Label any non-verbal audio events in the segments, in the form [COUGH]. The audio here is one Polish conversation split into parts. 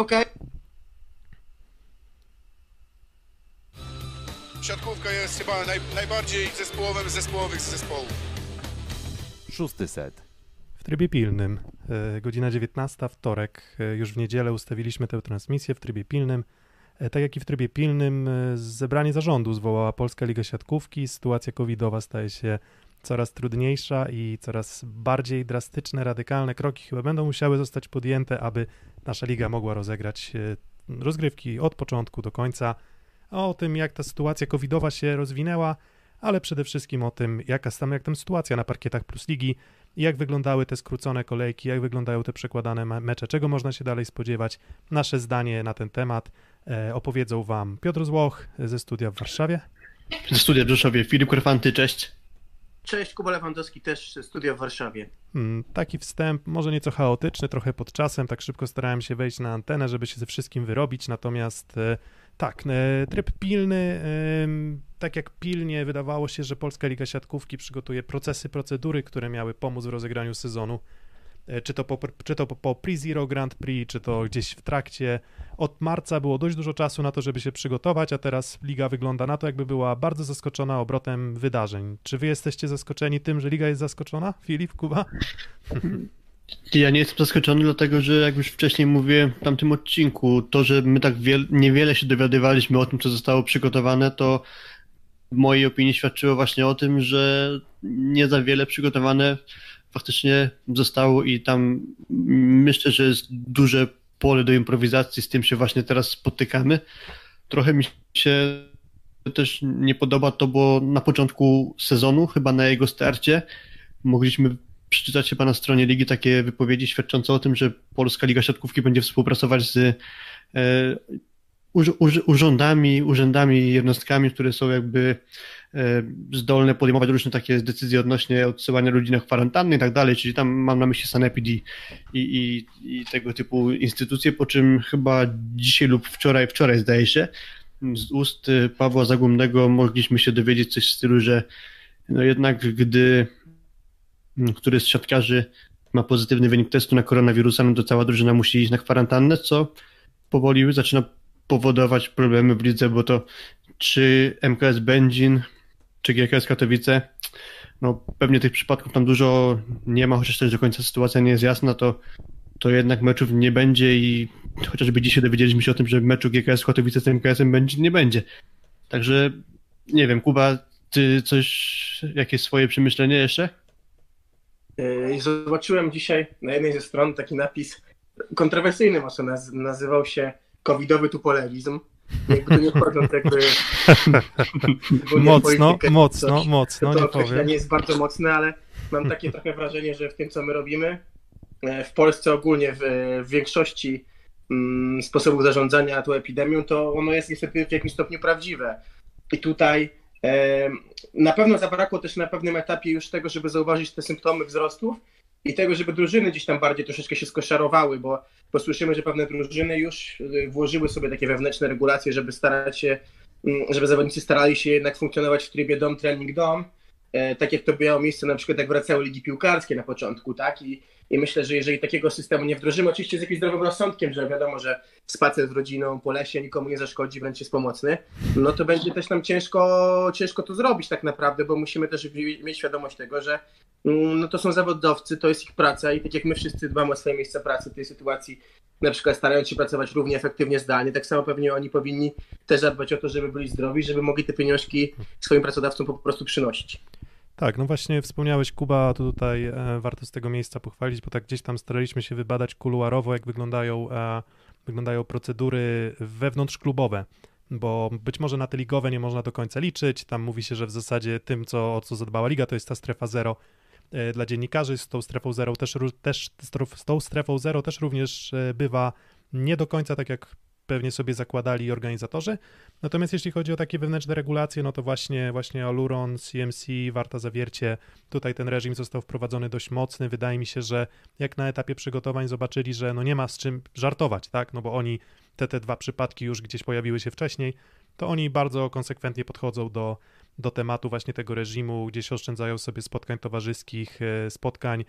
Okej. Siatkówka jest chyba naj, najbardziej zespołowym z zespołowych zespołów. Szósty set. W trybie pilnym, e, godzina 19, wtorek, e, już w niedzielę ustawiliśmy tę transmisję w trybie pilnym. E, Tak jak i w trybie pilnym, e, zebranie zarządu zwołała Polska Liga Siatkówki. Sytuacja covidowa staje się coraz trudniejsza i coraz bardziej drastyczne, radykalne kroki chyba będą musiały zostać podjęte, aby nasza liga mogła rozegrać e, rozgrywki od początku do końca. A o tym, jak ta sytuacja covidowa się rozwinęła, ale przede wszystkim o tym, jaka tam, jak tam sytuacja na parkietach Plus Ligi, jak wyglądały te skrócone kolejki, jak wyglądają te przekładane me- mecze, czego można się dalej spodziewać. Nasze zdanie na ten temat e, opowiedzą Wam Piotr Złoch ze studia w Warszawie. Ze studia w Rzeszowie. Filip Korfanty, cześć. Cześć, Kuba Lewandowski też studia w Warszawie. Mm, Taki wstęp, może nieco chaotyczny, trochę pod czasem, tak szybko starałem się wejść na antenę, żeby się ze wszystkim wyrobić, natomiast e, tak, e, tryb pilny, tak jak pilnie wydawało się, że Polska Liga Siatkówki przygotuje procesy, procedury, które miały pomóc w rozegraniu sezonu, czy to po, czy to po, Pre-Zero Grand Prix, czy to gdzieś w trakcie. Od marca było dość dużo czasu na to, żeby się przygotować, a teraz liga wygląda na to, jakby była bardzo zaskoczona obrotem wydarzeń. Czy wy jesteście zaskoczeni tym, że liga jest zaskoczona? [LAUGHS] Filip, Kuba? Ja nie jestem zaskoczony, dlatego że jak już wcześniej mówiłem w tamtym odcinku, to, że my tak wiel- niewiele się dowiadywaliśmy o tym, co zostało przygotowane, to w mojej opinii świadczyło właśnie o tym, że nie za wiele przygotowane faktycznie zostało i tam myślę, że jest duże pole do improwizacji, z tym się właśnie teraz spotykamy. Trochę mi się też nie podoba to, bo na początku sezonu, chyba na jego starcie, mogliśmy przeczytać chyba na stronie ligi takie wypowiedzi świadczące o tym, że Polska Liga Siatkówki będzie współpracować z urządami, urzędami i jednostkami, które są jakby e, zdolne podejmować różne takie decyzje odnośnie odsyłania ludzi na kwarantannę i tak dalej, czyli tam mam na myśli Sanepid i, i, i tego typu instytucje, po czym chyba dzisiaj lub wczoraj, wczoraj zdaje się, z ust e, Pawła Zagumnego mogliśmy się dowiedzieć coś w stylu, że no jednak gdy któryś z siatkarzy ma pozytywny wynik testu na koronawirusa, no to cała drużyna musi iść na kwarantannę, co powoli zaczyna powodować problemy w lidze, bo to czy MKS Będzin, czy GKS Katowice, no pewnie tych przypadków tam dużo nie ma, chociaż też do końca sytuacja nie jest jasna, to, to jednak meczów nie będzie i chociażby dzisiaj dowiedzieliśmy się o tym, że meczu GKS Katowice z MKS-em Będzin nie będzie. Także nie wiem, Kuba, ty coś, jakieś swoje przemyślenie jeszcze? Yy, Zobaczyłem dzisiaj na jednej ze stron taki napis kontrowersyjny, może naz- nazywał się covidowy tupolerizm. Jakby to nie wchodząc jakby... Mocno, politykę, mocno, coś, mocno, to nie powiem. jest bardzo mocne, ale mam takie trochę wrażenie, że w tym, co my robimy, e, w Polsce ogólnie w, w większości mm, sposobów zarządzania tą epidemią, to ono jest niestety w jakimś stopniu prawdziwe. I tutaj e, na pewno zabrakło też na pewnym etapie już tego, żeby zauważyć te symptomy wzrostów i tego, żeby drużyny gdzieś tam bardziej troszeczkę się skoszarowały, bo, bo słyszymy, że pewne drużyny już y, włożyły sobie takie wewnętrzne regulacje, żeby starać się, mm, żeby zawodnicy starali się jednak funkcjonować w trybie dom, trening, dom, e, tak jak to miało miejsce na przykład jak wracały ligi piłkarskie na początku, tak? I, I myślę, że jeżeli takiego systemu nie wdrożymy, oczywiście z jakimś zdrowym rozsądkiem, że wiadomo, że spacer z rodziną po lesie nikomu nie zaszkodzi, wręcz jest pomocny, no to będzie też nam ciężko, ciężko to zrobić tak naprawdę, bo musimy też mieć świadomość tego, że mm, no to są zawodowcy, to jest ich praca i tak jak my wszyscy dbamy o swoje miejsce pracy w tej sytuacji, na przykład starając się pracować równie efektywnie zdalnie, tak samo pewnie oni powinni też zadbać o to, żeby byli zdrowi, żeby mogli te pieniążki swoim pracodawcom po prostu przynosić. Tak, no właśnie wspomniałeś Kuba, to tutaj e, warto z tego miejsca pochwalić, bo tak gdzieś tam staraliśmy się wybadać kuluarowo, jak wyglądają, e, wyglądają procedury wewnątrzklubowe, bo być może na te ligowe nie można do końca liczyć, tam mówi się, że w zasadzie tym, co, o co zadbała liga, to jest ta strefa zero e, dla dziennikarzy, z tą strefą zero też, też z tą strefą zero też również e, bywa nie do końca tak, jak pewnie sobie zakładali organizatorzy, Natomiast jeśli chodzi o takie wewnętrzne regulacje, no to właśnie, właśnie Aluron, CMC, Warta Zawiercie, tutaj ten reżim został wprowadzony dość mocny. Wydaje mi się, że jak na etapie przygotowań zobaczyli, że no nie ma z czym żartować, tak, no bo oni, te, te dwa przypadki już gdzieś pojawiły się wcześniej, to oni bardzo konsekwentnie podchodzą do, do tematu właśnie tego reżimu, gdzieś oszczędzają sobie spotkań towarzyskich, e, spotkań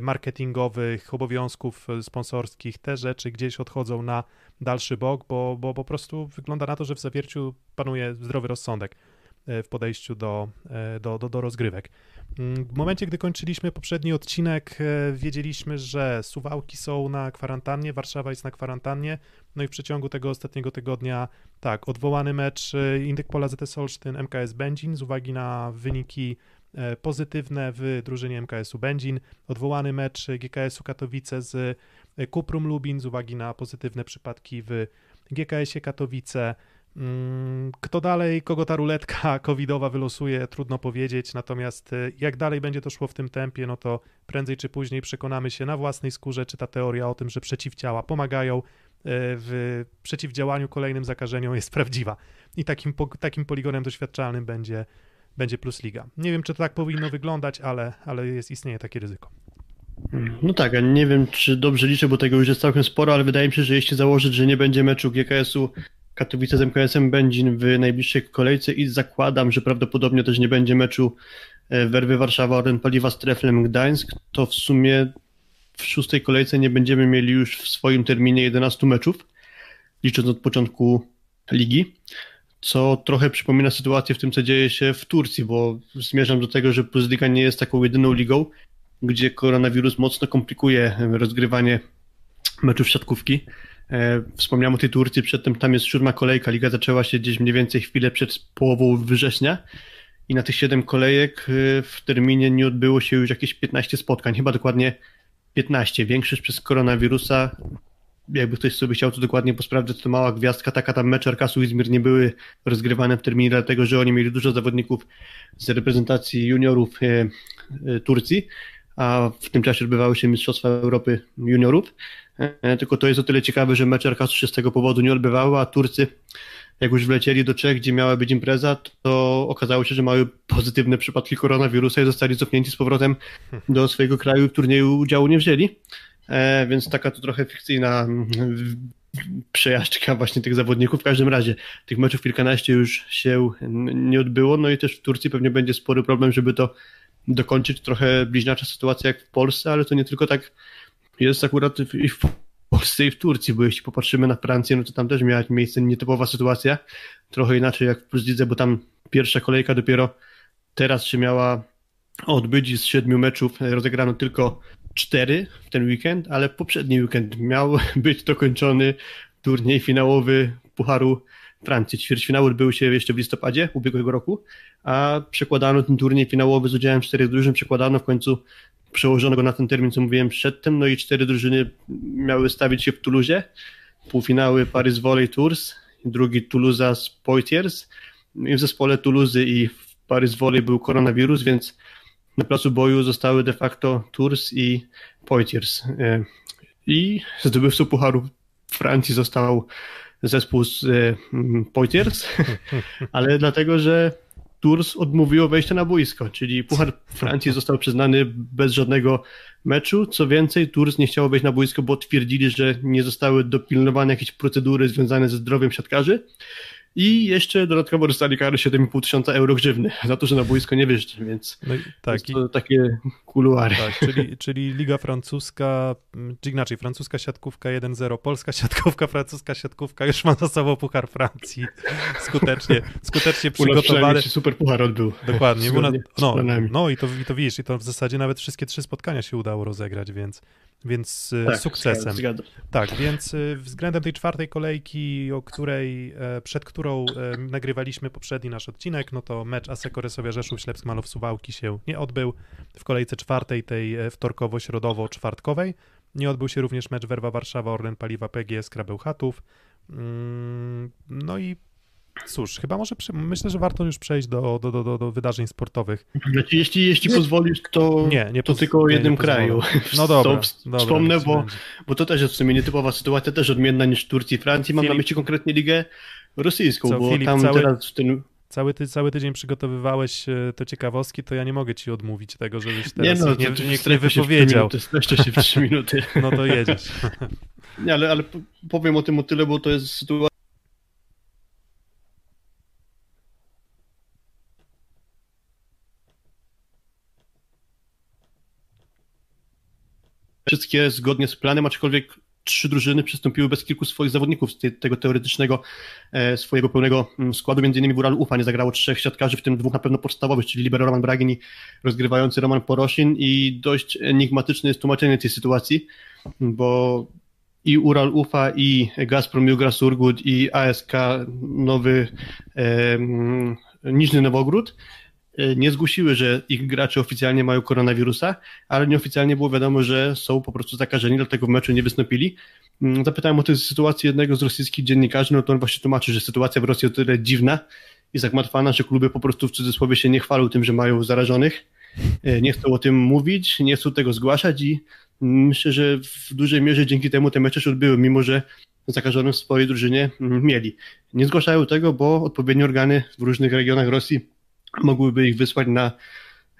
marketingowych, obowiązków e, sponsorskich, te rzeczy gdzieś odchodzą na dalszy bok, bo, bo po prostu wygląda na to, że w zawierciu panuje zdrowy rozsądek w podejściu do, do, do, do rozgrywek. Mm, w momencie, gdy kończyliśmy poprzedni odcinek, wiedzieliśmy, że Suwałki są na kwarantannie, Warszawa jest na kwarantannie, no i w przeciągu tego ostatniego tygodnia, tak, odwołany mecz Indyk Pola ZS Olsztyn, MKS Będzin z uwagi na wyniki e, pozytywne w drużynie MKS-u Będzin, odwołany mecz GKS-u Katowice z e, Kuprum Lubin z uwagi na pozytywne przypadki w GKS-ie Katowice. Mm, kto dalej, kogo ta ruletka [LAUGHS] covidowa wylosuje, trudno powiedzieć, natomiast e, jak dalej będzie to szło w tym tempie, no to prędzej czy później przekonamy się na własnej skórze, czy ta teoria o tym, że przeciwciała pomagają, w przeciwdziałaniu kolejnym zakażeniom jest prawdziwa. I takim, takim poligonem doświadczalnym będzie, będzie Plus Liga. Nie wiem, czy to tak powinno wyglądać, ale, ale jest, istnieje takie ryzyko. No tak, nie wiem, czy dobrze liczę, bo tego już jest całkiem sporo, ale wydaje mi się, że jeśli założyć, że nie będzie meczu GKS-u Katowice z MKS-em Będzin w najbliższej kolejce i zakładam, że prawdopodobnie też nie będzie meczu e, Werwy Warszawa Oren Paliwa z Treflem Gdańsk, to w sumie w szóstej kolejce nie będziemy mieli już w swoim terminie 11 meczów, licząc od początku ligi, co trochę przypomina sytuację w tym, co dzieje się w Turcji, bo zmierzam do tego, że Plus nie jest taką jedyną ligą, gdzie koronawirus mocno komplikuje rozgrywanie meczów siatkówki. E, wspomniałem o tej Turcji, przedtem tam jest siódma kolejka, liga zaczęła się gdzieś mniej więcej chwilę przed połową września i na tych siedem kolejek e, w terminie nie odbyło się już jakieś 15 spotkań, chyba dokładnie 15. Większość przez koronawirusa, jakby ktoś sobie chciał to dokładnie posprawdzić, to mała gwiazdka, taka tam mecze Arkasu Izmir nie były rozgrywane w terminie, dlatego że oni mieli dużo zawodników z reprezentacji juniorów e, e, Turcji, a w tym czasie odbywały się Mistrzostwa Europy juniorów. E, tylko to jest o tyle ciekawe, że mecze Arkasu się z tego powodu nie odbywały, a Turcy jak już wlecieli do Czech, gdzie miała być impreza, to okazało się, że mają pozytywne przypadki koronawirusa i zostali cofnięci z powrotem do swojego kraju, w turnieju udziału nie wzięli. E, więc taka to trochę fikcyjna mm, przejażdżka właśnie tych zawodników. W każdym razie tych meczów kilkanaście już się nie odbyło, no i też w Turcji pewnie będzie spory problem, żeby to dokończyć. Trochę bliźniacza sytuacja jak w Polsce, ale to nie tylko tak jest akurat i w Polsce i w Turcji, bo jeśli popatrzymy na Francję, no to tam też miała miejsce nietypowa sytuacja, trochę inaczej jak w Plus Lidze, bo tam pierwsza kolejka dopiero teraz się miała odbyć z siedmiu meczów rozegrano tylko cztery w ten weekend, ale poprzedni weekend miał [LAUGHS] być dokończony turniej finałowy Pucharu Francji. Ćwierćfinały odbyły się jeszcze w listopadzie ubiegłego roku, a przekładano ten turniej finałowy z udziałem czterech drużyn, przekładano w końcu przełożono go na ten termin, co mówiłem przedtem, no i cztery drużyny miały stawić się w Toulouse. Półfinały Paris Volley Tours, drugi Toulouse z Poitiers. I w zespole Toulouse i w Paris Volley był koronawirus, więc na placu boju zostały de facto Tours i Poitiers. E, I zdobywcą Pucharu Francji został zespół z e, Poitiers, [LAUGHS] ale dlatego, że Tours odmówiło wejścia na boisko, czyli Puchar Francji został przyznany bez żadnego meczu. Co więcej, Tours nie chciało wejść na boisko, bo twierdzili, że nie zostały dopilnowane jakieś procedury związane ze zdrowiem siatkarzy. I jeszcze dodatkowo dostali karę 7,5 tysiąca euro grzywny za to, że na boisko nie wyszli, więc no tak, to takie kuluary. Tak, czyli, czyli Liga Francuska, czy inaczej, francuska siatkówka 1-0, polska siatkówka, francuska siatkówka już ma za sobą Puchar Francji. Skutecznie, skutecznie przygotowany. się super puchar odbył. Dokładnie. no, no i to, i to widzisz, i to w zasadzie nawet wszystkie trzy spotkania się udało rozegrać, więc więc y, tak, sukcesem. Tak, więc y, względem tej czwartej kolejki, o której, e, przed którą e, nagrywaliśmy poprzedni nasz odcinek, no to mecz Aseko Resowia Rzeszów Ślepsk Malow Suwałki się nie odbył. W kolejce czwartej, tej e, wtorkowo-środowo-czwartkowej nie odbył się również mecz Werwa Warszawa Orlen Paliwa PGS Krabełchatów. Mm, no i Cóż, chyba może myślę, że warto już przejść do, do, do, do wydarzeń sportowych. Znaczy, jeśli, jeśli pozwolisz, to, nie, nie to tylko o jednym nie kraju. No [LAUGHS] dobra, dobra Wspomnę, bo, bo to też jest w sumie nietypowa sytuacja, też odmienna niż Turcji i Francji. Mam Filip... na myśli konkretnie ligę rosyjską, Co, bo Filip, tam cały... teraz w tym cały, ty, cały tydzień przygotowywałeś e, te ciekawostki, to ja nie mogę ci odmówić tego, żebyś teraz nie, no, nie, nie, nie wypowiedział. Streszczę się w 3 [LAUGHS] minuty. No to jedziesz. [LAUGHS] Nie, ale, ale powiem o tym o tyle, bo to jest sytuacja wszystkie zgodnie z planem, aczkolwiek trzy drużyny przystąpiły bez kilku swoich zawodników z tego teoretycznego e, swojego pełnego mm, składu. Między innymi w Uralu Ufa nie zagrało trzech siatkarzy, w tym dwóch na pewno podstawowych, czyli libero Roman Bragin i rozgrywający Roman Porosin i dość enigmatyczne jest tłumaczenie tej sytuacji, bo i Ural Ufa, i Gazprom Jugra Surgut, i ASK Nowy e, Niżny Nowogród nie zgłosiły, że ich gracze oficjalnie mają koronawirusa, ale nieoficjalnie było wiadomo, że są po prostu zakażeni, dlatego w meczu nie wystąpili. Mm, zapytałem o tę sytuację jednego z rosyjskich dziennikarzy, no to on właśnie tłumaczy, że sytuacja w Rosji o tyle dziwna i zagmatwana, że kluby po prostu w cudzysłowie się nie chwalą tym, że mają zarażonych, e, nie chcą o tym mówić, nie chcą tego zgłaszać i myślę, że w dużej mierze dzięki temu te mecze się odbyły, mimo że zakażonym w swojej drużynie mm, mieli. Nie zgłaszają tego, bo odpowiednie organy w różnych regionach Rosji mogłyby ich wysłać na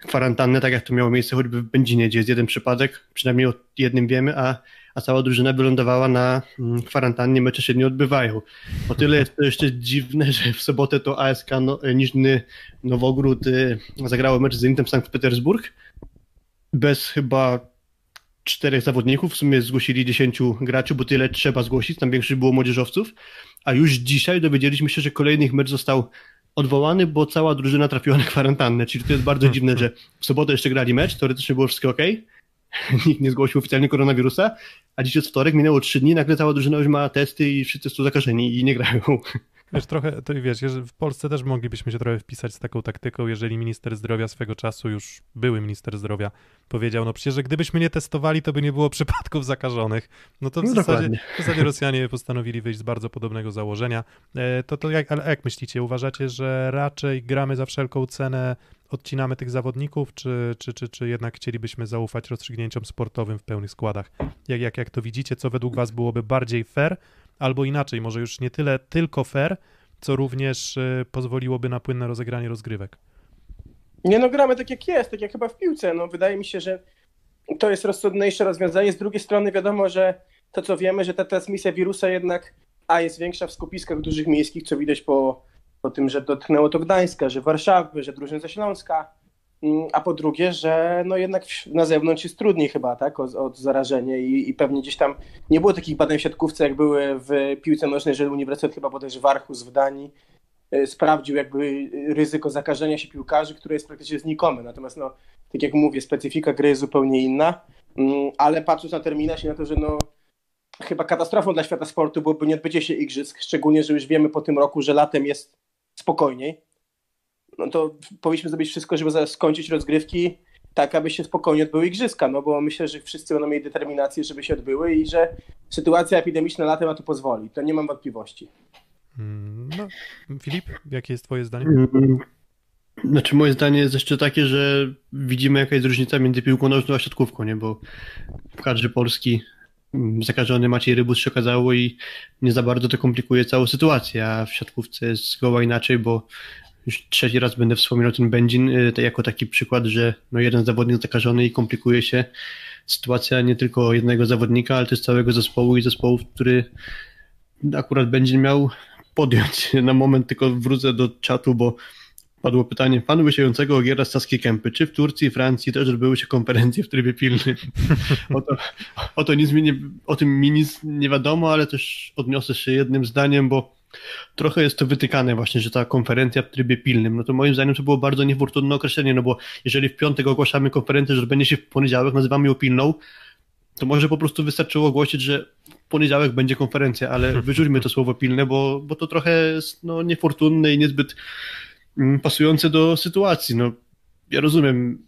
kwarantannę, tak jak to miało miejsce choćby w Będzinie, gdzie jest jeden przypadek, przynajmniej o jednym wiemy, a, a cała drużyna wylądowała na mm, kwarantannie, mecze się nie odbywają. O tyle jest to jeszcze dziwne, że w sobotę to ASK no, Niżny Nowogród y, zagrało mecz z Intem Sankt Petersburg bez chyba czterech zawodników, w sumie zgłosili dziesięciu graczy, bo tyle trzeba zgłosić, tam większość było młodzieżowców, a już dzisiaj dowiedzieliśmy się, że kolejny ich mecz został odwołany, bo cała drużyna trafiła na kwarantannę, czyli to jest bardzo dziwne, że w sobotę jeszcze grali mecz, teoretycznie było wszystko ok, [LAUGHS] nikt nie zgłosił oficjalnie koronawirusa, a dziś jest wtorek, minęło trzy dni, nagle cała drużyna już ma testy i wszyscy są zakażeni i nie grają. Wiesz, trochę, to wiesz, w Polsce też moglibyśmy się trochę wpisać z taką taktyką, jeżeli minister zdrowia swego czasu, już były minister zdrowia, powiedział, no przecież, że gdybyśmy nie testowali, to by nie było przypadków zakażonych. No to w, no zasadzie, w zasadzie Rosjanie postanowili wyjść z bardzo podobnego założenia. E, to, to jak, ale jak myślicie, uważacie, że raczej gramy za wszelką cenę, odcinamy tych zawodników, czy, czy, czy, czy jednak chcielibyśmy zaufać rozstrzygnięciom sportowym w pełnych składach? Jak, jak, jak to widzicie, co według was byłoby bardziej fair, albo inaczej, może już nie tyle tylko fair, co również y, pozwoliłoby na płynne rozegranie rozgrywek. Nie no, gramy tak jak jest, tak jak chyba w piłce. No, wydaje mi się, że to jest rozsądniejsze rozwiązanie. Z drugiej strony wiadomo, że to co wiemy, że ta transmisja wirusa jednak a jest większa w skupiskach dużych miejskich, co widać po, po tym, że dotknęło to Gdańska, że Warszawy, że drużyny ze Śląska. Mm, a po drugie, że no jednak na zewnątrz jest trudniej chyba, tak, od, od zarażenia i, i, pewnie gdzieś tam nie było takich badań w siatkówce, jak były w piłce nożnej, że Uniwersytet chyba bodajże Warchus w Danii e, sprawdził jakby ryzyko zakażenia się piłkarzy, które jest praktycznie znikome. Natomiast no, tak jak mówię, specyfika gry jest zupełnie inna, mm, ale patrząc na terminarz i na to, że no chyba katastrofą dla świata sportu byłoby nie odbycie się igrzysk, szczególnie, że już wiemy po tym roku, że latem jest spokojniej no to powinniśmy zrobić wszystko, żeby skończyć rozgrywki tak, aby się spokojnie odbyły igrzyska, no bo myślę, że wszyscy będą mieli determinację, żeby się odbyły i że sytuacja epidemiczna latem na to pozwoli. To nie mam wątpliwości. Mm, no, Filip, jakie jest twoje zdanie? Mm, znaczy moje zdanie jest jeszcze takie, że widzimy jaka jest różnica między piłką nożną a siatkówką, nie? bo w kadrze Polski mm, zakażony Maciej Rybus się okazało i nie za bardzo to komplikuje całą sytuację, a w siatkówce jest zgoła inaczej, bo już trzeci raz będę wspominał ten Będzin y, jako taki przykład, że no jeden zawodnik zakażony i komplikuje się sytuacja nie tylko jednego zawodnika, ale też całego zespołu i zespołu, który akurat Będzin miał podjąć. [LAUGHS] Na moment tylko wrócę do czatu, bo padło pytanie panu wysiającego Ogiera z Saskiej Kępy. Czy w Turcji i Francji też odbyły się konferencje w trybie pilnym? [LAUGHS] o, to, o, to nic mi nie, o tym mi nic nie wiadomo, ale też odniosę się jednym zdaniem, bo trochę jest to wytykane właśnie, że ta konferencja w trybie pilnym, no to moim zdaniem to było bardzo niefortunne określenie, no bo jeżeli w piątek ogłaszamy konferencję, że będzie się w poniedziałek, nazywamy ją pilną, to może po prostu wystarczyło ogłosić, że w poniedziałek będzie konferencja, ale [LAUGHS] wyrzućmy to słowo pilne, bo, bo to trochę jest no, niefortunne i niezbyt mm, pasujące do sytuacji. No, ja rozumiem,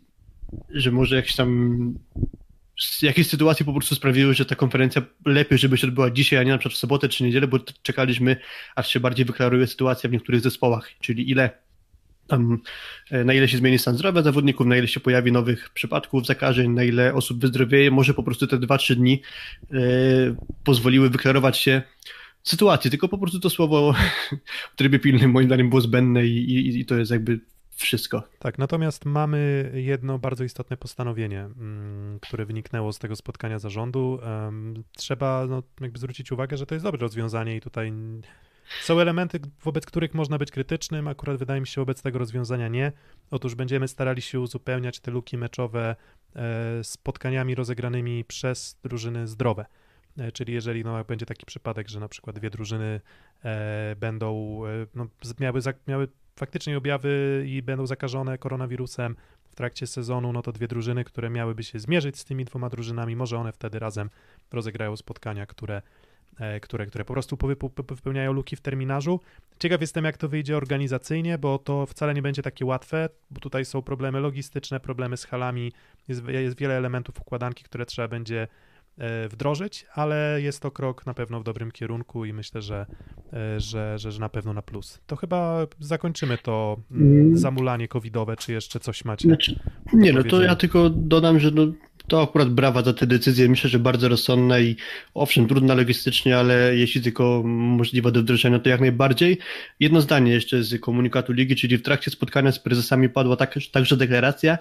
że może jakieś tam jakieś sytuacje po prostu sprawiły, że ta konferencja lepiej, żeby się odbyła dzisiaj, a nie na przykład w sobotę czy niedzielę, bo czekaliśmy, aż się bardziej wyklaruje sytuacja w niektórych zespołach, czyli ile tam, e, na ile się zmieni stan zdrowia zawodników, na ile się pojawi nowych przypadków zakażeń, na ile osób wyzdrowieje, może po prostu te 2-3 dni e, pozwoliły wyklarować się sytuacji, tylko po prostu to słowo [LAUGHS] w trybie pilnym moim zdaniem było zbędne i, i, i to jest jakby wszystko. Tak, natomiast mamy jedno bardzo istotne postanowienie, mm, które wyniknęło z tego spotkania zarządu. Trzeba no, jakby zwrócić uwagę, że to jest dobre rozwiązanie i tutaj Są elementy, wobec których można być krytycznym, akurat wydaje mi się wobec tego rozwiązania nie. Otóż będziemy starali się uzupełniać te luki meczowe e, spotkaniami rozegranymi przez drużyny zdrowe. E, czyli jeżeli no, będzie taki przypadek, że na przykład dwie drużyny e, będą no, miały, miały faktycznie objawy i będą zakażone koronawirusem w trakcie sezonu, no to dwie drużyny, które miałyby się zmierzyć z tymi dwoma drużynami, może one wtedy razem rozegrają spotkania, które, które, które po prostu wypełniają luki w terminarzu. Ciekaw jestem, jak to wyjdzie organizacyjnie, bo to wcale nie będzie takie łatwe, bo tutaj są problemy logistyczne, problemy z halami, jest, jest wiele elementów układanki, które trzeba będzie E, wdrożyć, ale jest to krok na pewno w dobrym kierunku i myślę, że, e, że, że, że na pewno na plus. To chyba zakończymy to mm, mm. zamulanie covidowe, czy jeszcze coś macie? Znaczy, nie, no to ja tylko dodam, że no, to akurat brawa za te decyzje. Myślę, że bardzo rozsądne i owszem, trudna logistycznie, ale jeśli tylko możliwe do wdrożenia, to jak najbardziej. Jedno zdanie jeszcze z komunikatu ligi, czyli w trakcie spotkania z prezesami padła tak, także deklaracja,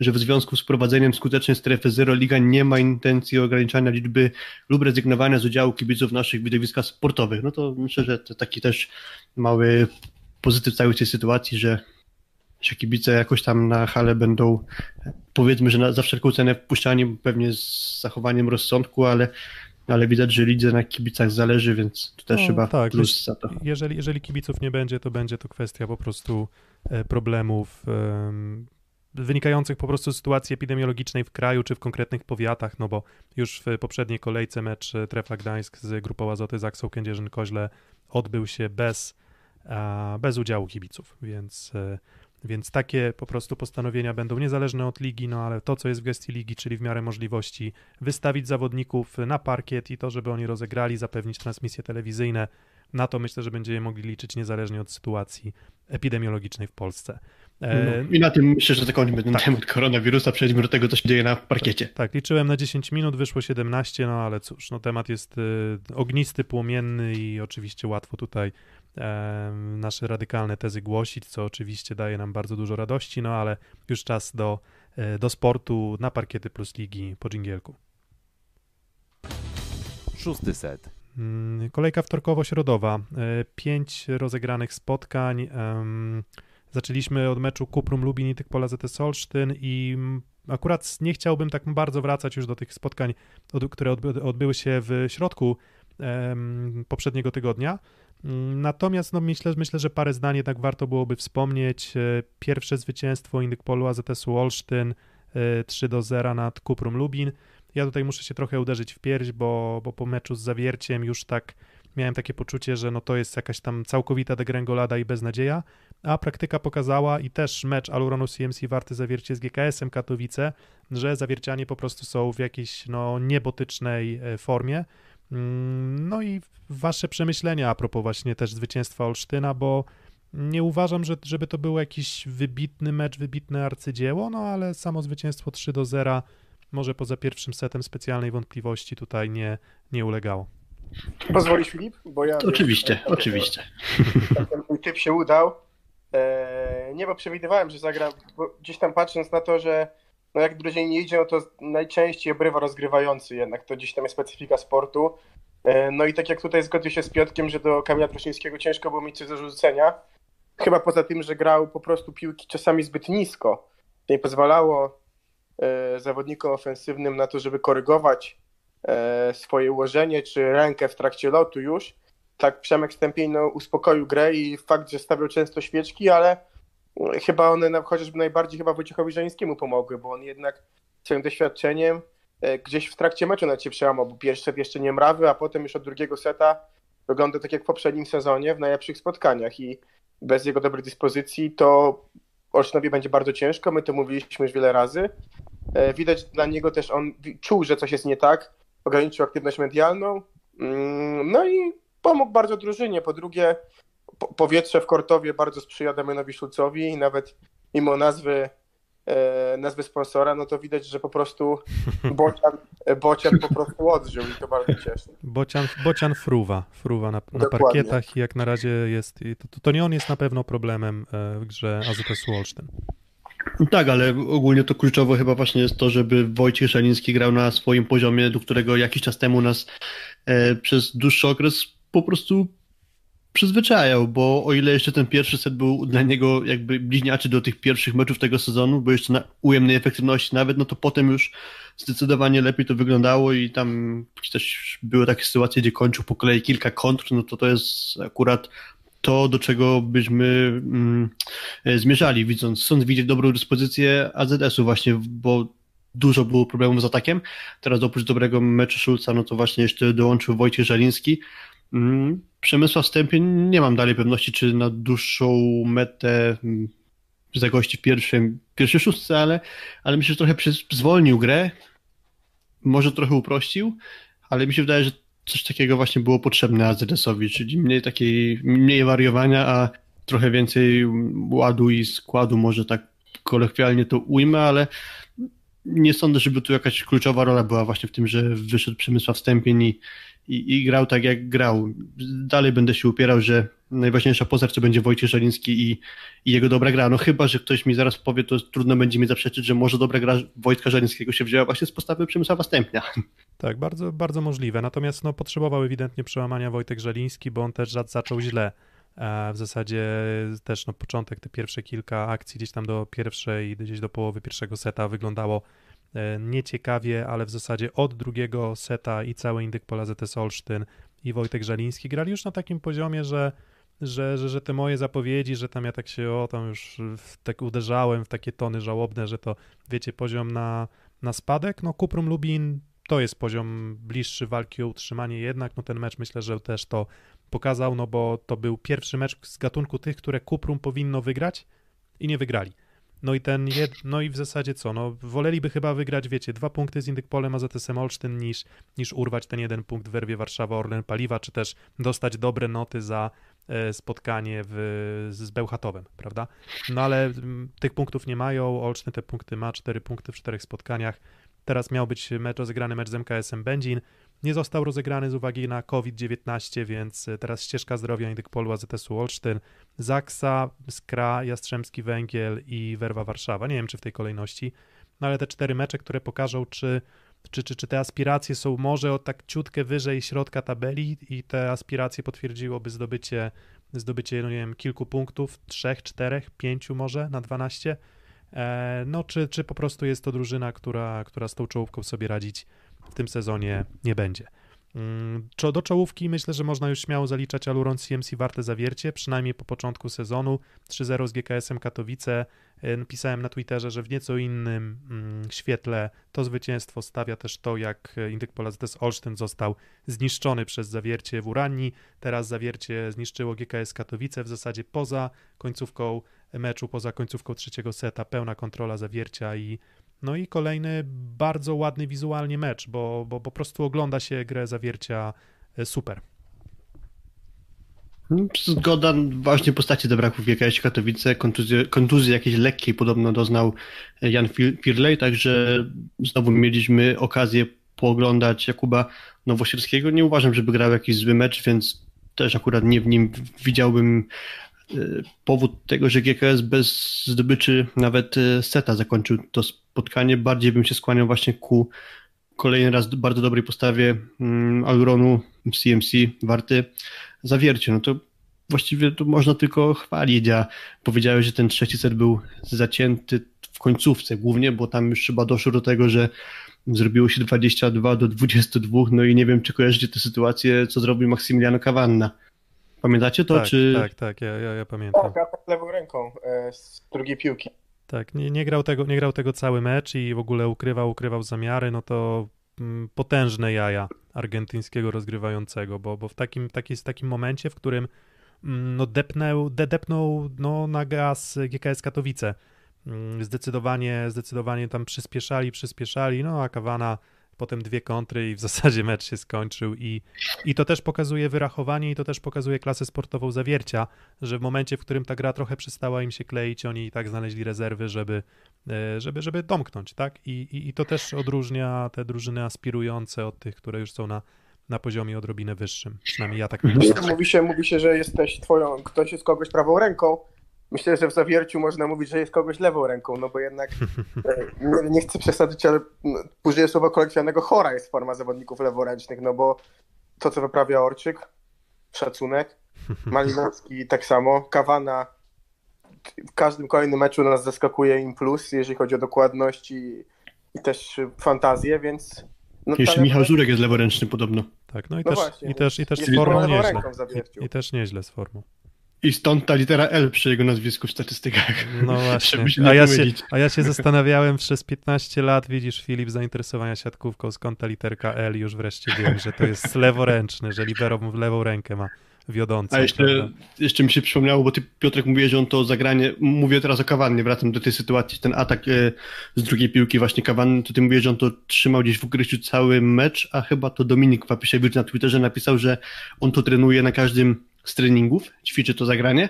że w związku z wprowadzeniem skutecznej strefy zero Liga nie ma intencji ograniczania liczby lub rezygnowania z udziału kibiców w naszych widowiskach sportowych. No to myślę, że to taki też mały pozytyw całej tej sytuacji, że, że kibice jakoś tam na hale będą powiedzmy, że na, za wszelką cenę wpuszczani pewnie z zachowaniem rozsądku, ale ale widać, że lidze na kibicach zależy, więc to też no, chyba tak, plus za to. Jeżeli, jeżeli kibiców nie będzie, to będzie to kwestia po prostu e, problemów wynikających po prostu z sytuacji epidemiologicznej w kraju czy w konkretnych powiatach, no bo już w poprzedniej kolejce mecz Trefla Gdańsk z grupą Azoty Zaksą Kędzierzyn-Koźle odbył się bez, bez udziału kibiców, więc, e, więc takie po prostu postanowienia będą niezależne od ligi, no ale to, co jest w gestii ligi, czyli w miarę możliwości wystawić zawodników na parkiet i to, żeby oni rozegrali, zapewnić transmisje telewizyjne, na to myślę, że będziemy mogli liczyć niezależnie od sytuacji epidemiologicznej w Polsce. E, no, I na tym myślę, że zakończymy ten tak. temat koronawirusa, przejdźmy do tego, co się dzieje na parkiecie. Tak, tak, liczyłem na 10 minut, wyszło 17, no ale cóż, no temat jest y, ognisty, płomienny i oczywiście łatwo tutaj e, nasze radykalne tezy głosić, co oczywiście daje nam bardzo dużo radości, no ale już czas do, e, do sportu na parkiety plus ligi po dżingielku. Szósty set. Mm, kolejka wtorkowo-środowa. Pięć rozegranych spotkań. Zaczęliśmy od meczu Kuprum Lubin i Pola ZS Olsztyn i akurat nie chciałbym tak bardzo wracać już do tych spotkań, które odbyły się w środku poprzedniego tygodnia. Mm, natomiast no, myślę, myślę, że parę zdań jednak warto byłoby wspomnieć. E, pierwsze zwycięstwo Indykpolu AZS-u Olsztyn 3 e, do 0 nad Kuprum Lubin. Ja tutaj muszę się trochę uderzyć w pierś, bo, bo po meczu z Zawierciem już tak miałem takie poczucie, że no to jest jakaś tam całkowita degrengolada i beznadzieja, a praktyka pokazała i też mecz Aluronu CMC warty zawiercie z GKS-em Katowice, że zawiercianie po prostu są w jakiejś no niebotycznej e, formie. Mm, no i wasze przemyślenia a propos właśnie też zwycięstwa Olsztyna, bo nie uważam, że, żeby to był jakiś wybitny mecz, wybitne arcydzieło, no ale samo zwycięstwo 3 do 0 może poza pierwszym setem specjalnej wątpliwości tutaj nie, nie ulegało. Pozwolisz Filip? Bo ja oczywiście, wiem, oczywiście. [LAUGHS] Ten mój typ się udał. Eee, nie, bo przewidywałem, że zagra, gdzieś tam patrząc na to, że no jak drużynie nie idzie, no to najczęściej obrywa rozgrywający jednak, to gdzieś tam jest specyfika sportu. Eee, no i tak jak tutaj zgodził się z Piotkiem, że do Kamila Prosińskiego ciężko było mieć coś do rzucenia. Chyba poza tym, że grał po prostu piłki czasami zbyt nisko. Nie pozwalało e, zawodnikom ofensywnym na to, żeby korygować E, swoje ułożenie czy rękę w trakcie lotu już. Tak Przemek Stępień no, uspokoił grę i fakt, że stawiał często świeczki, ale chyba one chociażby najbardziej chyba Wojciechowi Żańskiemu pomogły, bo on jednak swoim doświadczeniem e, gdzieś w trakcie meczu na cię przełamał, bo pierwszy set jeszcze nie mrawy, a potem już od drugiego seta wygląda tak jak w poprzednim sezonie w najlepszych spotkaniach i bez jego dobrej dyspozycji to Olsztynowi będzie bardzo ciężko, my to mówiliśmy już wiele razy. E, widać dla niego też, on czuł, że coś jest nie tak, ograniczył aktywność medialną, mm, no i pomógł bardzo drużynie. Po drugie, powietrze w Kortowie bardzo sprzyja Damianowi Szulcowi i nawet mimo nazwy e, nazwy sponsora, no to widać, że po prostu [LAUGHS] Bocian, Bocian po prostu odżył i to bardzo cieszy. Bocian, Bocian fruwa, fruwa na, na parkietach i jak na razie jest, to, to nie on jest na pewno problemem e, w grze AZS Olsztyn. Tak, ale ogólnie to kluczowe chyba właśnie jest to, żeby Wojciech Szaliński grał na swoim poziomie, do którego jakiś czas temu nas e, przez dłuższy okres po prostu przyzwyczajał, bo o ile jeszcze ten pierwszy set był dla niego jakby bliźniaczy do tych pierwszych meczów tego sezonu, bo jeszcze na ujemnej efektywności nawet, no to potem już zdecydowanie lepiej to wyglądało i tam też były takie sytuacje, gdzie kończył po kolei kilka kontr, no to to jest akurat to, do czego byśmy mm, zmierzali, widząc, chcąc widzieć dobrą dyspozycję AZS-u właśnie, bo dużo było problemów z atakiem. Teraz oprócz dobrego meczu Szulca, no to właśnie jeszcze dołączył Wojciech Żaliński. Mm, Przemysła wstępie nie mam dalej pewności, czy na dłuższą metę mm, zagości w pierwszym, pierwszej szóstce, ale, ale myślę, że trochę zwolnił grę, może trochę uprościł, ale mi się wydaje, że coś takiego właśnie było potrzebne AZS-owi, czyli mniej takiej, mniej wariowania, a trochę więcej ładu i składu, może tak kolokwialnie to ujmę, ale nie sądzę, żeby tu jakaś kluczowa rola była właśnie w tym, że wyszedł Przemysław Stępień i, i, i grał tak jak grał. Dalej będę się upierał, że najważniejsza postać to będzie Wojciech Żeliński i, i, jego dobra gra. No chyba, że ktoś mi zaraz powie, to trudno będzie mi zaprzeczyć, że może dobra gra Wojtka Żelińskiego się wzięła właśnie z postawy Przemysława Stępnia. Tak, bardzo, bardzo możliwe. Natomiast no, potrzebował ewidentnie przełamania Wojtek Żeliński, bo on też zaczął źle. W zasadzie też no, początek, te pierwsze kilka akcji gdzieś tam do pierwszej, gdzieś do połowy pierwszego seta wyglądało e, nieciekawie, ale w zasadzie od drugiego seta i cały indyk pola ZS Olsztyn i Wojtek Żaliński grali już na takim poziomie, że, że, że, że te moje zapowiedzi, że tam ja tak się o tam już tak uderzałem w takie tony żałobne, że to wiecie, poziom na, na spadek, no Kuprum Lubin to jest poziom bliższy walki o utrzymanie jednak, no ten mecz myślę, że też to pokazał, no bo to był pierwszy mecz z gatunku tych, które Kuprum powinno wygrać i nie wygrali. No i ten jed... no i w zasadzie co, no woleliby chyba wygrać, wiecie, dwa punkty z Indykpolem AZS-em Olsztyn niż, niż urwać ten jeden punkt w Werwie Warszawa Orlen Paliwa, czy też dostać dobre noty za e, spotkanie w, z Bełchatowem, prawda? No ale m, mm, tych punktów nie mają, Olsztyn te punkty ma, cztery punkty w czterech spotkaniach. Teraz miał być mecz rozegrany mecz z MKS-em Będzin, nie został rozegrany z uwagi na COVID-19, więc e, teraz ścieżka zdrowia Indykpolu AZS-u Olsztyn, Zaksa, Skra, Jastrzębski Węgiel i Werwa Warszawa. Nie wiem, czy w tej kolejności, no ale te cztery mecze, które pokażą, czy, czy, czy, czy te aspiracje są może o tak ciutkę wyżej środka tabeli i te aspiracje potwierdziłoby zdobycie, zdobycie no nie wiem, kilku punktów, trzech, czterech, pięciu może na 12, e, no czy, czy po prostu jest to drużyna, która, która z tą czołówką sobie radzić w tym sezonie nie będzie. Mm, do czołówki myślę, że można już śmiało zaliczać Aluron CMC warte zawiercie, przynajmniej po początku sezonu 3-0 z GKS-em Katowice. E, napisałem na Twitterze, że w nieco innym mm, świetle to zwycięstwo stawia też to, jak Indyk Polazdez Olsztyn został zniszczony przez zawiercie w Uranii. Teraz zawiercie zniszczyło GKS Katowice w zasadzie poza końcówką meczu, poza końcówką trzeciego seta, pełna kontrola zawiercia i no i kolejny bardzo ładny wizualnie mecz, bo, bo po prostu ogląda się grę zawiercia e, super. Zgoda, właśnie postaci zabrakło w Katowice, kontuzji, kontuzji jakiejś lekkiej podobno doznał Jan Firley, także znowu mieliśmy okazję pooglądać Jakuba Nowosielskiego. Nie uważam, żeby grał jakiś zły mecz, więc też akurat nie w nim widziałbym e, powód tego, że GKS bez zdobyczy nawet e, seta zakończył to spotkanie, bardziej bym się skłaniał właśnie ku kolejny raz bardzo dobrej postawie mm, Auronu CMC warty zawiercie. No to właściwie to można tylko chwalić, a powiedziałeś, że ten trzeci set był zacięty w końcówce głównie, bo tam już chyba doszło do tego, że zrobiło się 22 do 22, no i nie wiem, czy kojarzycie tę sytuację, co zrobił Maksymiliano Cavanna. Pamiętacie to, tak, czy... Tak, tak, ja, ja, ja pamiętam. Tak, atak lewą ręką e, z drugiej piłki. Tak, nie, nie, grał tego, nie grał tego cały mecz i w ogóle ukrywał, ukrywał zamiary, no to mm, potężne jaja argentyńskiego rozgrywającego, bo, bo w takim, taki, takim momencie, w którym mm, no depnął, de, depnął no, na gaz GKS Katowice. Mm, zdecydowanie, zdecydowanie tam przyspieszali, przyspieszali, no a Kawana potem dwie kontry i w zasadzie mecz się skończył i, i to też pokazuje wyrachowanie i to też pokazuje klasę sportową zawiercia, że w momencie, w którym ta gra trochę przestała im się kleić, oni i tak znaleźli rezerwy, żeby, e, żeby, żeby domknąć, tak? I, i, I to też odróżnia te drużyny aspirujące od tych, które już są na, na poziomie odrobinę wyższym. Przynajmniej ja tak myślę. Mówi się, mówi się, że jesteś twoją, ktoś jest kogoś prawą ręką, Myślę, że w zawierciu można mówić, że jest kogoś lewą ręką, no bo jednak e, nie, nie chcę przesadzić, ale no, użyję słowa kolekcjonernego chora jest forma zawodników leworęcznych, no bo to, co wyprawia Orczyk, szacunek, Malinowski tak samo, Kawana w każdym kolejnym meczu nas zaskakuje im plus, jeżeli chodzi o dokładność i, i też fantazję, więc... No, Jeszcze Michał Żurek jest leworęczny podobno. Tak, no i no też, właśnie, i też, i też z formą nieźle. I, I, też nieźle z formą. I stąd ta litera L przy jego nazwisku w statystykach. No [LAUGHS] właśnie. a, ja się, a ja się zastanawiałem przez 15 lat, widzisz Filip, zainteresowania siatkówką, skąd ta literka L już wreszcie wiem, że to jest leworęczny, że libero w lewą rękę ma wiodącą. A jeszcze, jeszcze mi się przypomniało, bo ty Piotrek mówiłeś, że on to zagranie, mówię teraz o Kawannie, wracam do tej sytuacji, ten atak e, z drugiej piłki właśnie Kawanny, to ty mówiłeś, że on to trzymał gdzieś w ukryciu cały mecz, a chyba to Dominik Papisiewicz na Twitterze napisał, że on to trenuje na każdym z treningów, ćwiczy to zagranie,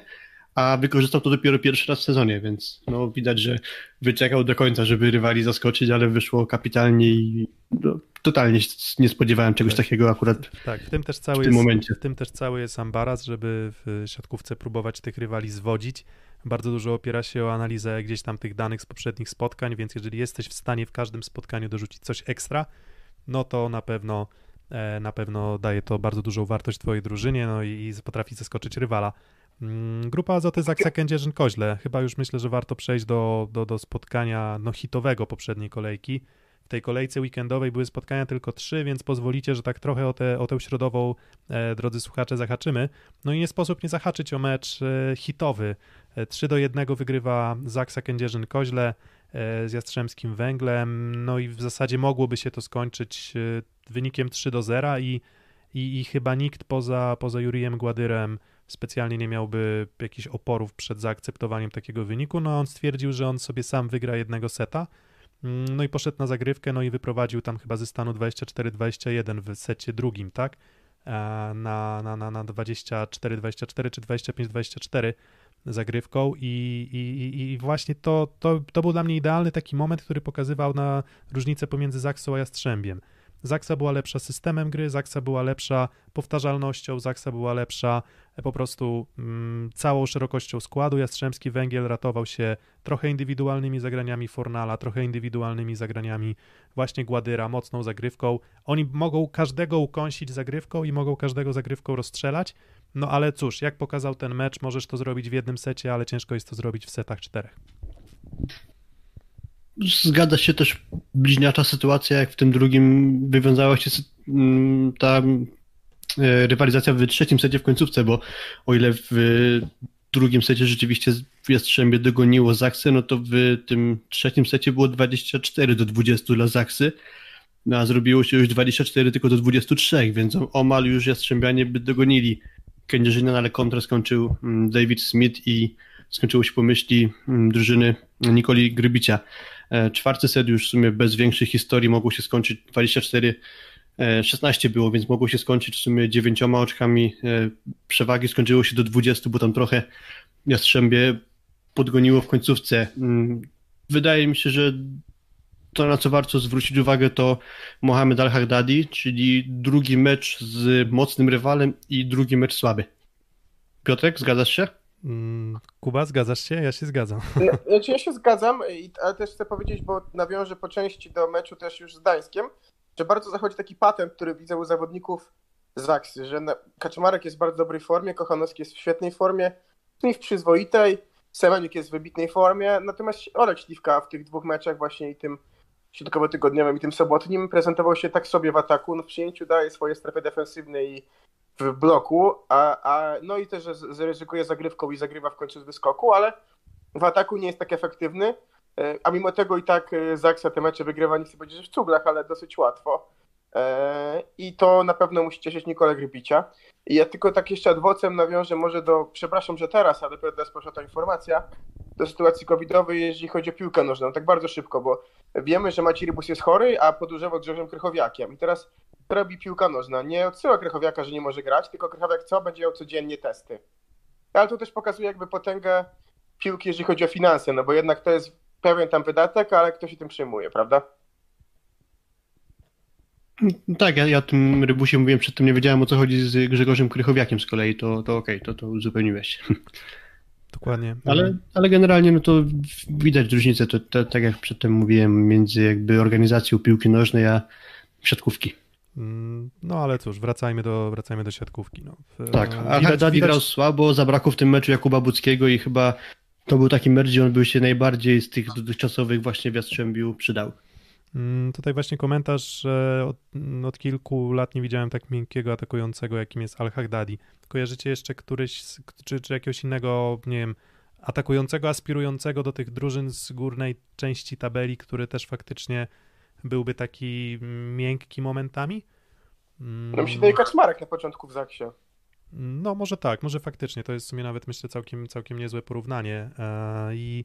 a wykorzystał to dopiero pierwszy raz w sezonie, więc no, widać, że wyczekał do końca, żeby rywali zaskoczyć, ale wyszło kapitalnie i no, totalnie nie spodziewałem czegoś tak. takiego akurat tak, w tym też cały w tym jest, momencie. W tym też cały jest ambaraz, żeby w siatkówce próbować tych rywali zwodzić. Bardzo dużo opiera się o analizę gdzieś tam tych danych z poprzednich spotkań, więc jeżeli jesteś w stanie w każdym spotkaniu dorzucić coś ekstra, no to na pewno na pewno daje to bardzo dużą wartość twojej drużynie, no i, potrafi zaskoczyć rywala. Mm, grupa Azoty Zaksa Kędzierzyn-Koźle. Chyba już myślę, że warto przejść do, do, do spotkania no, hitowego poprzedniej kolejki. W tej kolejce weekendowej były spotkania tylko trzy, więc pozwolicie, że tak trochę o, te, o tę środową, e, drodzy słuchacze, zahaczymy. No i nie sposób nie zahaczyć o mecz e, hitowy. E, 3 do 1 wygrywa Zaksa Kędzierzyn-Koźle e, z Jastrzębskim Węglem, no i w zasadzie mogłoby się to skończyć e, wynikiem 3 do 0 i, i, i chyba nikt poza, poza Jurijem Gładyrem specjalnie nie miałby jakichś oporów przed zaakceptowaniem takiego wyniku. No on stwierdził, że on sobie sam wygra jednego seta. Mm, no i poszedł na zagrywkę, no i wyprowadził tam chyba ze stanu 24-21 w secie drugim, tak? Na, na, na, na 24-24 czy 25-24 zagrywką i, i, i właśnie to, to, to był dla mnie idealny taki moment, który pokazywał na różnicę pomiędzy Zaksą a Jastrzębiem. Zaksa była lepsza systemem gry, Zaksa była lepsza powtarzalnością, Zaksa była lepsza e, po prostu mm, całą szerokością składu. Jastrzębski Węgiel ratował się trochę indywidualnymi zagraniami Fornala, trochę indywidualnymi zagraniami właśnie Gładyra, mocną zagrywką. Oni mogą każdego ukąsić zagrywką i mogą każdego zagrywką rozstrzelać, no ale cóż, jak pokazał ten mecz, możesz to zrobić w jednym secie, ale ciężko jest to zrobić w setach czterech. Zgadza się też bliźniacza sytuacja, jak w tym drugim wywiązała się mm, ta e, rywalizacja w trzecim secie w końcówce, bo o ile w drugim secie rzeczywiście Jastrzębie dogoniło Zaksy, no to w tym trzecim secie było 24 do 20 dla Zaksy, no a zrobiło się już 24 tylko do 23, więc omal już Jastrzębianie by dogonili Kędzierzyna, ale kontra skończył mm, David Smith i skończyło się po myśli mm, drużyny Nikoli Grybicia. E, czwarty set już w sumie bez większej historii mogło się skończyć 24 16 e, było, więc mogło się skończyć w sumie dziewięcioma oczkami e, przewagi. Skończyło się do 20, bo tam trochę Jastrzębie podgoniło w końcówce. Mm, wydaje mi się, że to, na co warto zwrócić uwagę, to Mohamed Al-Hagdadi, czyli drugi mecz z mocnym rywalem i drugi mecz słaby. Piotrek, zgadzasz się? Mm, Kuba, zgadzasz się? Ja się zgadzam. No, znaczy ja się zgadzam, ale też chcę powiedzieć, bo nawiążę po części do meczu też już z Gdańskiem, że bardzo zachodzi taki patent, który widzę u zawodników Zaksy, że Kaczmarek jest w bardzo dobrej formie, Kochanowski jest w świetnej formie, Smith przyzwoitej, Semeniuk jest w wybitnej formie, natomiast Olek Śliwka w tych dwóch meczach właśnie i tym środkowo-tygodniowym i tym sobotnim prezentował się tak sobie w ataku, no w przyjęciu daje swoje strefy defensywne i w bloku, a, a, no i też zaryzykuje zagrywką i zagrywa w końcu z wyskoku, ale w ataku nie jest tak efektywny, e, a mimo tego i tak e, Zaksa te mecze wygrywa, nie chcę powiedzieć, że w cuglach, ale dosyć łatwo. E, I to na pewno musi cieszyć Nikolę Grybicia. I ja tylko tak jeszcze adwocem nawiążę może do, przepraszam, że teraz, ale dopiero teraz poszła ta informacja, do sytuacji covidowej, jeżeli chodzi o piłkę nożną, tak bardzo szybko, bo wiemy, że Maciej Rybus jest chory, a podróżował Grzegorzem Krychowiakiem. I teraz robi piłka nożna. Nie odsyła Krychowiaka, że nie może grać, tylko Krychowiak co? Będzie miał codziennie testy. Ale to też pokazuje jakby potęgę piłki, jeżeli chodzi o finanse, no bo jednak to jest pewien tam wydatek, ale kto się tym przyjmuje, prawda? Tak, ja, ja o tym Rybusie mówiłem przedtem, nie wiedziałem o co chodzi z Grzegorzem Krychowiakiem z kolei, to, to okej, okay, to, to uzupełniłeś. [LAUGHS] Dokładnie. Ale, ale generalnie no to widać różnicę, to, to, tak jak przedtem mówiłem, między jakby organizacją piłki nożnej a siatkówki. Mm, no ale cóż, wracajmy do, wracajmy do siatkówki. No. Tak, a Haddadi grał słabo, zabrakło w tym meczu Jakuba Buckiego i chyba to był taki mecz, gdzie on był się najbardziej z tych dotychczasowych właśnie w Jastrzębiu przydał. Mm, tutaj właśnie komentarz, że od, od, kilku lat nie widziałem tak miękkiego atakującego, jakim jest Al-Haghdadi. Kojarzycie jeszcze któryś, czy, czy jakiegoś innego, nie wiem, atakującego, aspirującego do tych drużyn z górnej części tabeli, który też faktycznie byłby taki miękki momentami? No mi się daje Kaczmarek na początku w Zaksie. No może tak, może faktycznie, to jest w sumie nawet myślę całkiem, całkiem niezłe porównanie e, i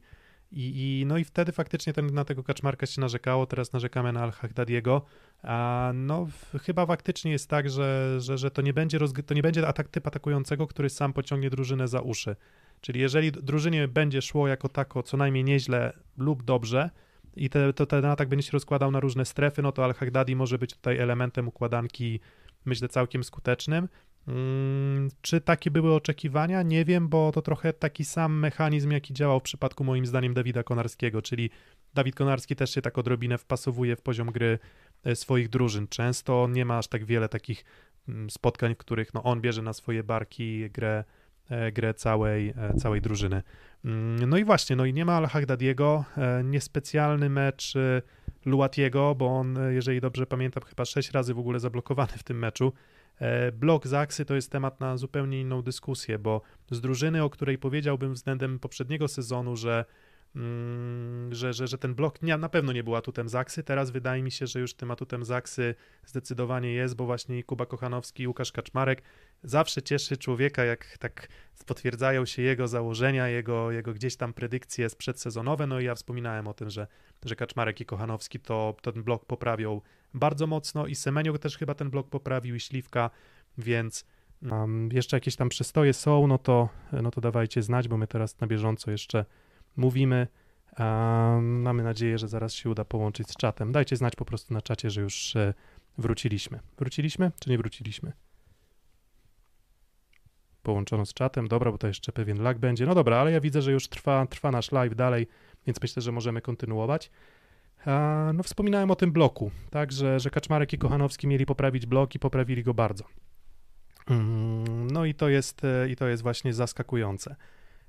i, I, no i wtedy faktycznie ten, na tego Kaczmarka się narzekało, teraz narzekamy na Al-Haghdadiego. A no chyba faktycznie jest tak, że, że, że to nie będzie, to nie będzie atak typ atakującego, który sam pociągnie drużynę za uszy. Czyli jeżeli drużynie będzie szło jako tako co najmniej nieźle lub dobrze i te, to ten atak będzie się rozkładał na różne strefy, no to Al-Haghdadi może być tutaj elementem układanki myślę całkiem skutecznym. Mm, czy takie były oczekiwania? Nie wiem, bo to trochę taki sam mechanizm, jaki działał w przypadku moim zdaniem Dawida Konarskiego, czyli Dawid Konarski też się tak odrobinę wpasowuje w poziom gry e, swoich drużyn. Często nie ma aż tak wiele takich mm, spotkań, w których no, on bierze na swoje barki grę, e, grę całej, e, całej drużyny. Mm, no i właśnie, no i nie ma Al-Hagdadiego, niespecjalny mecz Luatiego, bo on, jeżeli dobrze pamiętam, chyba sześć razy w ogóle zablokowany w tym meczu. E, blok Zaksy to jest temat na zupełnie inną dyskusję, bo z drużyny, o której powiedziałbym względem poprzedniego sezonu, że że, że, że ten blok nie, na pewno nie był atutem Zaksy. Teraz wydaje mi się, że już tym atutem Zaksy zdecydowanie jest, bo właśnie Kuba Kochanowski Łukasz Kaczmarek zawsze cieszy człowieka, jak tak potwierdzają się jego założenia, jego, jego gdzieś tam predykcje przedsezonowe. No i ja wspominałem o tym, że, że Kaczmarek i Kochanowski to ten blok poprawią bardzo mocno i Semeniuk też chyba ten blok poprawił i Śliwka, więc um, jeszcze jakieś tam przystoje są, no to, no to dawajcie znać, bo my teraz na bieżąco jeszcze mówimy. mamy nadzieję, że zaraz się uda połączyć z czatem. Dajcie znać po prostu na czacie, że już e, wróciliśmy. Wróciliśmy, czy nie wróciliśmy? Połączono z czatem, dobra, bo to jeszcze pewien lag będzie. No dobra, ale ja widzę, że już trwa, trwa nasz live dalej, więc myślę, że możemy kontynuować. No, wspominałem o tym bloku, tak, że, że Kaczmarek i Kochanowski mieli poprawić blok i poprawili go bardzo. Mm, no i to jest, e, i to jest właśnie zaskakujące.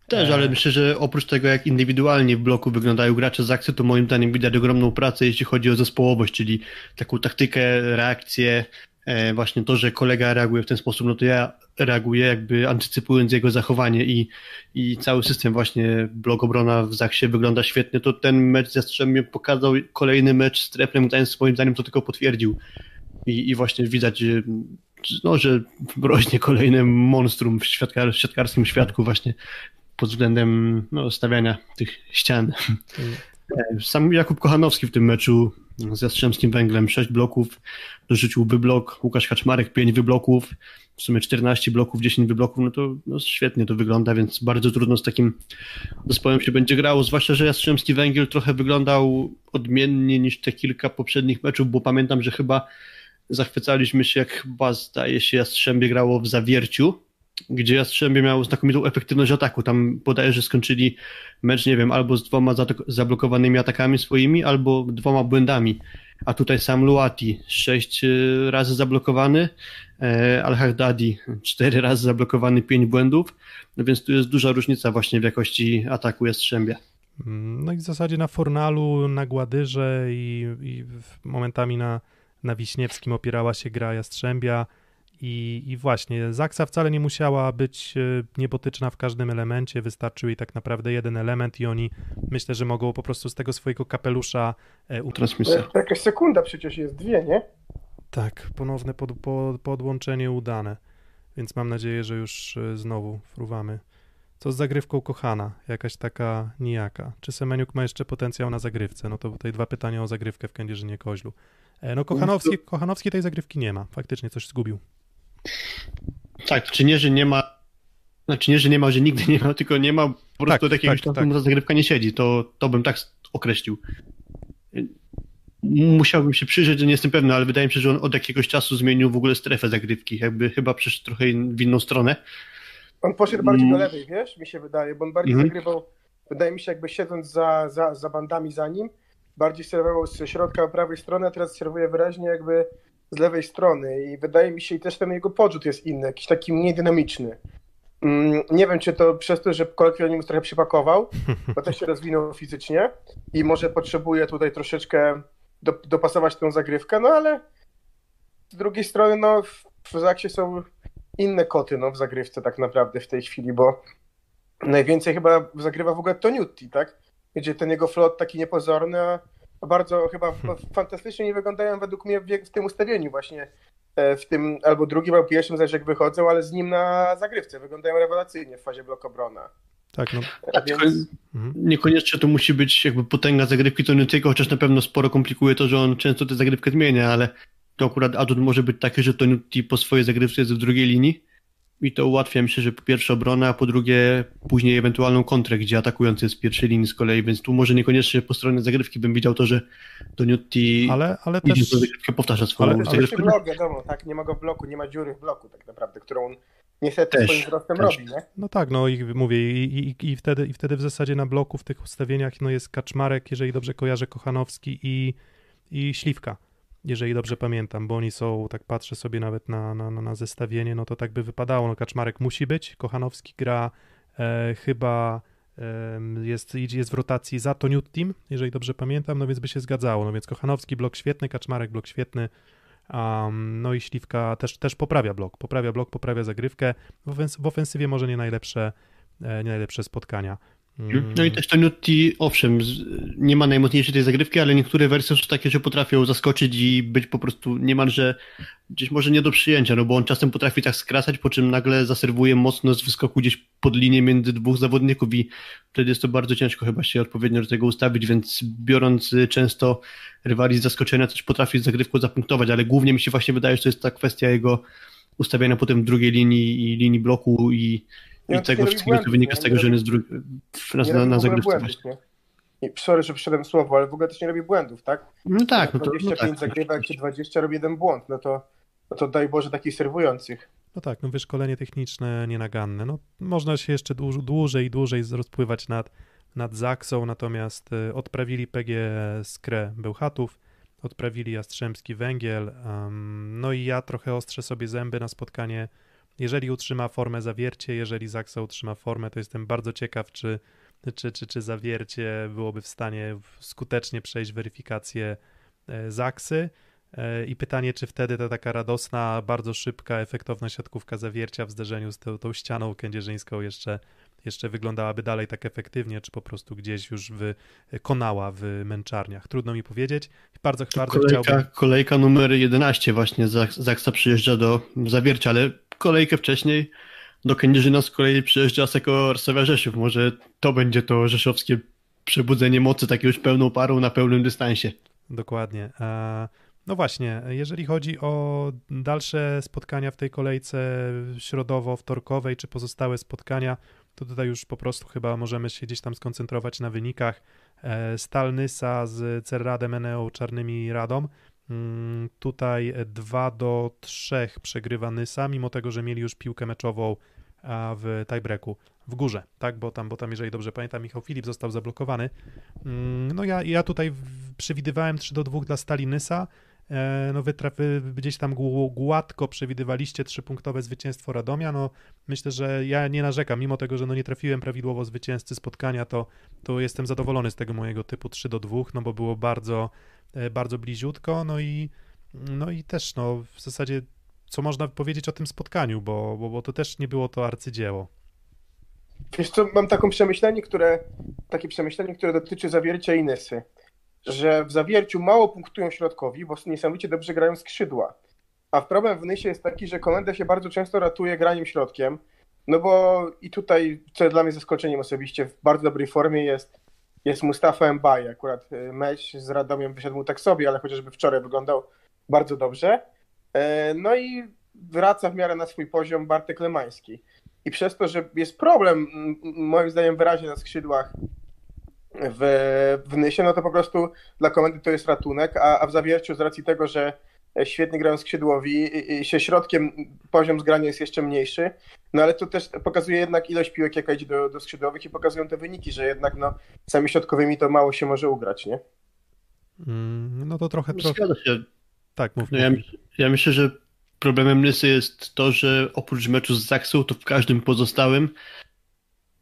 Też, ale e. myślę, że oprócz tego, jak indywidualnie w bloku wyglądają gracze z akcji, to moim zdaniem widać ogromną pracę, jeśli chodzi o zespołowość, czyli taką taktykę, reakcję, e, właśnie to, że kolega reaguje w ten sposób, no to ja reaguję jakby antycypując jego zachowanie i, i cały system właśnie blok obrona w Zaksie wygląda świetnie, to ten mecz z Jastrzębiem pokazał kolejny mecz z Treflem, Gdańsk moim zdaniem to tylko potwierdził i, i właśnie widać, że no, że rośnie kolejne monstrum w, świadkar, w siatkarskim świadku właśnie pod względem no, stawiania tych ścian. Sam Jakub Kochanowski w tym meczu z Jastrzębskim Węglem 6 bloków, dorzucił wyblok, Łukasz Kaczmarek 5 wybloków, w sumie 14 bloków, 10 wybloków, no to no świetnie to wygląda, więc bardzo trudno z takim zespołem się będzie grało, zwłaszcza, że Jastrzębski Węgiel trochę wyglądał odmiennie niż te kilka poprzednich meczów, bo pamiętam, że chyba zachwycaliśmy się, jak chyba zdaje się Jastrzębie grało w Zawierciu, gdzie Jastrzębie miał znakomitą efektywność ataku. Tam podaje, że skończyli mecz, nie wiem, albo z dwoma zablokowanymi atakami swoimi, albo dwoma błędami. A tutaj sam Luati sześć e, razy zablokowany, e, Al-Hardadi cztery razy zablokowany, pięć błędów, no więc tu jest duża różnica właśnie w jakości ataku Jastrzębia. No i w zasadzie na Fornalu, na Gładyrze i, i momentami na, na Wiśniewskim opierała się gra Jastrzębia. I, I właśnie, Zaksa wcale nie musiała być e, niebotyczna w każdym elemencie, wystarczył jej tak naprawdę jeden element i oni myślę, że mogą po prostu z tego swojego kapelusza e, utransmisję. Jakaś sekunda przecież jest, dwie, nie? Tak, ponowne pod, pod, podłączenie udane, więc mam nadzieję, że już e, znowu fruwamy. Co z zagrywką kochana? Jakaś taka nijaka. Czy Semeniuk ma jeszcze potencjał na zagrywce? No to tutaj dwa pytania o zagrywkę w Kędzierzynie Koźlu. No Kochanowski, Kochanowski tej zagrywki nie ma, faktycznie coś zgubił. Tak, czy nie, że nie ma. Znaczy nie, że nie ma, że nigdy nie ma, tylko nie ma po prostu tak, jakiegoś tak, tak. ta zagrywka nie siedzi. To, to bym tak określił. Musiałbym się przyjrzeć, że nie jestem pewny, ale wydaje mi się, że on od jakiegoś czasu zmienił w ogóle strefę zagrywki. Jakby chyba przeszedł trochę w inną stronę. On poszedł bardziej do mm. lewej, wiesz, mi się wydaje, bo on bardziej mm. zagrywał, wydaje mi się, jakby siedząc za, za, za bandami za nim, bardziej serwował z środka prawej strony, a teraz serwuje wyraźnie jakby z lewej strony i wydaje mi się, i też ten jego podrzut jest inny, jakiś taki mniej dynamiczny. Mm, Nie wiem, czy to przez to, że kolokwializm trochę przypakował, [LAUGHS] bo też się rozwinął fizycznie i może potrzebuje tutaj troszeczkę do, dopasować tę zagrywkę, no ale z drugiej strony, no w, w Zaksie są inne koty no, w zagrywce tak naprawdę w tej chwili, bo najwięcej chyba zagrywa w ogóle Toniutti, tak? Gdzie ten jego flot taki niepozorny, a bardzo chyba f- fantastycznie nie wyglądają według mnie w, w tym ustawieniu właśnie e, w tym albo drugim, albo pierwszym, zależy jak wychodzą, ale z nim na zagrywce wyglądają rewelacyjnie w fazie blok obrona. Tak, no. A więc, Mhm. Niekoniecznie to musi być jakby potęga zagrywki Toniutiego, chociaż na pewno sporo komplikuje to, że on często tę zagrywkę zmienia, ale to akurat atut może być taki, że Tonuti po swojej zagrywce jest w drugiej linii i to ułatwia mi się, że po pierwsze obronę, a po drugie później ewentualną kontrę, gdzie atakujący jest w pierwszej linii z kolei, więc tu może niekoniecznie po stronie zagrywki bym widział to, że Tonuti Ale, ale idzie też... zagrywkę, powtarza swoją ale- ale zagrywkę. blok, wiadomo, tak, nie ma go w bloku, nie ma dziury w bloku tak naprawdę, którą on niestety Też, swoim wzrostem też. robi, nie? No tak, no i mówię, i, i, i, wtedy, i wtedy w zasadzie na bloku w tych ustawieniach no jest Kaczmarek, jeżeli dobrze kojarzę, Kochanowski i, i Śliwka, jeżeli dobrze pamiętam, bo oni są, tak patrzę sobie nawet na, na, na- zestawienie, no to tak by wypadało, no Kaczmarek musi być, Kochanowski gra e, chyba jest, jest w rotacji za Toniuttim, jeżeli dobrze pamiętam, no więc by się zgadzało, no więc Kochanowski blok świetny, Kaczmarek blok świetny, Um, no i Śliwka też, też poprawia blok, poprawia blok, poprawia zagrywkę. W, ofens- w ofensywie może nie najlepsze, e, nie najlepsze spotkania. No i też Tonuti, owszem, z- nie ma najmocniejszej tej zagrywki, ale niektóre wersje są takie, że potrafią zaskoczyć i być po prostu niemalże gdzieś może nie do przyjęcia, no bo on czasem potrafi tak skracać, po czym nagle zaserwuje mocno z wyskoku gdzieś pod linię między dwóch zawodników i wtedy jest to bardzo ciężko chyba się odpowiednio do tego ustawić, więc biorąc często rywali z zaskoczenia też potrafi z zagrywką zapunktować, ale głównie mi się właśnie wydaje, że to jest ta kwestia jego ustawiania potem drugiej linii i linii bloku i, i tego wszystkiego, co błędów, wynika z tego, że on jest dru- w- na, Nie na, zagrywce właśnie. nie? Sorry, że przyszedłem słowo, ale w ogóle też nie robi błędów, tak? No tak, no to, no 25 tak. zagrywek czy 20 robi jeden błąd, no to, no to daj Boże takich serwujących. No tak, no wyszkolenie techniczne nienaganne. No, można się jeszcze dłuż, dłużej i dłużej rozpływać nad, nad Zaksą, natomiast y, odprawili PG Skrę Bełchatów, odprawili Jastrzębski Węgiel, no i ja trochę ostrzę sobie zęby na spotkanie. Jeżeli utrzyma formę Zawiercie, jeżeli Zaksa utrzyma formę, to jestem bardzo ciekaw, czy, czy, czy, czy Zawiercie byłoby w stanie skutecznie przejść weryfikację e, Zaksy. E, I pytanie, czy wtedy ta taka radosna, bardzo szybka, efektowna siatkówka zawiercia w zderzeniu z tą, tą ścianą kędzierzyńską jeszcze, jeszcze wyglądałaby dalej tak efektywnie, czy po prostu gdzieś już wykonała w męczarniach. Trudno mi powiedzieć. Bardzo, bardzo Kolejka, chciałbym. kolejka numer 11 właśnie Zak- Zaksa przyjeżdża do Zawiercia, ale kolejkę wcześniej do Kędzierzyna z kolei przyjeżdża Seko Warszawia Rzeszów. Może to będzie to rzeszowskie przebudzenie mocy takie już pełną parą na pełnym dystansie. Dokładnie. E, No właśnie, jeżeli chodzi o dalsze spotkania w tej kolejce środowo-wtorkowej, czy pozostałe spotkania, to tutaj już po prostu chyba możemy się gdzieś tam skoncentrować na wynikach. E, Stal Nysa z Cerradem Eneo Czarnymi Radą. Mm, Tutaj 2 do 3 przegrywa Nysa, mimo tego, że mieli już piłkę meczową w tiebreaku. W górze, tak, bo tam, bo tam, jeżeli dobrze pamiętam, Michał Filip został zablokowany. Mm, No ja, ja tutaj przewidywałem 3 do 2 dla Stali Nysa, E, no wy, gdzieś tam gł- gładko przewidywaliście trzypunktowe zwycięstwo Radomia, no myślę, że ja nie narzekam, mimo tego, że no nie trafiłem prawidłowo zwycięzcy spotkania, to, to jestem zadowolony z tego mojego typu 3 do 2, no bo było bardzo, e, bardzo bliziutko, no i, no i też no w zasadzie co można powiedzieć o tym spotkaniu, bo, bo, bo to też nie było to arcydzieło. Wiesz co, mam taką przemyślenie, które, takie przemyślenie, które dotyczy zawiercia i Nysy. Że w zawierciu mało punktują środkowi, bo niesamowicie dobrze grają skrzydła. A problem w Nysie jest taki, że komenda się bardzo często ratuje graniem środkiem. No bo i tutaj, co dla mnie zaskoczeniem osobiście, w bardzo dobrej formie jest, jest Mustafa Mbaye. Akurat y, mecz z Radomiem wyszedł mu tak sobie, ale chociażby wczoraj wyglądał bardzo dobrze. E, No i wraca w miarę na swój poziom Bartek Lemański. I przez to, że jest problem, moim zdaniem, wyraźnie na skrzydłach w, w Nysie, no to po prostu dla komendy to jest ratunek, a, a w zawierciu z racji tego, że świetnie grają skrzydłowi i, i się środkiem poziom zgrania jest jeszcze mniejszy, no ale to też pokazuje jednak ilość piłek, jaka idzie do, do skrzydłowych i pokazują te wyniki, że jednak no, sami środkowymi to mało się może ugrać, nie? Mm, No to trochę, trochę Zgadza się. Tak, mów. No ja, ja myślę, że problemem Nysy jest to, że oprócz meczu z Zaksą, to w każdym pozostałym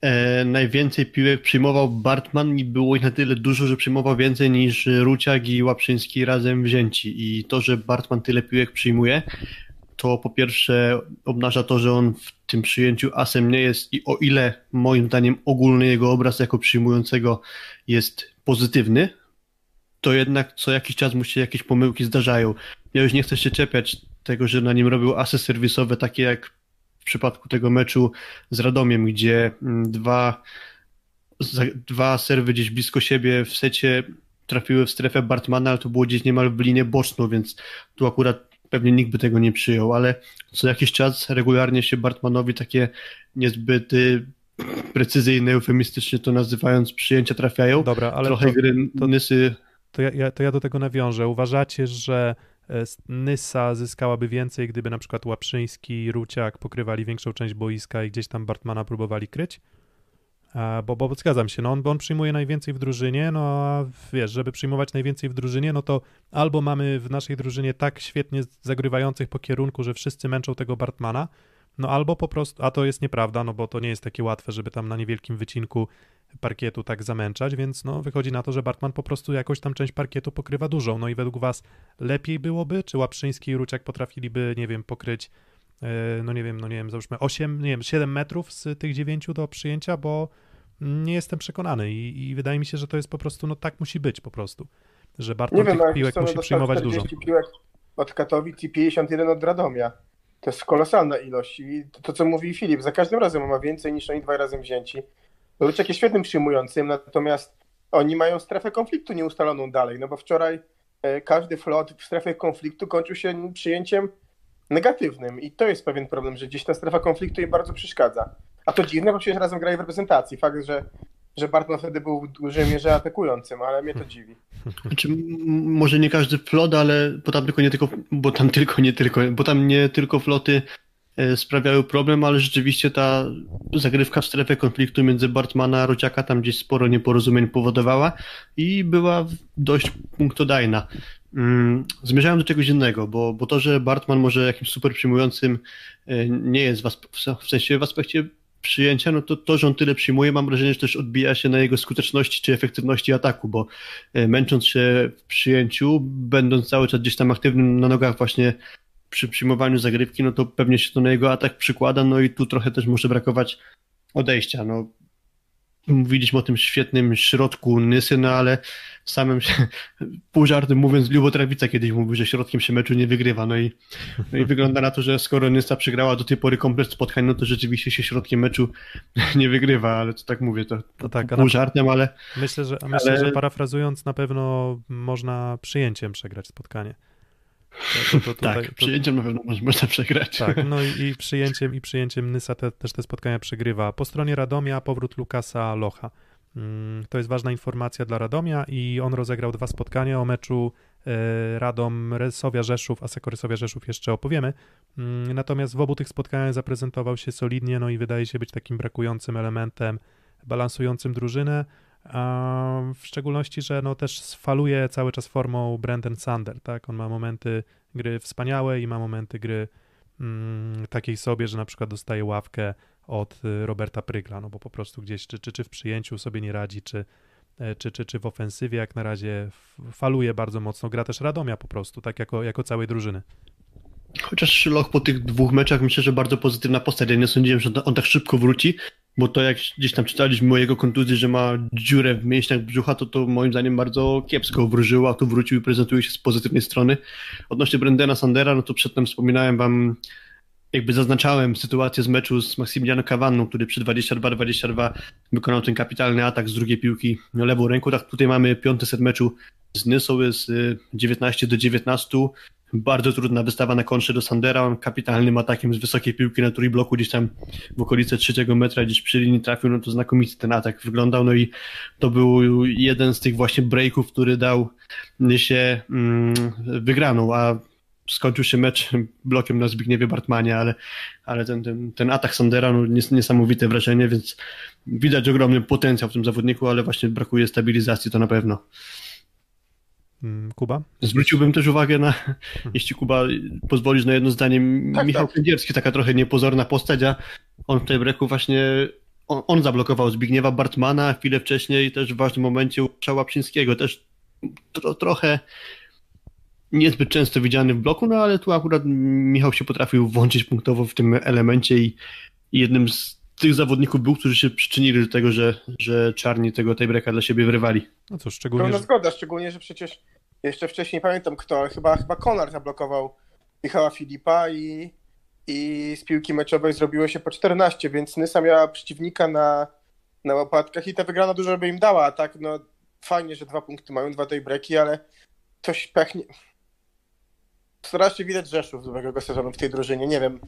e, najwięcej piłek przyjmował Bartman i było ich na tyle dużo, że przyjmował więcej niż Ruciak i Łaprzyński razem wzięci. I to, że Bartman tyle piłek przyjmuje, to po pierwsze obnaża to, że on w tym przyjęciu asem nie jest i o ile moim zdaniem ogólny jego obraz jako przyjmującego jest pozytywny, to jednak co jakiś czas mu się jakieś pomyłki zdarzają. Ja już nie chcę się czepiać tego, że na nim robił asy serwisowe, takie jak w przypadku tego meczu z Radomiem, gdzie mm, dwa, dwa serwy gdzieś blisko siebie w secie trafiły w strefę Bartmana, ale to było gdzieś niemal w linię boczną, więc tu akurat pewnie nikt by tego nie przyjął, ale co jakiś czas regularnie się Bartmanowi takie niezbyt precyzyjne, eufemistycznie to nazywając, przyjęcia trafiają. Dobra, ale Trochę to, gry to- Nysy to, ja, ja, to ja do tego nawiążę. Uważacie, że Nysa zyskałaby więcej, gdyby na przykład Łaprzyński i Ruciak pokrywali większą część boiska i gdzieś tam Bartmana próbowali kryć? A, bo, bo zgadzam się, no on, bo on przyjmuje najwięcej w drużynie, no a wiesz, żeby przyjmować najwięcej w drużynie, no to albo mamy w naszej drużynie tak świetnie zagrywających po kierunku, że wszyscy męczą tego Bartmana, no albo po prostu, a to jest nieprawda, no bo to nie jest takie łatwe, żeby tam na niewielkim wycinku parkietu tak zamęczać, więc no wychodzi na to, że Bartman po prostu jakąś tam część parkietu pokrywa dużą. No i według was lepiej byłoby, czy Łaprzyński i Ruciak potrafiliby, nie wiem, pokryć e, no nie wiem, no nie wiem, załóżmy 8, nie wiem, 7 metrów z tych 9 do przyjęcia, bo nie jestem przekonany i, i wydaje mi się, że to jest po prostu, no tak musi być po prostu, że Bartman wiem, tych piłek co, no musi dostał przyjmować dużo. 40 piłek od Katowic i 51 od Radomia. To jest kolosalna ilość. I to, to, co mówi Filip, za każdym razem ma więcej niż oni dwa razem wzięci. Ruciak jest świetnym przyjmującym, natomiast oni mają strefę konfliktu nieustaloną dalej, no bo wczoraj e, każdy flot w strefie konfliktu kończył się przyjęciem negatywnym i to jest pewien problem, że gdzieś ta strefa konfliktu im bardzo przeszkadza. A to dziwne, bo przecież razem grali w reprezentacji. Fakt, że, że Bartman wtedy był w dużej mierze atakującym, ale mnie to dziwi. [LAUGHS] Znaczy, może nie każdy flot, ale bo tam tylko nie tylko, bo tam tylko nie tylko, bo tam nie tylko floty sprawiały problem, ale rzeczywiście ta zagrywka w strefę konfliktu między Bartmana a Rociaka tam gdzieś sporo nieporozumień powodowała i była dość punktodajna. Mm, Zmierzałem do czegoś innego, bo, bo to, że Bartman może jakimś super przyjmującym e, nie jest w sensie w aspekcie przyjęcia, no to to, że on tyle przyjmuje, mam wrażenie, że też odbija się na jego skuteczności czy efektywności ataku, bo e, męcząc się w przyjęciu, będąc cały czas gdzieś tam aktywnym na nogach właśnie przy przyjmowaniu zagrywki, no to pewnie się to na jego atak przykłada, no i tu trochę też może brakować odejścia, no mówiliśmy o tym świetnym środku Nysy, no ale samym się, [LAUGHS] pół żartem mówiąc, Lubotrawica kiedyś mówił, że środkiem się meczu nie wygrywa, no i, no i wygląda na to, że skoro Nysa przegrała do tej pory komplet spotkań, no to rzeczywiście się środkiem meczu [LAUGHS] nie wygrywa, ale to tak mówię, to, To tak, pół żartem, ale myślę, że, a myślę, ale- że parafrazując, na pewno można przyjęciem przegrać spotkanie. To, to, to, tutaj, tak, przyjęciem na pewno można przegrać. Tak, no i, i [LAUGHS] przyjęciem i przyjęciem Nysa te, też te spotkania przegrywa. Po stronie Radomia powrót Lukasa Locha. Mm, To jest ważna informacja dla Radomia i on rozegrał dwa spotkania o meczu e, Radom Resowia Rzeszów, a Sekorysowia Rzeszów jeszcze opowiemy. Mm, Natomiast w obu tych spotkaniach zaprezentował się solidnie, no i wydaje się być takim brakującym elementem balansującym drużynę, w szczególności, że no też faluje cały czas formą Brandon Sander, tak? On ma momenty gry wspaniałe i ma momenty gry mm, takiej sobie, że na przykład dostaje ławkę od y, Roberta Prygla, no bo po prostu gdzieś czy, czy, czy w przyjęciu sobie nie radzi, czy, e, czy, czy, czy w ofensywie jak na razie faluje bardzo mocno, gra też Radomia po prostu, tak jako, jako całej drużyny. Chociaż Loch po tych dwóch meczach myślę, że bardzo pozytywna postać. Ja nie sądziłem, że on tak szybko wróci, bo to jak gdzieś tam czytaliśmy o jego kontuzji, że ma dziurę w mięśniach brzucha, to to moim zdaniem bardzo kiepsko wróżyło, a tu wrócił i prezentuje się z pozytywnej strony. Odnośnie Brendana Sandera, no to przedtem wspominałem wam, jakby zaznaczałem sytuację z meczu z Maksymiliano Cavanną, który przy 22-22 wykonał ten kapitalny atak z drugiej piłki lewą ręką. Tak tutaj mamy piąty set meczu z Nysą, jest y, 19 do 19. Bardzo trudna wystawa na kontrze do Sandera, on kapitalnym atakiem z wysokiej piłki na bloku gdzieś tam w okolice trzeciego metra, gdzieś przy linii trafił, no to znakomicie ten atak wyglądał, no i to był jeden z tych właśnie breaków, który dał się mm, wygraną, a skończył się mecz [LAUGHS] blokiem na Zbigniewie Bartmanie, ale, ale ten, ten, ten atak Sandera, no nies, niesamowite wrażenie, więc widać ogromny potencjał w tym zawodniku, ale właśnie brakuje stabilizacji, to na pewno. Mm, Kuba? Zwróciłbym też uwagę na, [LAUGHS] jeśli Kuba pozwolisz na jedno zdanie, Tak, Michał tak. Kędzierski, taka trochę niepozorna postać, a on w tej breku właśnie, on, on zablokował Zbigniewa Bartmana, chwilę wcześniej też w ważnym momencie Łukasza Łapczyńskiego, też tro, trochę niezbyt często widziany w bloku, no ale tu akurat Michał się potrafił włączyć punktowo w tym elemencie i, i jednym z tych zawodników był, którzy się przyczynili do tego, że, że czarni tego tiebreaka dla siebie wyrywali. No cóż, szczególnie, Pełna że... zgoda, szczególnie, że przecież jeszcze wcześniej pamiętam kto, ale chyba, chyba Konar zablokował Michała Filipa i, i z piłki meczowej zrobiło się po 14, więc Nysa miała przeciwnika na, na łopatkach i ta wygrana dużo by im dała, a tak no fajnie, że dwa punkty mają, dwa tej breki, ale coś pechnie... Strasznie widać Rzeszów z ubiegłego sezonu w tej drużynie, nie wiem.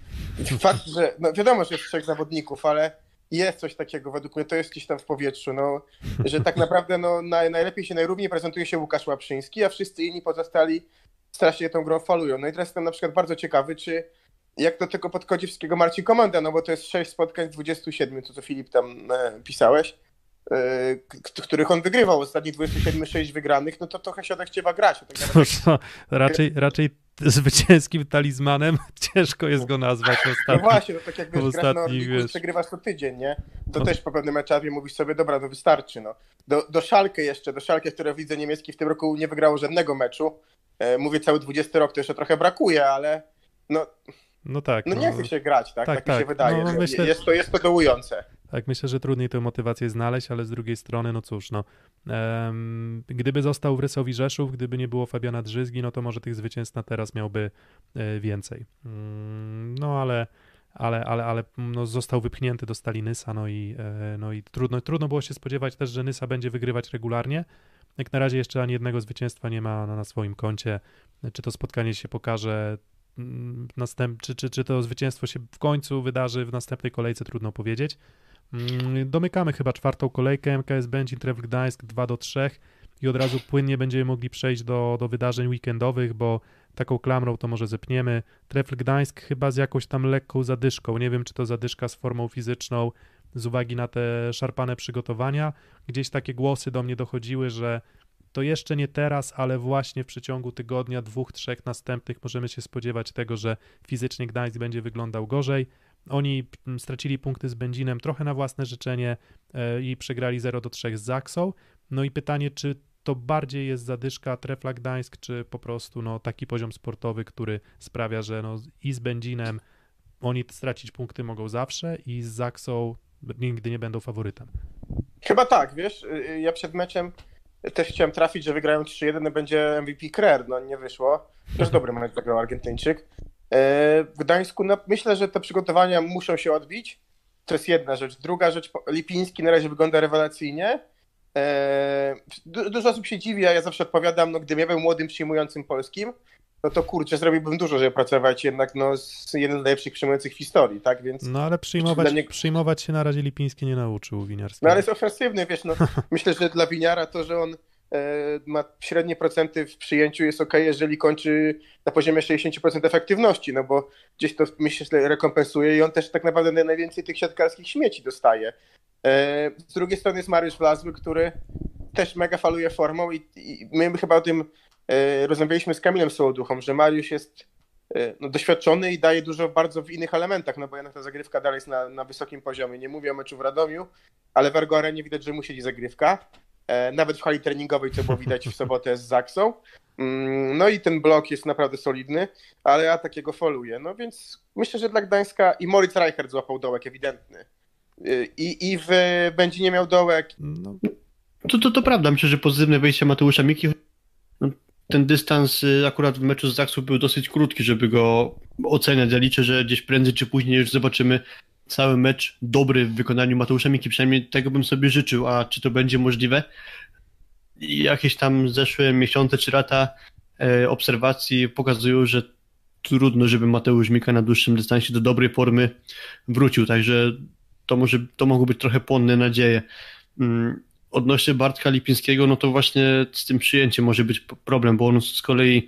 Fakt, że no wiadomo, że jest trzech zawodników, ale jest coś takiego, według mnie to jest gdzieś tam w powietrzu, no, że tak naprawdę no, naj, najlepiej się, najrówniej prezentuje się Łukasz Łapszyński, a wszyscy inni pozostali strasznie tą grą falują. No i teraz jestem na przykład bardzo ciekawy, czy jak do tego podchodzi wszystkiego Marcin Komanda, no bo to jest 6 spotkań z 27, to co Filip tam e, pisałeś, których on wygrywał, ostatnich 27 6 wygranych, no to trochę się odechciewa grać. Tak Cóż, no, raczej, raczej zwycięskim talizmanem [LAUGHS] ciężko jest go nazwać w No ostatnim. właśnie, no tak jak wiesz, grasz na ostatnich, wiesz. przegrywasz co tydzień, nie? To No. też po pewnym etapie mówisz sobie, dobra, no wystarczy, no. Do, do Szalkę jeszcze, do Szalkę, które w lidze niemieckiej w tym roku nie wygrało żadnego meczu. E, mówię cały 20 rok, to jeszcze trochę brakuje, ale no, No tak. no nie chce się grać, tak? Tak, Tak, mi się tak. wydaje. No, myślę- jest, to, jest to dołujące. Tak, myślę, że trudniej tę motywację znaleźć, ale z drugiej strony, no cóż, no, em, gdyby został w Rysowi Rzeszów, gdyby nie było Fabiana Drzyzgi, no to może tych zwycięstw na teraz miałby e, więcej. Mm, No ale, ale, ale, ale no, został wypchnięty do stali Nysa, no i, e, no i trudno, trudno było się spodziewać też, że Nysa będzie wygrywać regularnie. Jak na razie jeszcze ani jednego zwycięstwa nie ma na, na swoim koncie. Czy to spotkanie się pokaże mm, następ, czy, czy, czy to zwycięstwo się w końcu wydarzy w następnej kolejce, trudno powiedzieć. Mm, Domykamy chyba czwartą kolejkę. MKS Będzin, Tref Gdańsk 2 do 3 i od razu płynnie będziemy mogli przejść do, do wydarzeń weekendowych, bo taką klamrą to może zepniemy. Trefl Gdańsk chyba z jakąś tam lekką zadyszką. Nie wiem, czy to zadyszka z formą fizyczną z uwagi na te szarpane przygotowania. Gdzieś takie głosy do mnie dochodziły, że to jeszcze nie teraz, ale właśnie w przeciągu tygodnia, dwóch, trzech następnych możemy się spodziewać tego, że fizycznie Gdańsk będzie wyglądał gorzej. Oni mm, stracili punkty z Będzinem trochę na własne życzenie e, i przegrali 0 do 3 z Zaksą. No i pytanie, czy to bardziej jest zadyszka Trefla Gdańsk, czy po prostu no, taki poziom sportowy, który sprawia, że no, i z Będzinem oni stracić punkty mogą zawsze i z Zaksą nigdy nie będą faworytem. Chyba tak, wiesz, y, y, ja przed meczem też chciałem trafić, że wygrają 3-1, no będzie MVP Krer, no nie wyszło. Też dobry mecz zagrał Argentyńczyk. E, W Gdańsku no, myślę, że te przygotowania muszą się odbić. To jest jedna rzecz. Druga rzecz, Lipiński na razie wygląda rewelacyjnie. E, du- Dużo osób się dziwi, a ja zawsze odpowiadam, no gdybym ja był młodym przyjmującym polskim, no to kurczę, zrobiłbym dużo, żeby pracować jednak no, z jednym z najlepszych przyjmujących w historii, tak? Więc No ale przyjmować, mnie- przyjmować się na razie Lipiński nie nauczył Winiarski. No ale jest ofensywny, wiesz, no [LAUGHS] myślę, że dla Winiara to, że on ma średnie procenty w przyjęciu jest ok, jeżeli kończy na poziomie 60% efektywności, no bo gdzieś to myślę, rekompensuje i on też tak naprawdę naj- najwięcej tych siatkarskich śmieci dostaje. E, z drugiej strony jest Mariusz Wlazły, który też mega faluje formą i, i my chyba o tym e, rozmawialiśmy z Kamilem Sołoduchą, że Mariusz jest e, no, doświadczony i daje dużo bardzo w innych elementach, no bo jednak ta zagrywka dalej jest na, na wysokim poziomie. Nie mówię o meczu w Radomiu, ale w Ergo Arenie widać, że mu siedzi zagrywka. E, Nawet w hali treningowej, co było widać w sobotę z Zaksą. Mm, No i ten blok jest naprawdę solidny, ale ja takiego foluję. No więc myślę, że dla Gdańska i Moritz Reichert złapał dołek ewidentny. Y, I, i w będzie nie miał dołek. No, To, to, to prawda, myślę, że pozytywne wejście Mateusza Miki. No, ten dystans y, akurat w meczu z Zaksą był dosyć krótki, żeby go oceniać. Ja liczę, że gdzieś prędzej czy później już zobaczymy cały mecz dobry w wykonaniu Mateusza Miki. Przynajmniej tego bym sobie życzył, a czy to będzie możliwe? Jakieś tam zeszłe miesiące czy lata e, obserwacji pokazują, że trudno, żeby Mateusz Mika na dłuższym dystansie do dobrej formy wrócił, także to może to mogą być trochę płonne nadzieje. Mm, Odnośnie Bartka Lipińskiego, no to właśnie z tym przyjęciem może być problem, bo on z kolei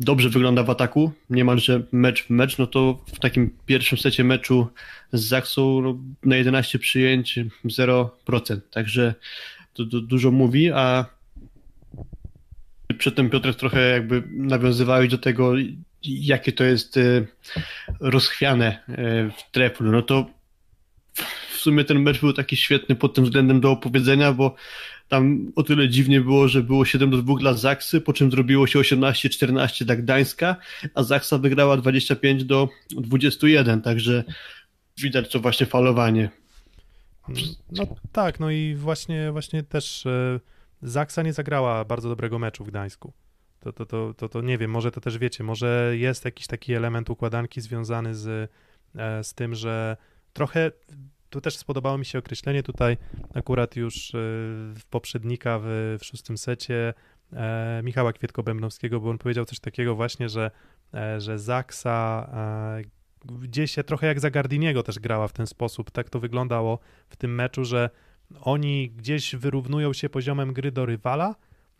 dobrze wygląda w ataku, niemalże mecz w mecz, no to w takim pierwszym secie meczu z Zaksą no, na 11 przyjęć 0%, także to, to dużo mówi, a przedtem Piotrek trochę jakby nawiązywałeś do tego, jakie to jest e, rozchwiane e, w treflu, no to sumie ten mecz był taki świetny pod tym względem do opowiedzenia, bo tam o tyle dziwnie było, że było 7 do 2 dla Zaksy, po czym zrobiło się 18-14 dla Gdańska, a Zaksa wygrała 25 do 21, także widać to właśnie falowanie. No tak, no i właśnie, właśnie też e, Zaksa nie zagrała bardzo dobrego meczu w Gdańsku. To, to, to, to, to nie wiem, może to też wiecie, może jest jakiś taki element układanki związany z, e, z tym, że trochę tu też spodobało mi się określenie tutaj akurat już e, w poprzednika w, w szóstym secie e, Michała Kwietko-Bębnowskiego, bo on powiedział coś takiego właśnie, że, e, że Zaksa e, gdzieś się trochę jak za Gardiniego też grała w ten sposób. Tak to wyglądało w tym meczu, że oni gdzieś wyrównują się poziomem gry do rywala,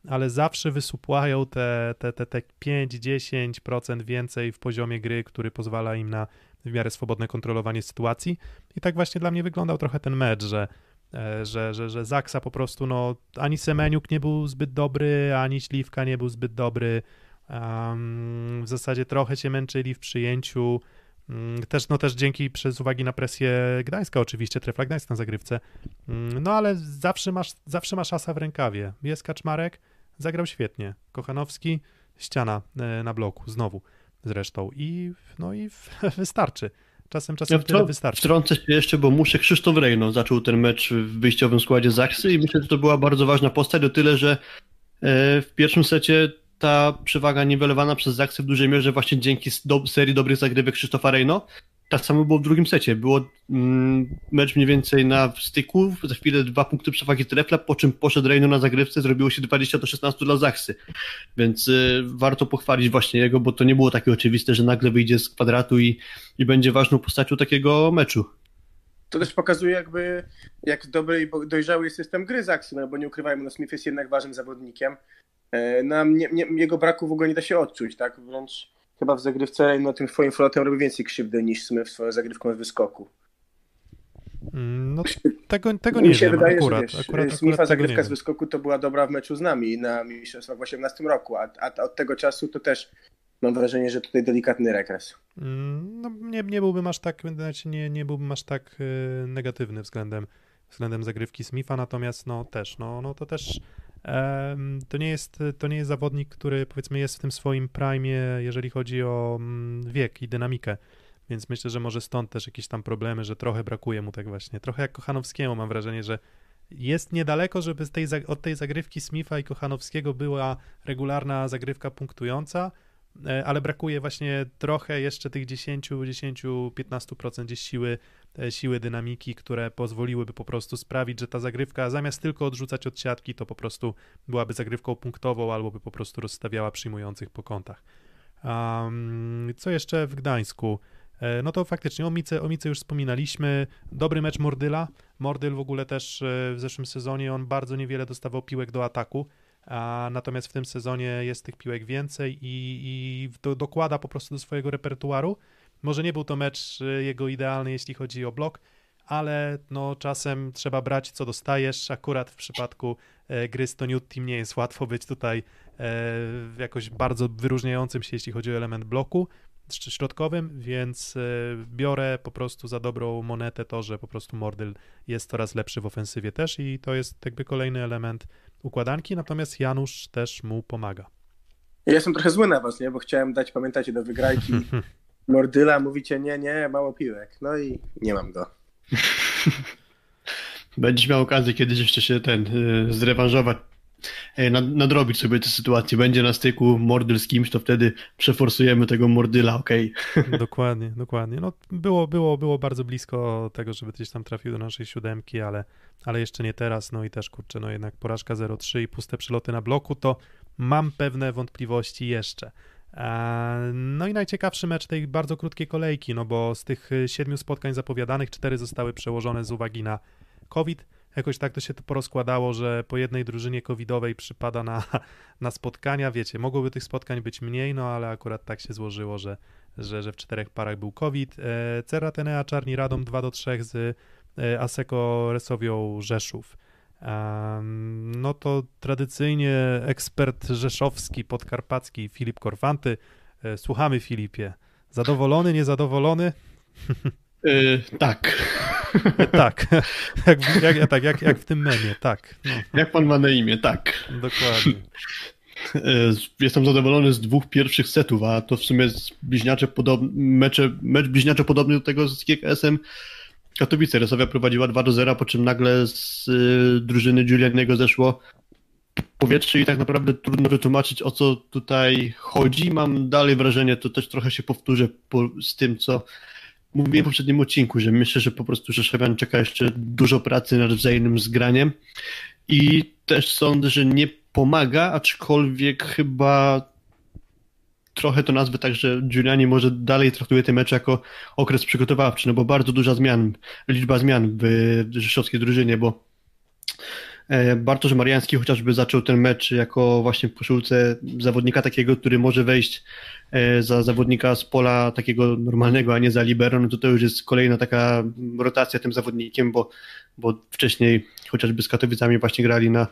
ale zawsze wysupłają te, te, te, te 5-10% więcej w poziomie gry, który pozwala im na w miarę swobodne kontrolowanie sytuacji. I tak właśnie dla mnie wyglądał trochę ten mecz, że, e, że, że, że Zaksa po prostu, no, ani Semeniuk nie był zbyt dobry, ani Śliwka nie był zbyt dobry. Um, w zasadzie trochę się męczyli w przyjęciu. Mm, też, no też dzięki przez uwagi na presję Gdańska oczywiście, trefla Gdańsk na zagrywce. Mm, no ale zawsze masz, zawsze masz asa w rękawie. Jest Kaczmarek, zagrał świetnie. Kochanowski, ściana e, na bloku, znowu zresztą. I, no i [LAUGHS] wystarczy. Czasem, czasem ja tyle wystarczy. Wtrącę się jeszcze, bo muszę Krzysztof Rejno zaczął ten mecz w wyjściowym składzie Zaksy i myślę, że to była bardzo ważna postać, o tyle, że e, w pierwszym secie ta przewaga niwelowana przez Zaksy w dużej mierze właśnie dzięki do, serii dobrych zagrywek Krzysztofa Rejno. Tak samo było w drugim secie. Było mm, mecz mniej więcej na styku, za chwilę dwa punkty przewagi trefla, po czym poszedł Rejno na zagrywce, zrobiło się 20 do 16 dla Zaksy. Więc y, warto pochwalić właśnie jego, bo to nie było takie oczywiste, że nagle wyjdzie z kwadratu i, i będzie ważną postacią takiego meczu. To też pokazuje jakby, jak dobry i dojrzały jest system gry Zaksy, no bo nie ukrywajmy, no Smith jest jednak ważnym zawodnikiem E, nam nie, nie, jego braku w ogóle nie da się odczuć, tak? Wręcz chyba w zagrywce no, tym twoim flotem robi więcej krzywdy niż Smith swoją zagrywką z wyskoku. Mm, no tego, tego nie Mi się wiem, wydaje, akurat, że wiesz, akurat, Smitha zagrywka z wyskoku to była dobra w meczu z nami na Mistrzostwach w 18 roku, a, a od tego czasu to też mam wrażenie, że tutaj delikatny regres. Mm, no nie, nie byłbym aż tak, nie, nie byłbym aż tak y, negatywny względem, względem zagrywki Smitha, natomiast no też, no, no to też to nie, jest, to nie jest zawodnik, który powiedzmy jest w tym swoim prime, jeżeli chodzi o mm, wiek i dynamikę. Więc myślę, że może stąd też jakieś tam problemy, że trochę brakuje mu tak właśnie. Trochę jak Kochanowskiemu mam wrażenie, że jest niedaleko, żeby tej, od tej zagrywki Smitha i Kochanowskiego była regularna zagrywka punktująca, e, ale brakuje właśnie trochę jeszcze tych 10, 10, 15% gdzieś siły siły dynamiki, które pozwoliłyby po prostu sprawić, że ta zagrywka zamiast tylko odrzucać od siatki, to po prostu byłaby zagrywką punktową albo by po prostu rozstawiała przyjmujących po kątach. Um, co jeszcze w Gdańsku? E, no to faktycznie o Mice, o Mice już wspominaliśmy. Dobry mecz Mordyla. Mordyl w ogóle też e, w zeszłym sezonie on bardzo niewiele dostawał piłek do ataku. A natomiast w tym sezonie jest tych piłek więcej i, i do, dokłada po prostu do swojego repertuaru. Może nie był to mecz y, jego idealny, jeśli chodzi o blok, ale no czasem trzeba brać co dostajesz. Akurat w przypadku e, gry z Toniut Team nie jest łatwo być tutaj e, jakoś bardzo wyróżniającym się, jeśli chodzi o element bloku środkowym, więc e, biorę po prostu za dobrą monetę to, że po prostu Mordyl jest coraz lepszy w ofensywie też i to jest jakby kolejny element układanki, natomiast Janusz też mu pomaga. Ja jestem trochę zły na was, nie? bo chciałem dać, pamiętacie, do wygrajki [LAUGHS] Mordyla, mówicie nie, nie, mało piłek. No i nie mam go. [LAUGHS] Będziesz miał okazję kiedyś jeszcze się ten y, zrewanżować, y, nadrobić sobie tę sytuację. Będzie na styku Mordyl z kimś, to wtedy przeforsujemy tego Mordyla, okej. Okay. [LAUGHS] Dokładnie, dokładnie. No, było, było, było bardzo blisko tego, żeby gdzieś tam trafił do naszej siódemki, ale, ale jeszcze nie teraz. No i też, kurczę, no jednak porażka 0-3 i puste przyloty na bloku, to mam pewne wątpliwości jeszcze. No i najciekawszy mecz tej bardzo krótkiej kolejki, no bo z tych y, siedmiu spotkań zapowiadanych cztery zostały przełożone z uwagi na COVID. Jakoś tak to się to porozkładało, że po jednej drużynie covidowej przypada na, [LAUGHS] na spotkania. Wiecie, mogłoby tych spotkań być mniej, no ale akurat tak się złożyło, że, że, że w czterech parach był COVID. E, Ceratenea Czarni Radom 2 do 3 z e, Aseko Resowią Rzeszów. No to tradycyjnie ekspert rzeszowski, podkarpacki Filip Korfanty. E, słuchamy Filipie. Zadowolony, niezadowolony? Yy, tak. [LAUGHS] tak. jak, jak, tak jak, jak w tym memie, tak. No. Jak pan ma na imię, tak. Dokładnie. Jestem zadowolony z dwóch pierwszych setów, a to w sumie bliźniacze podobne, mecze, mecz bliźniaczo podobny do tego z GKS-em Katowice. Resowia prowadziła 2 do 0, po czym nagle z y, drużyny Giulianiego zeszło powietrze i tak naprawdę trudno wytłumaczyć o co tutaj chodzi. Mam dalej wrażenie, to też trochę się powtórzę po, z tym, co mówiłem w poprzednim odcinku, że myślę, że po prostu Rzeszowian czeka jeszcze dużo pracy nad wzajemnym zgraniem i też sądzę, że nie pomaga, aczkolwiek chyba trochę to nazwę tak, że Giuliani może dalej traktuje te mecze jako okres przygotowawczy, no bo bardzo duża zmian, liczba zmian w rzeszowskiej drużynie, bo e, Bartosz Mariański chociażby zaczął ten mecz jako właśnie w koszulce zawodnika takiego, który może wejść za zawodnika z pola takiego normalnego, a nie za libero, no to to już jest kolejna taka rotacja tym zawodnikiem, bo, bo wcześniej chociażby z Katowicami właśnie grali na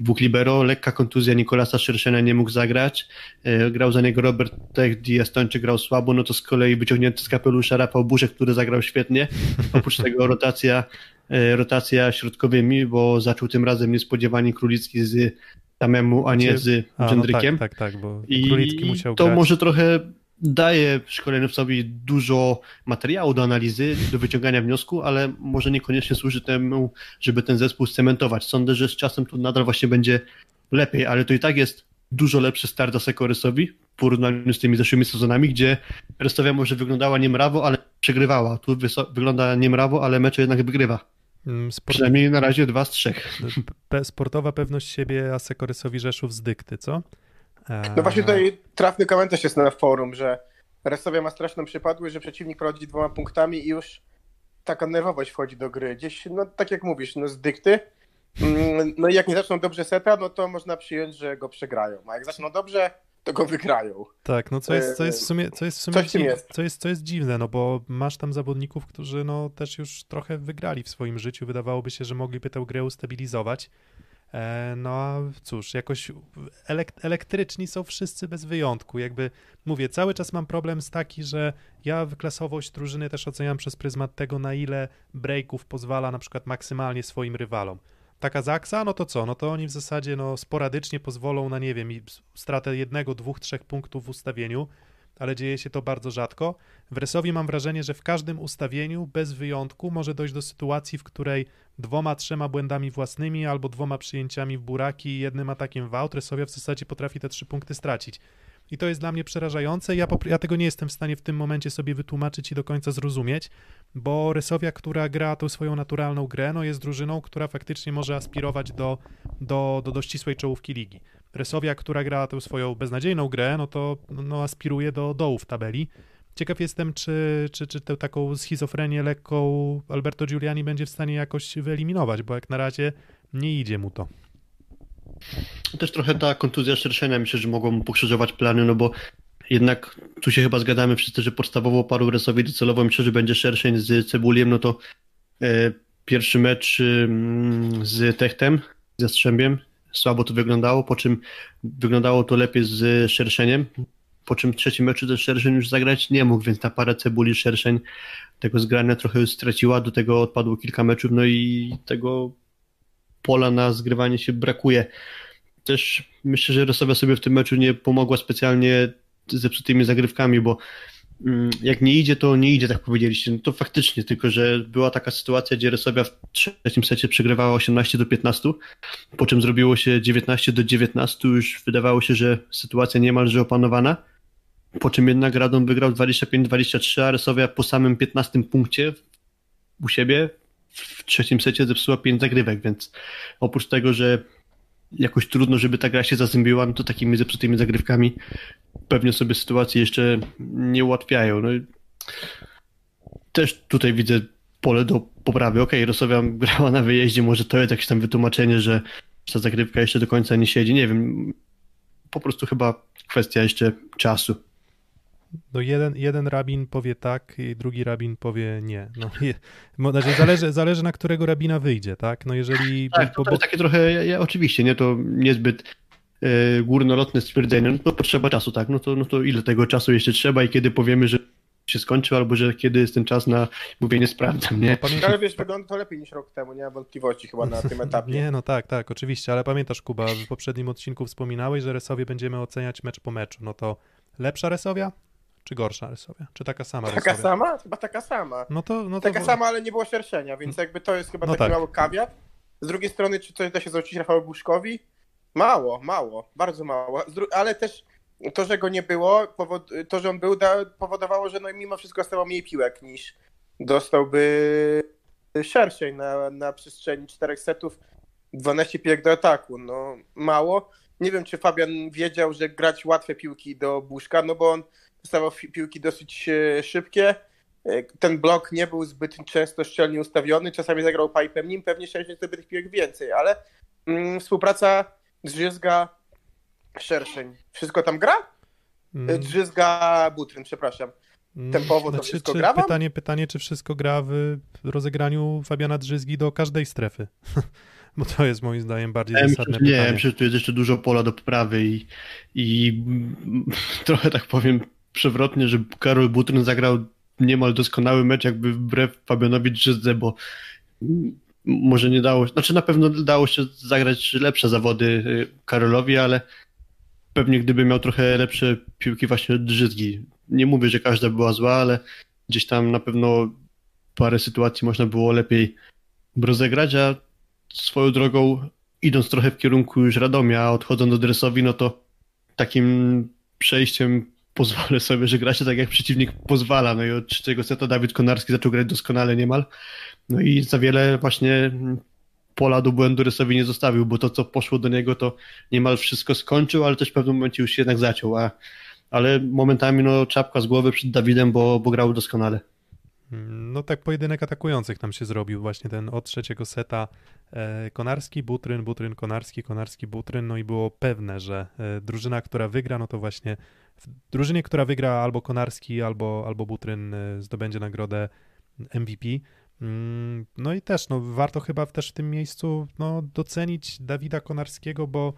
dwóch libero, lekka kontuzja Nikolasa Szerszena nie mógł zagrać, e, grał za niego Robert Tech, Diastończyk grał słabo, no to z kolei wyciągnięty z kapelusza Rafał Buszek, który zagrał świetnie, oprócz [LAUGHS] tego rotacja e, rotacja środkowymi, bo zaczął tym razem niespodziewanie Królicki z Tamemu, a nie z Jędrykiem. No tak, tak, tak, bo I Królicki musiał to grać. może trochę daje szkoleniowcowi dużo materiału do analizy, do wyciągania wniosku, ale może niekoniecznie służy temu, żeby ten zespół scementować. Sądzę, że z czasem to nadal właśnie będzie lepiej, ale to i tak jest dużo lepszy start dla Sekorysowi w porównaniu z tymi zeszłymi sezonami, gdzie Restowia może wyglądała niemrawo, ale przegrywała. Tu wygląda niemrawo, ale mecze jednak wygrywa. Mm, sport... Przynajmniej na razie dwa z trzech. [LAUGHS] Sportowa pewność siebie, a Sekorysowi Rzeszów z dykty, co? No właśnie tutaj trafny komentarz jest na forum, że Resowia ma straszną przypadłość, że przeciwnik prowadzi dwoma punktami i już taka nerwowość wchodzi do gry. Gdzieś, no tak jak mówisz, no z dykty. Mm, no i jak nie zaczną dobrze seta, no to można przyjąć, że go przegrają. A jak zaczną dobrze, to go wygrają. Tak, no co jest, co jest w sumie, co jest w sumie Coś dziwne, jest. Co jest, co jest dziwne, no bo masz tam zawodników, którzy no też już trochę wygrali w swoim życiu. Wydawałoby się, że mogliby tę grę ustabilizować. E, no a cóż, jakoś elek elektryczni są wszyscy bez wyjątku. Jakby mówię, cały czas mam problem z taki, że ja wyklasowość drużyny też oceniam przez pryzmat tego, na ile breaków pozwala na przykład maksymalnie swoim rywalom. Taka Zaksa, no to co? No to oni w zasadzie no, sporadycznie pozwolą na, nie wiem, stratę jednego, dwóch, trzech punktów w ustawieniu, ale dzieje się to bardzo rzadko. W Resowi mam wrażenie, że w każdym ustawieniu, bez wyjątku, może dojść do sytuacji, w której dwoma, trzema błędami własnymi albo dwoma przyjęciami w buraki i jednym atakiem w aut Resowia w zasadzie potrafi te trzy punkty stracić. I to jest dla mnie przerażające. Ja, ja, tego nie jestem w stanie w tym momencie sobie wytłumaczyć i do końca zrozumieć, bo Resowia, która gra tą swoją naturalną grę, no jest drużyną, która faktycznie może aspirować do, do, do, do ścisłej czołówki ligi. Resowia, która gra tę swoją beznadziejną grę, no to no, aspiruje do dołu w tabeli. Ciekaw jestem, czy, czy, czy tę taką schizofrenię lekką Alberto Giuliani będzie w stanie jakoś wyeliminować, bo jak na razie nie idzie mu to. Też trochę ta kontuzja szerszenia myślę, że mogą pokrzyżować plany, no bo jednak tu się chyba zgadamy wszyscy, że podstawowo paru Resowi docelowo myślę, że będzie szerszeń z Cebuliem, no to e, pierwszy mecz e, z Techtem, ze Strzębiem, słabo to wyglądało, po czym wyglądało to lepiej z Szerszeniem, po czym trzeci meczu też Szerszeń już zagrać nie mógł, więc ta para Cebuli Szerszeń tego zgrania trochę straciła, do tego odpadło kilka meczów, no i tego pola na zgrywanie się brakuje. Też myślę, że Rosowia sobie w tym meczu nie pomogła specjalnie zepsutymi zagrywkami, bo mm, jak nie idzie, to nie idzie, tak powiedzieliście. No to faktycznie, tylko że była taka sytuacja, gdzie Resowia w trzecim secie przegrywała 18 do 15, po czym zrobiło się 19 do 19, już wydawało się, że sytuacja niemalże opanowana, po czym jednak Radon wygrał 25-23, a Resowia po samym 15 punkcie u siebie w trzecim secie zepsuła 5 zagrywek, więc oprócz tego, że jakoś trudno, żeby ta gra się zazębiła, no to takimi zepsutymi zagrywkami pewnie sobie sytuację jeszcze nie ułatwiają. No też tutaj widzę pole do poprawy. Okej, okay, Rosowia grała na wyjeździe, może to jest jakieś tam wytłumaczenie, że ta zagrywka jeszcze do końca nie siedzi. Nie wiem, po prostu chyba kwestia jeszcze czasu. No jeden, jeden rabin powie tak i drugi rabin powie nie. No, je, znaczy zależy, zależy na którego rabina wyjdzie, tak? No jeżeli... Tak, to, jest takie trochę, ja, ja, oczywiście, nie, to niezbyt e, górnolotne stwierdzenie, no to potrzeba czasu, tak? No to, no to ile tego czasu jeszcze trzeba i kiedy powiemy, że się skończył, albo że kiedy jest ten czas na mówienie sprawdzam, nie? No, ale wiesz, wygląda to lepiej niż rok temu, nie ma wątpliwości chyba na tym etapie. nie, no tak, tak, oczywiście, ale pamiętasz Kuba, w poprzednim odcinku wspominałeś, że Resowie będziemy oceniać mecz po meczu, no to lepsza Resowia? Czy gorsza Resowia? Czy taka sama Taka sama? Chyba taka sama. No to, no to Taka sama, ale nie było szerszenia, więc jakby to jest chyba No taki tak. mały kawiat. Z drugiej strony, czy coś da się zwrócić Rafałowi Buszkowi? Mało, mało, bardzo mało. Ale też to, że go nie było, to, że on był, da- powodowało, że no mimo wszystko stało mniej piłek niż dostałby szerszej na, na przestrzeni czterech setów 12 piłek do ataku. No mało. Nie wiem, czy Fabian wiedział, że grać łatwe piłki do Buszka, no bo on dostawał piłki dosyć e, szybkie. E, Ten blok nie był zbyt często szczelnie ustawiony. Czasami zagrał pipem nim, pewnie szczęście zdobył tych piłek więcej, ale mm, współpraca Drzyzga Szerszeń. Wszystko tam gra? Mm, Drzyzga Butryn, przepraszam. mm, tempowo to wszystko czy gra wam? pytanie, pytanie, czy wszystko gra w rozegraniu Fabiana Drzyzgi do każdej strefy? [LAUGHS] Bo to jest moim zdaniem bardziej Ja myślę, zasadne nie, ja pytanie. myślę, że tu jest jeszcze dużo pola do poprawy i, i [LAUGHS] trochę tak powiem przewrotnie, że Karol Butryn zagrał niemal doskonały mecz jakby wbrew Fabianowi Drzyzdze, bo może nie dało, znaczy na pewno dało się zagrać lepsze zawody y, Karolowi, ale pewnie gdyby miał trochę lepsze piłki właśnie Drzyzgi. Nie mówię, że każda była zła, ale gdzieś tam na pewno parę sytuacji można było lepiej rozegrać, a swoją drogą idąc trochę w kierunku już Radomia, odchodząc do Dresowi, no to takim przejściem pozwolę sobie, że gra się tak jak przeciwnik pozwala. No i od trzeciego seta Dawid Konarski zaczął grać doskonale niemal. No i za wiele właśnie pola do błędu Dresowi nie zostawił, bo to co poszło do niego to niemal wszystko skończył, ale też w pewnym momencie już się jednak zaciął. A, ale momentami no czapka z głowy przed Dawidem, bo, bo grał doskonale. No tak pojedynek atakujących nam się zrobił właśnie ten od trzeciego seta e, Konarski, Butryn, Butryn, Konarski, Konarski, Butryn, no i było pewne, że e, drużyna, która wygra, no to właśnie w drużynie, która wygra albo Konarski, albo, albo Butryn e, zdobędzie nagrodę MVP. Mm, No i też, no warto chyba też w tym miejscu no, docenić Dawida Konarskiego, bo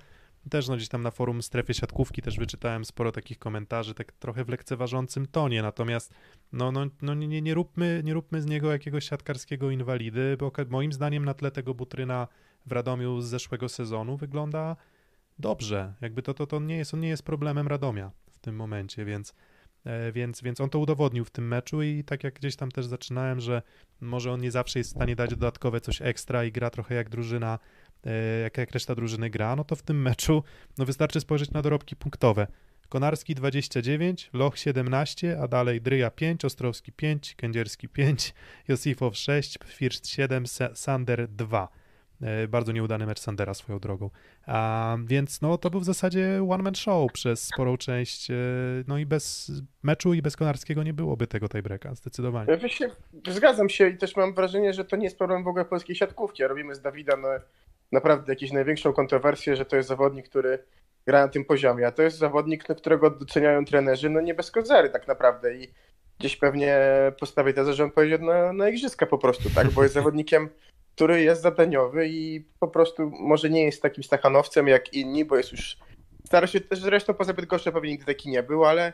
też no, gdzieś tam na forum strefy siatkówki też wyczytałem sporo takich komentarzy, tak trochę w lekceważącym tonie, natomiast no, no, no nie, nie, róbmy, nie róbmy z niego jakiegoś siatkarskiego inwalidy, bo moim zdaniem na tle tego Butryna w Radomiu z zeszłego sezonu wygląda dobrze. Jakby to, to, to nie jest, on nie jest problemem Radomia tym momencie, więc, e, więc, więc on to udowodnił w tym meczu i tak jak gdzieś tam też zaczynałem, że może on nie zawsze jest w stanie dać dodatkowe coś ekstra i gra trochę jak drużyna, e, jak, jak reszta drużyny gra, no to w tym meczu no wystarczy spojrzeć na dorobki punktowe. Konarski 29, Loch 17, a dalej Dryja 5, Ostrowski 5, Kędzierski 5, Josifow 6, First 7, Sa- Sander 2. E, Bardzo nieudany mecz Sandera swoją drogą. A, więc no to był w zasadzie one man show przez sporą część. e, No i bez meczu i bez Konarskiego nie byłoby tego tiebreaka, zdecydowanie. Ja Właśnie, zgadzam się i też mam wrażenie, że to nie jest problem w ogóle polskiej siatkówki. Robimy z Dawida no, naprawdę jakąś największą kontrowersję, że to jest zawodnik, który gra na tym poziomie, a to jest zawodnik, którego doceniają trenerzy, no nie bez kozery tak naprawdę i gdzieś pewnie postawię tezę, że on pojedzie na, na igrzyska po prostu, tak, bo jest zawodnikiem, który jest zadaniowy i po prostu może nie jest takim stachanowcem jak inni, bo jest już stara się, zresztą poza Bydgoszczą pewnie nigdy taki nie był, ale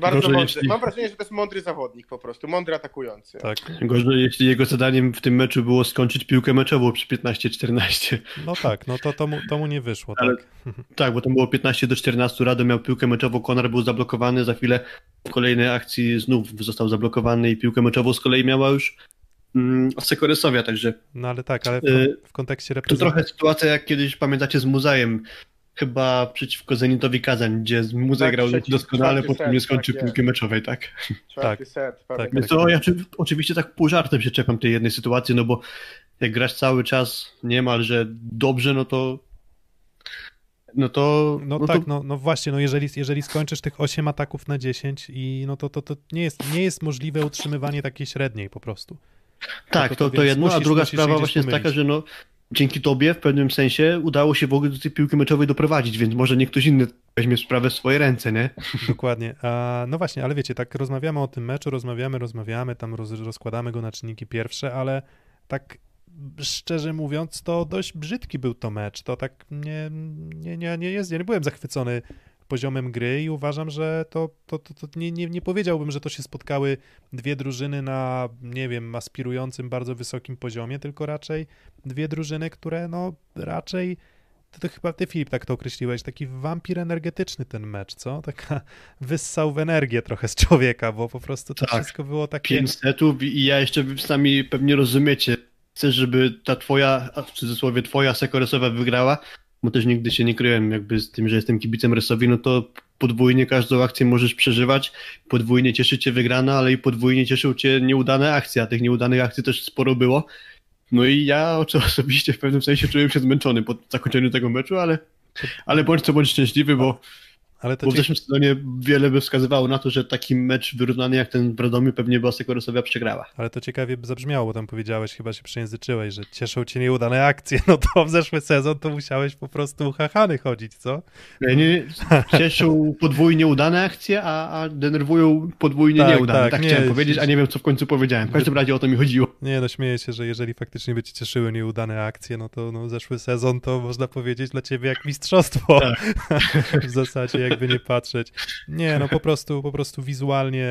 bardzo Gorzej, mądry. jeśli- Mam wrażenie, że to jest mądry zawodnik po prostu, mądry atakujący. Tak. Gorzej, jeśli jego zadaniem w tym meczu było skończyć piłkę meczową przy 15-14. No tak, no to, to, mu, to mu nie wyszło, Ale- tak. [LAUGHS] Tak, bo tam było 15 do 14, Rado miał piłkę meczową, Konar był zablokowany, za chwilę w kolejnej akcji znów został zablokowany i piłkę meczową z kolei miała już mm, Sekoresowia, także No ale tak, ale w, Y, w kontekście to reprezentacji. trochę sytuacja jak kiedyś pamiętacie z Muzajem, chyba przeciwko Zenitowi Kazań, gdzie Muzaj Tak, grał trzeci- doskonale, set, nie skończył tak piłki meczowej, tak? Czwarty set, pamiętam. Więc to ja oczy- oczywiście tak pół żartem się czepiam tej jednej sytuacji, no bo jak grasz cały czas niemalże dobrze, no to no to No, no tak, to, no, no właśnie, no jeżeli, jeżeli skończysz tych 8 ataków na 10 i no to, to, to nie, jest, nie jest możliwe utrzymywanie takiej średniej po prostu. Tak, to- to, to to, więc jedno, a druga sprawa właśnie jest taka, że no dzięki tobie w pewnym sensie udało się w ogóle do tej piłki meczowej doprowadzić, więc może nie ktoś inny weźmie sprawę w swoje ręce, nie? [LAUGHS] Dokładnie. A, no właśnie, ale wiecie, tak rozmawiamy o tym meczu, rozmawiamy, rozmawiamy, tam roz, rozkładamy go na czynniki pierwsze, ale tak szczerze mówiąc, to dość brzydki był to mecz. To tak nie, nie, nie, nie jest, ja nie byłem zachwycony poziomem gry i uważam, że to, to, to, to nie, nie, nie powiedziałbym, że to się spotkały dwie drużyny na, nie wiem, aspirującym bardzo wysokim poziomie, tylko raczej dwie drużyny, które no raczej to, to chyba ty, Filip, tak to określiłeś, taki wampir energetyczny ten mecz, co? Taka wyssał w energię trochę z człowieka, bo po prostu to Tak. wszystko było takie... Pięć setów i ja jeszcze wy sami pewnie rozumiecie. Chcesz, żeby ta twoja, w cudzysłowie twoja sekoresowa wygrała, bo też nigdy się nie kryłem jakby z tym, że jestem kibicem Resowi, no to podwójnie każdą akcję możesz przeżywać, podwójnie cieszy cię wygrana, ale i podwójnie cieszą cię nieudane akcje, a tych nieudanych akcji też sporo było. No i ja osobiście w pewnym sensie czułem się zmęczony po zakończeniu tego meczu, ale, ale bądź co bądź szczęśliwy, bo Ale to bo w ci... zeszłym sezonie wiele by wskazywało na to, że taki mecz wyrównany jak ten w Radomiu pewnie była Sekorosowia przegrała. Ale to ciekawie by zabrzmiało, bo tam powiedziałeś, chyba się przejęzyczyłeś, że cieszą cię nieudane akcje. [LAUGHS] No to w zeszły sezon to musiałeś po prostu chachany chodzić, co? Nie, nie, cieszą podwójnie udane akcje, a, a denerwują podwójnie Tak, nieudane. tak, Tak, nie, chciałem powiedzieć, a nie wiem co w końcu powiedziałem. W każdym razie o to mi chodziło. Nie, no śmieję się, że jeżeli faktycznie by ci cieszyły nieudane akcje, no to no, zeszły sezon to można powiedzieć dla ciebie jak mistrzostwo. [LAUGHS] w zasadzie jakby nie patrzeć. Nie, no po prostu, po prostu wizualnie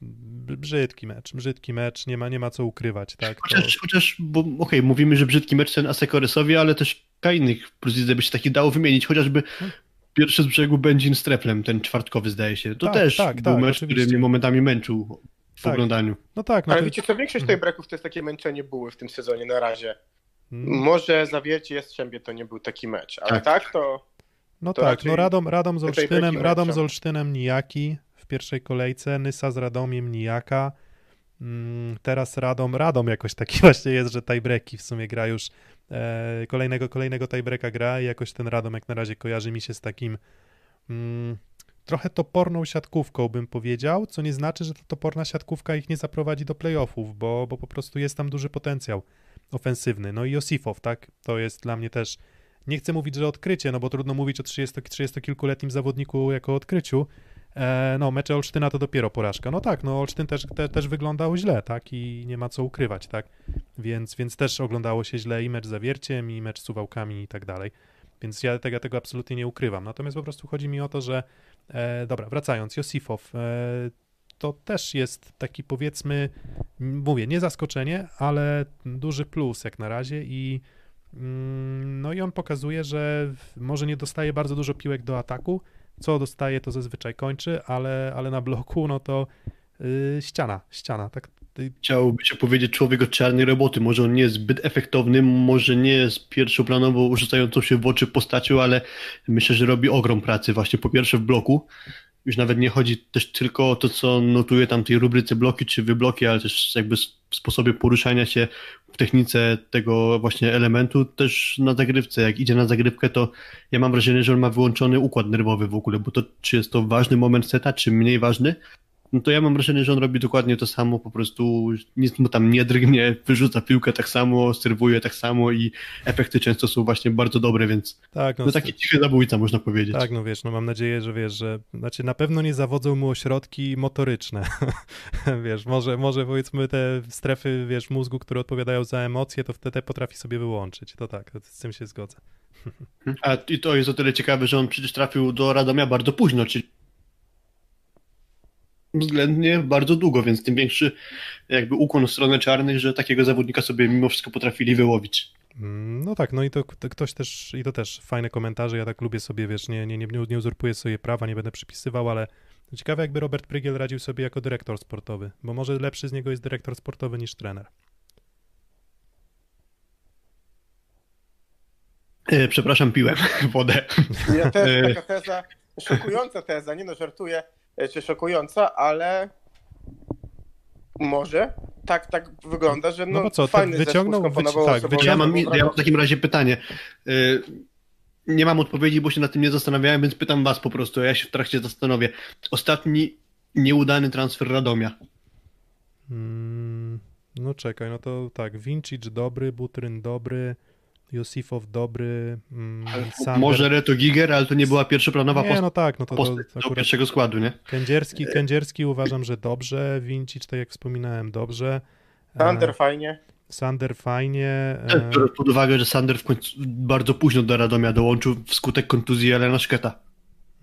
b- brzydki mecz, brzydki mecz, nie ma, nie ma co ukrywać, tak? To... Chociaż, chociaż bo okej, mówimy, że brzydki mecz ten Asekoresowi, ale też innych plus by się taki dało wymienić, chociażby pierwszy z brzegu Będzin z Treplem, ten czwartkowy zdaje się. To Tak, też tak, był tak, mecz, który oczywiście. mnie momentami męczył w Tak. oglądaniu. No tak, no Ale to... wiecie co, większość tej breków to jest takie męczenie buły w tym sezonie na razie. Mm. Może Zawiercie Jastrzębie to nie był taki mecz, ale Tak. tak, to No To tak, no Radom, Radom z Olsztynem, Radom z Olsztynem nijaki w pierwszej kolejce, Nysa z Radomiem nijaka. Mm, Teraz Radom, Radom jakoś taki [LAUGHS] właśnie jest, że tiebreaki w sumie gra już e, kolejnego, kolejnego tiebreaka gra i jakoś ten Radom jak na razie kojarzy mi się z takim mm, trochę toporną siatkówką bym powiedział, co nie znaczy, że ta toporna siatkówka ich nie zaprowadzi do playoffów, bo, bo po prostu jest tam duży potencjał ofensywny. No i Josifow, tak, to jest dla mnie też nie chcę mówić, że odkrycie, no bo trudno mówić o 30, 30 kilkuletnim zawodniku jako odkryciu. E, no, mecze Olsztyna to dopiero porażka. No tak, no Olsztyn też, te, też wyglądał źle, tak, i nie ma co ukrywać, tak, więc, więc też oglądało się źle i mecz Zawierciem, i mecz Suwałkami i tak dalej, więc ja tego, tego absolutnie nie ukrywam. Natomiast po prostu chodzi mi o to, że, e, dobra, wracając, Josifow, e, to też jest taki powiedzmy, mówię, nie zaskoczenie, ale duży plus jak na razie i No i on pokazuje, że może nie dostaje bardzo dużo piłek do ataku. Co dostaje, to zazwyczaj kończy, ale, ale na bloku, no to yy, ściana, ściana. Tak, y, Chciałby się powiedzieć człowiek od czarnej roboty. Może on nie jest zbyt efektowny, może nie jest pierwszoplanowo rzucającą się w oczy postacią, ale myślę, że robi ogrom pracy właśnie po pierwsze w bloku. Już nawet nie chodzi też tylko o to, co notuje tam tej rubryce bloki czy wybloki, ale też jakby sposobie poruszania się w technice tego właśnie elementu, też na zagrywce. Jak idzie na zagrywkę, to ja mam wrażenie, że on ma wyłączony układ nerwowy w ogóle, bo to czy jest to ważny moment seta, czy mniej ważny, no to ja mam wrażenie, że on robi dokładnie to samo, po prostu nic mu tam nie drgnie, wyrzuca piłkę tak samo, serwuje tak samo i efekty często są właśnie bardzo dobre, więc tak, no, no taki cichy zabójca można powiedzieć. tak, no wiesz, no mam nadzieję, że wiesz, że znaczy na pewno nie zawodzą mu ośrodki motoryczne. [LAUGHS] wiesz, może, może powiedzmy te strefy, wiesz, mózgu, które odpowiadają za emocje, to wtedy potrafi sobie wyłączyć. To tak, z tym się zgodzę. [LAUGHS] A i to jest o tyle ciekawe, że on przecież trafił do Radomia bardzo późno, czyli względnie bardzo długo, więc tym większy jakby ukłon w stronę czarnych, że takiego zawodnika sobie mimo wszystko potrafili wyłowić. Mm, No tak, no i to, to ktoś też, i to też fajne komentarze, ja tak lubię sobie, wiesz, nie, nie, nie, nie uzurpuję sobie prawa, nie będę przypisywał, ale ciekawe jakby Robert Prygiel radził sobie jako dyrektor sportowy, bo może lepszy z niego jest dyrektor sportowy niż trener. E, przepraszam, piłem wodę. Ja E. też taka teza, szokująca teza, nie no żartuję, e, czy szokująca, ale może tak, tak wygląda, że no, No co, to fajny wyciągnął- zespół skomponował wyci- tak, sobą Ja mam, ja mam w takim razie pytanie. E, Nie mam odpowiedzi, bo się nad tym nie zastanawiałem, więc pytam was po prostu, ja się w trakcie zastanowię. Ostatni nieudany transfer Radomia. Mm, no czekaj, no to tak, Vincic dobry, Butryn dobry, Josifow dobry, mm, Sander... Może Reto Giger, ale to nie była pierwszoplanowa Nie, postać no tak, no to, to postać do pierwszego składu, nie? Kędzierski, Kędzierski uważam, że dobrze, Vincic, tak jak wspominałem, dobrze. E, Sander fajnie. Sander fajnie. e, Biorąc pod uwagę, że Sander w końcu bardzo późno do Radomia dołączył wskutek kontuzji Elena Szketa.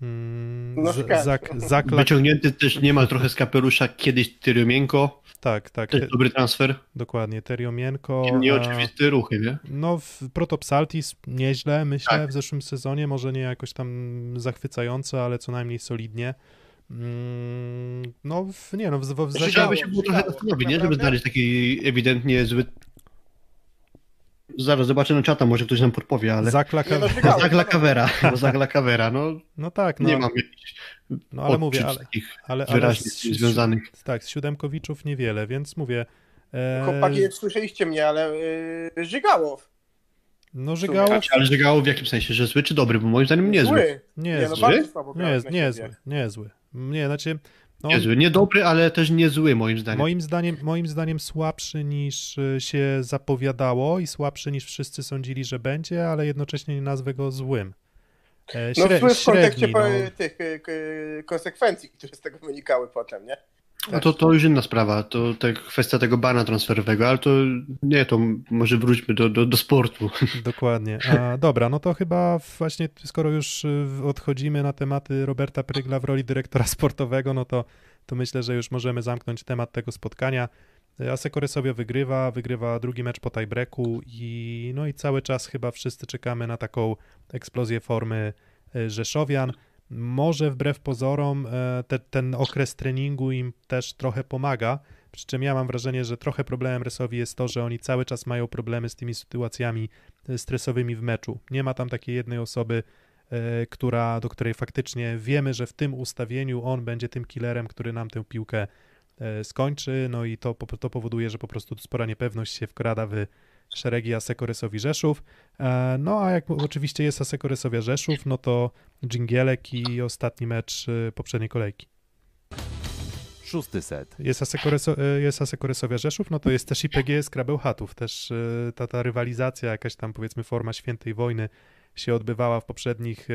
mm, No. Zak, Zaklak, Wyciągnięty też niemal trochę z kapelusza kiedyś Tyriomienko, tak, tak, też dobry transfer. dokładnie, Teriomienko. a- Nieoczywiste ruchy, nie? No, w Protopsaltis nieźle, myślę, Tak. w zeszłym sezonie, może nie jakoś tam zachwycająco, ale co najmniej solidnie. Mm, No, w, nie no, w, w, w Żygało, Trzeba by się było trochę zastanowić, nie? Żeby znaleźć taki ewidentnie zły... Zaraz zobaczę na czata, może ktoś nam podpowie, ale... No. Zagla Kawera, [LAUGHS] bo Zagla Kawera, no no tak, no, nie mam jakichś no ale mówię, ale, ale, ale wyraźnie z- związanych. tak, z siódemkowiczów niewiele, więc mówię, e, Chłopaki, nie słyszeliście mnie, ale yy, Żygałow. no Żygało, Ale Żygało w jakim sensie, że zły czy dobry? Bo moim zdaniem niezły. Zły. nie Nie, no zły, słabo nie grałeś jest, na nie siebie. jest zły, nie jest zły. Nie, znaczy, no, Niezły. Nie dobry, ale też niezły moim zdaniem. Moim zdaniem, moim zdaniem słabszy niż y, się zapowiadało i słabszy niż wszyscy sądzili, że będzie, ale jednocześnie nie nazwę go złym. E, No śre- zły w kontekście no. tych y, konsekwencji, które z tego wynikały potem, nie? No to, to już inna sprawa, to te, kwestia tego bana transferowego, ale to nie, to może wróćmy do, do, do sportu. [LAUGHS] Dokładnie. A, dobra, no to chyba właśnie skoro już y, odchodzimy na tematy Roberta Prygla w roli dyrektora sportowego, no to, to myślę, że już możemy zamknąć temat tego spotkania. Asekore sobie wygrywa, wygrywa drugi mecz po tiebreaku i no i cały czas chyba wszyscy czekamy na taką eksplozję formy y, Rzeszowian. Może wbrew pozorom e, te, ten okres treningu im też trochę pomaga, przy czym ja mam wrażenie, że trochę problemem Resowi jest to, że oni cały czas mają problemy z tymi sytuacjami e, stresowymi w meczu. Nie ma tam takiej jednej osoby, e, która, do której faktycznie wiemy, że w tym ustawieniu on będzie tym killerem, który nam tę piłkę skończy, no i to, to powoduje, że po prostu spora niepewność się wkrada w szeregi Asekoresowi Rzeszów. E, No a jak oczywiście jest Asekoresowia Rzeszów, no to dżingielek i ostatni mecz e, poprzedniej kolejki. Szósty set. Jest, Asekoreso, e, jest Asekoresowia Rzeszów, no to jest też i PGS Krabeł Chatów. Też ta, ta rywalizacja, jakaś tam powiedzmy forma świętej wojny się odbywała w poprzednich,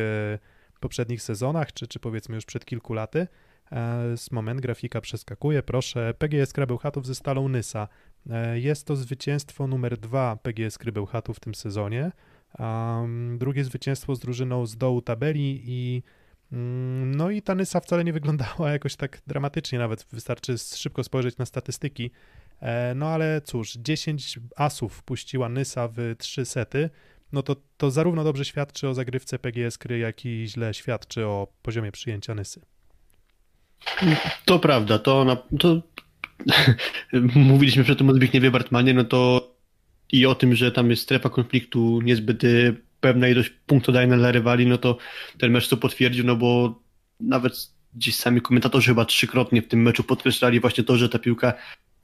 poprzednich sezonach, czy, czy powiedzmy już przed kilku laty. Z moment grafika przeskakuje, proszę. PGS Krabeł Chatów ze Stalą Nysa. E, Jest to zwycięstwo numer dwa PGS Krabeł Chatów w tym sezonie. Drugie zwycięstwo z drużyną z dołu tabeli i mm, no i ta Nysa wcale nie wyglądała [LAUGHS] jakoś tak dramatycznie, nawet wystarczy szybko spojrzeć na statystyki. E, No ale cóż, 10 asów wpuściła Nysa w trzy sety. No to, to zarówno dobrze świadczy o zagrywce PGS Kry, jak i źle świadczy o poziomie przyjęcia Nysy. To prawda, to, na, to [LAUGHS] mówiliśmy przed tym o Zbigniewie Bartmanie, no to i o tym, że tam jest strefa konfliktu niezbyt y, pewna ilość punktodajna dla rywali, no to ten mecz to potwierdził, no bo nawet gdzieś sami komentatorzy chyba trzykrotnie w tym meczu podkreślali właśnie to, że ta piłka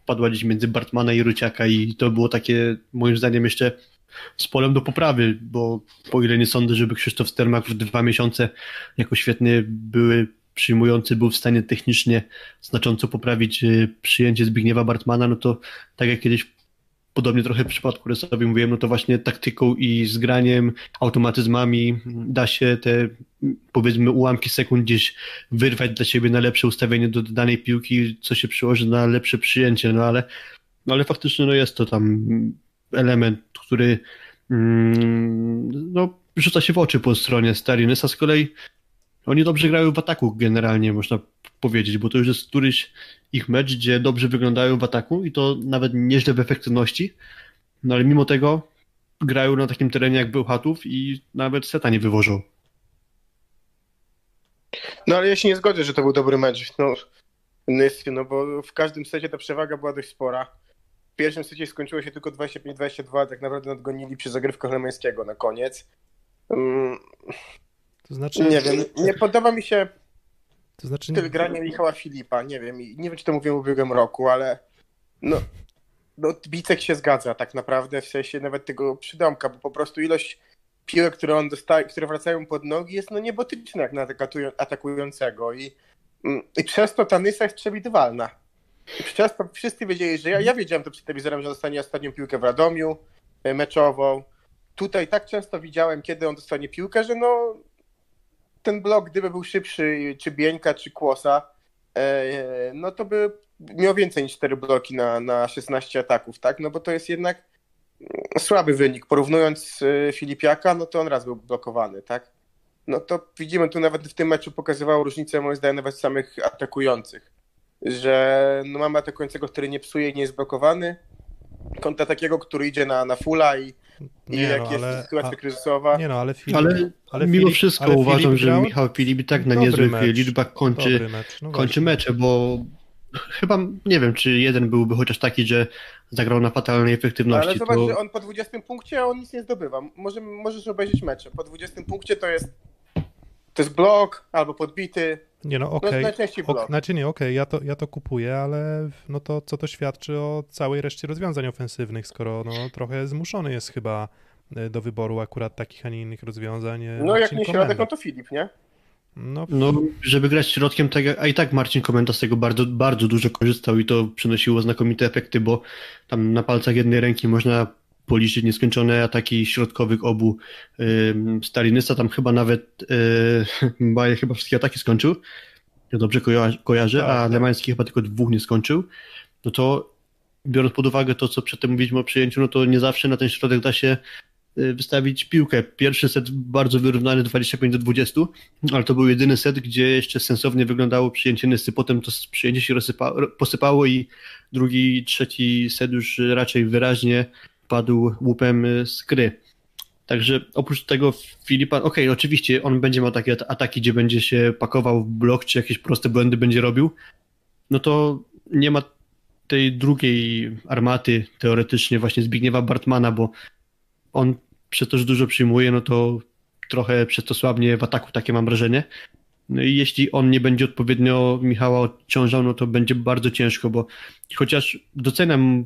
padła gdzieś między Bartmana i Ruciaka i to było takie moim zdaniem jeszcze z polem do poprawy, bo po ile nie sądzę, żeby Krzysztof Stermak w dwa miesiące jako świetny były przyjmujący był w stanie technicznie znacząco poprawić y, przyjęcie Zbigniewa Bartmana, no to tak jak kiedyś podobnie trochę w przypadku Resowi mówiłem, no to właśnie taktyką i zgraniem, automatyzmami da się te powiedzmy ułamki sekund gdzieś wyrwać dla siebie na lepsze ustawienie do danej piłki, co się przyłoży na lepsze przyjęcie, no ale, no ale faktycznie no jest to tam element, który mm, no, rzuca się w oczy po stronie Starinesa, z kolei oni dobrze grają w ataku generalnie, można powiedzieć, bo to już jest któryś ich mecz, gdzie dobrze wyglądają w ataku i to nawet nieźle w efektywności, no ale mimo tego grają na takim terenie jak Bełchatów i nawet seta nie wywożą. No ale ja się nie zgodzę, że to był dobry mecz. No, no bo w każdym secie ta przewaga była dość spora. W pierwszym secie skończyło się tylko 25-22, tak naprawdę nadgonili przy zagrywkach Lemańskiego na koniec. Mm, To znaczy, nie wiem, nie podoba mi się to znaczy styl grania Michała Filipa, nie wiem, nie wiem czy to mówiłem w ubiegłym roku, ale no, no Bicek się zgadza tak naprawdę, w sensie nawet tego przydomka, bo po prostu ilość piłek, które on dostaje, które wracają pod nogi jest no niebotyczna jak na atakującego i, mm, i przez to ta Nysa jest przewidywalna. I przez to wszyscy wiedzieli, że ja, ja wiedziałem to przed telewizorem, że dostanie ostatnią piłkę w Radomiu e, meczową, tutaj tak często widziałem, kiedy on dostanie piłkę, że no ten blok, gdyby był szybszy, czy Bieńka, czy Kłosa, e, no to by miał więcej niż 4 bloki na, na 16 ataków, tak? No bo to jest jednak słaby wynik. Porównując e, Filipiaka, no to on raz był blokowany, tak? No to widzimy tu nawet w tym meczu pokazywało różnicę, moim zdaniem, nawet samych atakujących. Że no mamy atakującego, który nie psuje i nie jest blokowany, kontra takiego, który idzie na, na fulla i, i Nie, jak no, jest ale- sytuacja a- kryzysowa. Nie no, ale Filip, Ale, ale mimo Filip- wszystko ale uważam, Filip że grał Michał Filip i tak na niezłych mecz. liczbach kończy, mecz. No kończy mecze, bo chyba nie wiem, czy jeden byłby chociaż taki, że zagrał na fatalnej efektywności. Ale zobacz, to... że on po 20 punkcie a on nic nie zdobywa. Może, możesz obejrzeć mecze. Po 20 punkcie to jest to jest blok albo podbity. Nie no, No, okej. najczęściej Ok, blok. znaczy nie, okej, ja, to, ja to kupuję, ale no to co to świadczy o całej reszcie rozwiązań ofensywnych, skoro no, trochę zmuszony jest chyba e, do wyboru akurat takich, a nie innych rozwiązań. e, No jak Marcin nie Komenda. środek, no to Filip, nie? No, No, żeby grać środkiem, tak, a i tak Marcin Komenda z tego bardzo, bardzo dużo korzystał i to przynosiło znakomite efekty, bo tam na palcach jednej ręki można policzyć nieskończone ataki środkowych obu ym, Stalinysa, tam chyba nawet [LAUGHS] yy, Baje chyba wszystkie ataki skończył, ja dobrze koja- kojarzę, Tak, a tak. Lemański chyba tylko dwóch nie skończył, no to biorąc pod uwagę to, co przedtem mówiliśmy o przyjęciu, no to nie zawsze na ten środek da się y, wystawić piłkę. Pierwszy set bardzo wyrównany 25 do 20, ale to był jedyny set, gdzie jeszcze sensownie wyglądało przyjęcie Nysy. Potem to przyjęcie się rozsypa, posypało i drugi, trzeci set już raczej wyraźnie padł łupem y, z gry. Także oprócz tego Filipa, okej, oczywiście on będzie miał takie at- ataki, gdzie będzie się pakował w blok, czy jakieś proste błędy będzie robił, no to nie ma tej drugiej armaty teoretycznie właśnie Zbigniewa Bartmana, bo on przez to, że dużo przyjmuje, no to trochę przez to słabnie w ataku, takie mam wrażenie. No i jeśli on nie będzie odpowiednio Michała odciążał, no to będzie bardzo ciężko, bo chociaż doceniam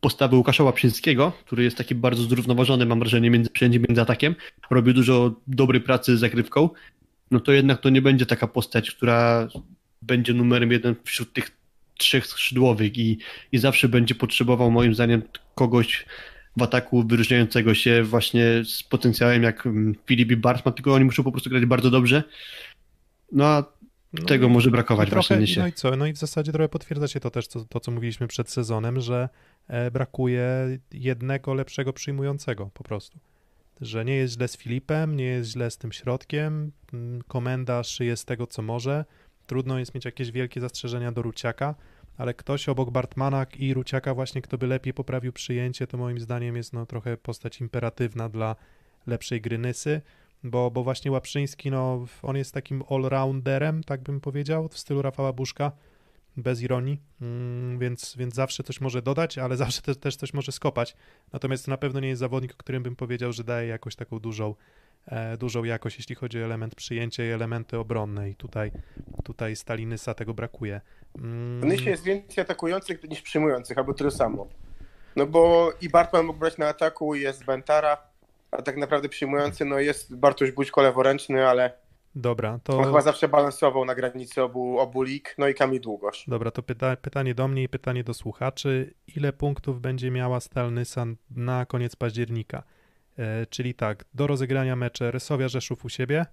postawę Łukasza Łapińskiego, który jest taki bardzo zrównoważony, mam wrażenie, między przyjęciem, między atakiem, robi dużo dobrej pracy z zagrywką, no to jednak to nie będzie taka postać, która będzie numerem jeden wśród tych trzech skrzydłowych i, i zawsze będzie potrzebował moim zdaniem kogoś w ataku wyróżniającego się właśnie z potencjałem jak mm, Filip i Bartman, tylko oni muszą po prostu grać bardzo dobrze. No a no tego może brakować trochę, właśnie Nysie. No i co? No i w zasadzie trochę potwierdza się to też, to, to co mówiliśmy przed sezonem, że e, brakuje jednego lepszego przyjmującego po prostu. Że nie jest źle z Filipem, nie jest źle z tym środkiem, mm, komenda szyje z tego, co może. Trudno jest mieć jakieś wielkie zastrzeżenia do Ruciaka, ale ktoś obok Bartmana i Ruciaka właśnie, kto by lepiej poprawił przyjęcie, to moim zdaniem jest no trochę postać imperatywna dla lepszej gry Nysy, bo, bo właśnie Łaprzyński, no on jest takim all-rounderem, tak bym powiedział, w stylu Rafała Buszka, bez ironii, mm, więc, więc zawsze coś może dodać, ale [LAUGHS] zawsze te, też coś może skopać. Natomiast to na pewno nie jest zawodnik, o którym bym powiedział, że daje jakoś taką dużą, e, dużą jakość, jeśli chodzi o element przyjęcia i elementy obronne i tutaj, tutaj Stalinysa tego brakuje. Mm, Nysie jest więcej atakujących niż przyjmujących, albo tyle samo. No bo i Bartman mógł brać na ataku, jest Bentara, a tak naprawdę przyjmujący no jest Bartosz Bućko leworęczny, ale Dobra, to... on chyba zawsze balansował na granicy obu, obu lig, no i Kamil Długosz. Dobra, to pyta, pytanie do mnie i pytanie do słuchaczy. Ile punktów będzie miała Stalnysa na koniec października? E, czyli tak, do rozegrania mecze Rysowia Rzeszów u siebie,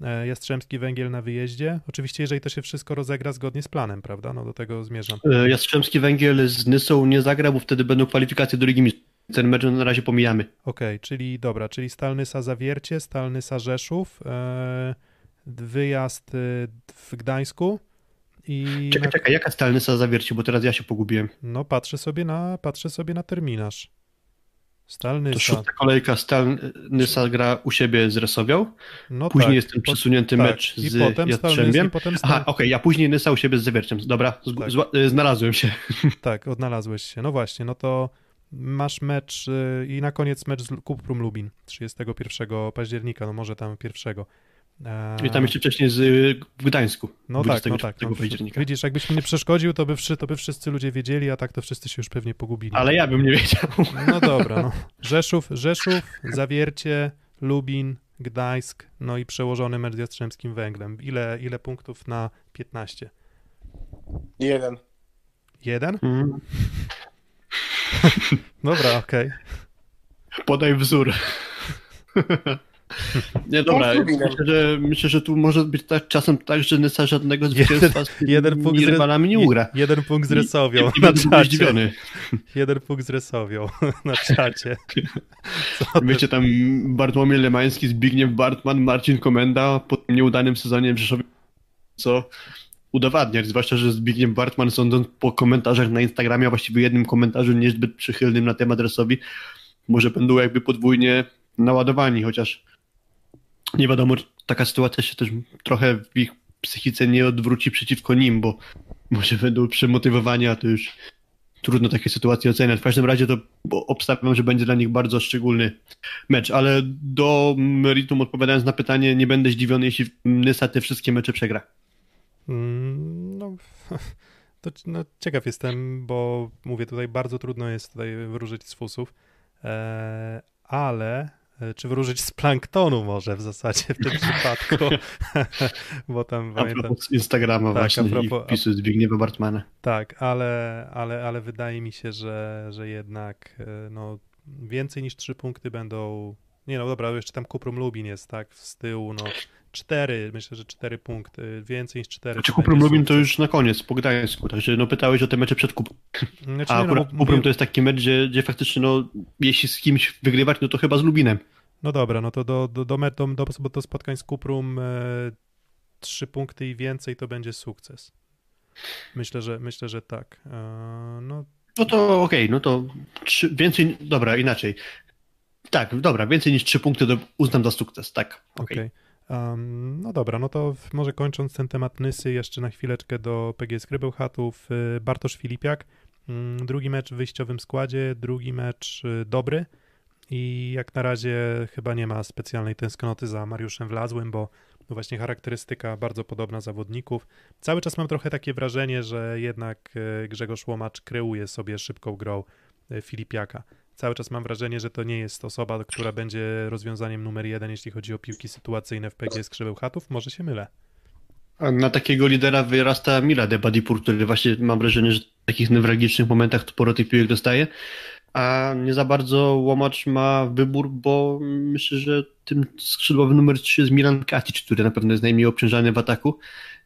e, Jastrzębski Węgiel na wyjeździe. Oczywiście, jeżeli to się wszystko rozegra zgodnie z planem, prawda? No do tego zmierzam. E, Jastrzębski Węgiel z Nysą nie zagra, bo wtedy będą kwalifikacje do Ligi Mistrzów. Ten mecz na razie pomijamy. Okej, czyli dobra, czyli Stalnysa Zawiercie, Stalnysa Rzeszów, e, wyjazd e, w Gdańsku i Czekaj, na, czekaj, jaka stal Nysa zawierci, bo teraz ja się pogubiłem. no patrzę sobie na patrzę sobie na terminarz. To Stalnysa. szósta kolejka stal Nysa gra u siebie z Resowią, No później tak, jest ten po- przesunięty tak. mecz I z potem Stalnys, Jastrzębiem. i potem Aha, Stal... okej, ja później Nysa u siebie z Zawierciem. Dobra, Tak. y, znalazłem się. Tak, odnalazłeś się. No właśnie, no to masz mecz y, i na koniec mecz z Kuprum Lubin 31 października, no może tam pierwszego. E, I tam jeszcze wcześniej z y, w Gdańsku. No tak, no tak. 24 No, października. widzisz, jakbyś mi nie przeszkodził, to by, wszy, to by wszyscy ludzie wiedzieli, a tak to wszyscy się już pewnie pogubili. Ale ja bym nie wiedział. No dobra, no. Rzeszów, Rzeszów, Zawiercie, Lubin, Gdańsk, no i przełożony mecz z Jastrzębskim Węglem. Ile, ile punktów na 15? Jeden. Jeden? Mm. [LAUGHS] Dobra, okej. Podaj wzór. Nie, dobra, myślę że, myślę, że tu może być tak, czasem tak, że Nysa żadnego [LAUGHS] zwycięstwa z Jeden punkt, rywalami nie ugra. jeden punkt z Resowią I, [LAUGHS] na czacie. zdziwiony. Jeden punkt z Resowią na czacie. Wiecie, tam Bartłomiej Lemański, Zbigniew Bartman, Marcin Komenda po tym nieudanym sezonie w Rzeszowie, co udowadniać, zwłaszcza, że Zbigniew Bartman sądząc po komentarzach na Instagramie, a właściwie jednym komentarzu niezbyt przychylnym na temat Resowi, może będą jakby podwójnie naładowani, chociaż nie wiadomo, taka sytuacja się też trochę w ich psychice nie odwróci przeciwko nim, bo może będą przemotywowani, a to już trudno takie sytuacje oceniać. W każdym razie to obstawiam, że będzie dla nich bardzo szczególny mecz, ale do meritum odpowiadając na pytanie, nie będę zdziwiony, jeśli Nysa te wszystkie mecze przegra. Mm, No, [LAUGHS] to no, ciekaw jestem, bo mówię, tutaj bardzo trudno jest tutaj wróżyć z fusów, e, ale e, czy wróżyć z planktonu może w zasadzie w tym przypadku, [LAUGHS] [LAUGHS] bo tam A pamiętam, Instagrama Tak, właśnie a propos- i wpisu Zbigniewa Bartmana. tak, ale, ale, ale wydaje mi się, że, że jednak e, no, więcej niż trzy punkty będą, nie no dobra, jeszcze tam Kuprum Lubin jest, tak, z tyłu, no cztery, myślę, że cztery punkty, więcej niż cztery. Czy to Kuprum Lubin to już na koniec, po Gdańsku, także no pytałeś o te mecze przed Kuprum. Znaczy, A no, akurat mów- Kuprum to jest taki mecz, gdzie, gdzie faktycznie no, jeśli z kimś wygrywać, no to chyba z Lubinem. No dobra, no to do, do, do, do, do, do, spotkań z Kuprum e, trzy punkty i więcej to będzie sukces. Myślę, że myślę, że tak. E, no No to okej, no to trzy, więcej, dobra, inaczej. Tak, dobra, więcej niż trzy punkty do, uznam za sukces, tak. okej. okej. Em, no dobra, no to może kończąc ten temat Nysy, jeszcze na chwileczkę do PG Skrybełchatów. Y, Bartosz Filipiak, mm, drugi mecz w wyjściowym składzie, drugi mecz y, dobry i jak na razie chyba nie ma specjalnej tęsknoty za Mariuszem Wlazłym, bo właśnie charakterystyka bardzo podobna zawodników. Cały czas mam trochę takie wrażenie, że jednak y, Grzegorz Łomacz kreuje sobie szybką grą Filipiaka. Cały czas mam wrażenie, że to nie jest osoba, która będzie rozwiązaniem numer jeden, jeśli chodzi o piłki sytuacyjne w PG Skrzybeł Chatów. Może się mylę. A na takiego lidera wyrasta Mila de Badipur, który właśnie mam wrażenie, że w takich newralgicznych momentach sporo tych piłek dostaje, a nie za bardzo Łomacz ma wybór, bo myślę, że tym skrzydłowym numer 3 jest Milan Katic, który na pewno jest najmniej obciążany w ataku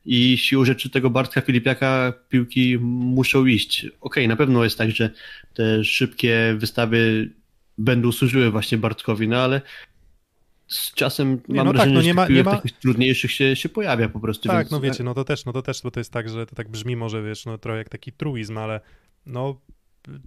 i siłą rzeczy tego Bartka Filipiaka piłki muszą iść. Okej, na pewno jest tak, że te szybkie wystawy będą służyły właśnie Bartkowi, no ale z czasem Nie, mam no tak, wrażenie, no że nie tych ma- nie ma- takich trudniejszych się, się pojawia po prostu. Tak, więc... no wiecie, no to też, no to też, bo to jest tak, że to tak brzmi może, wiesz, no trochę jak taki truizm, ale no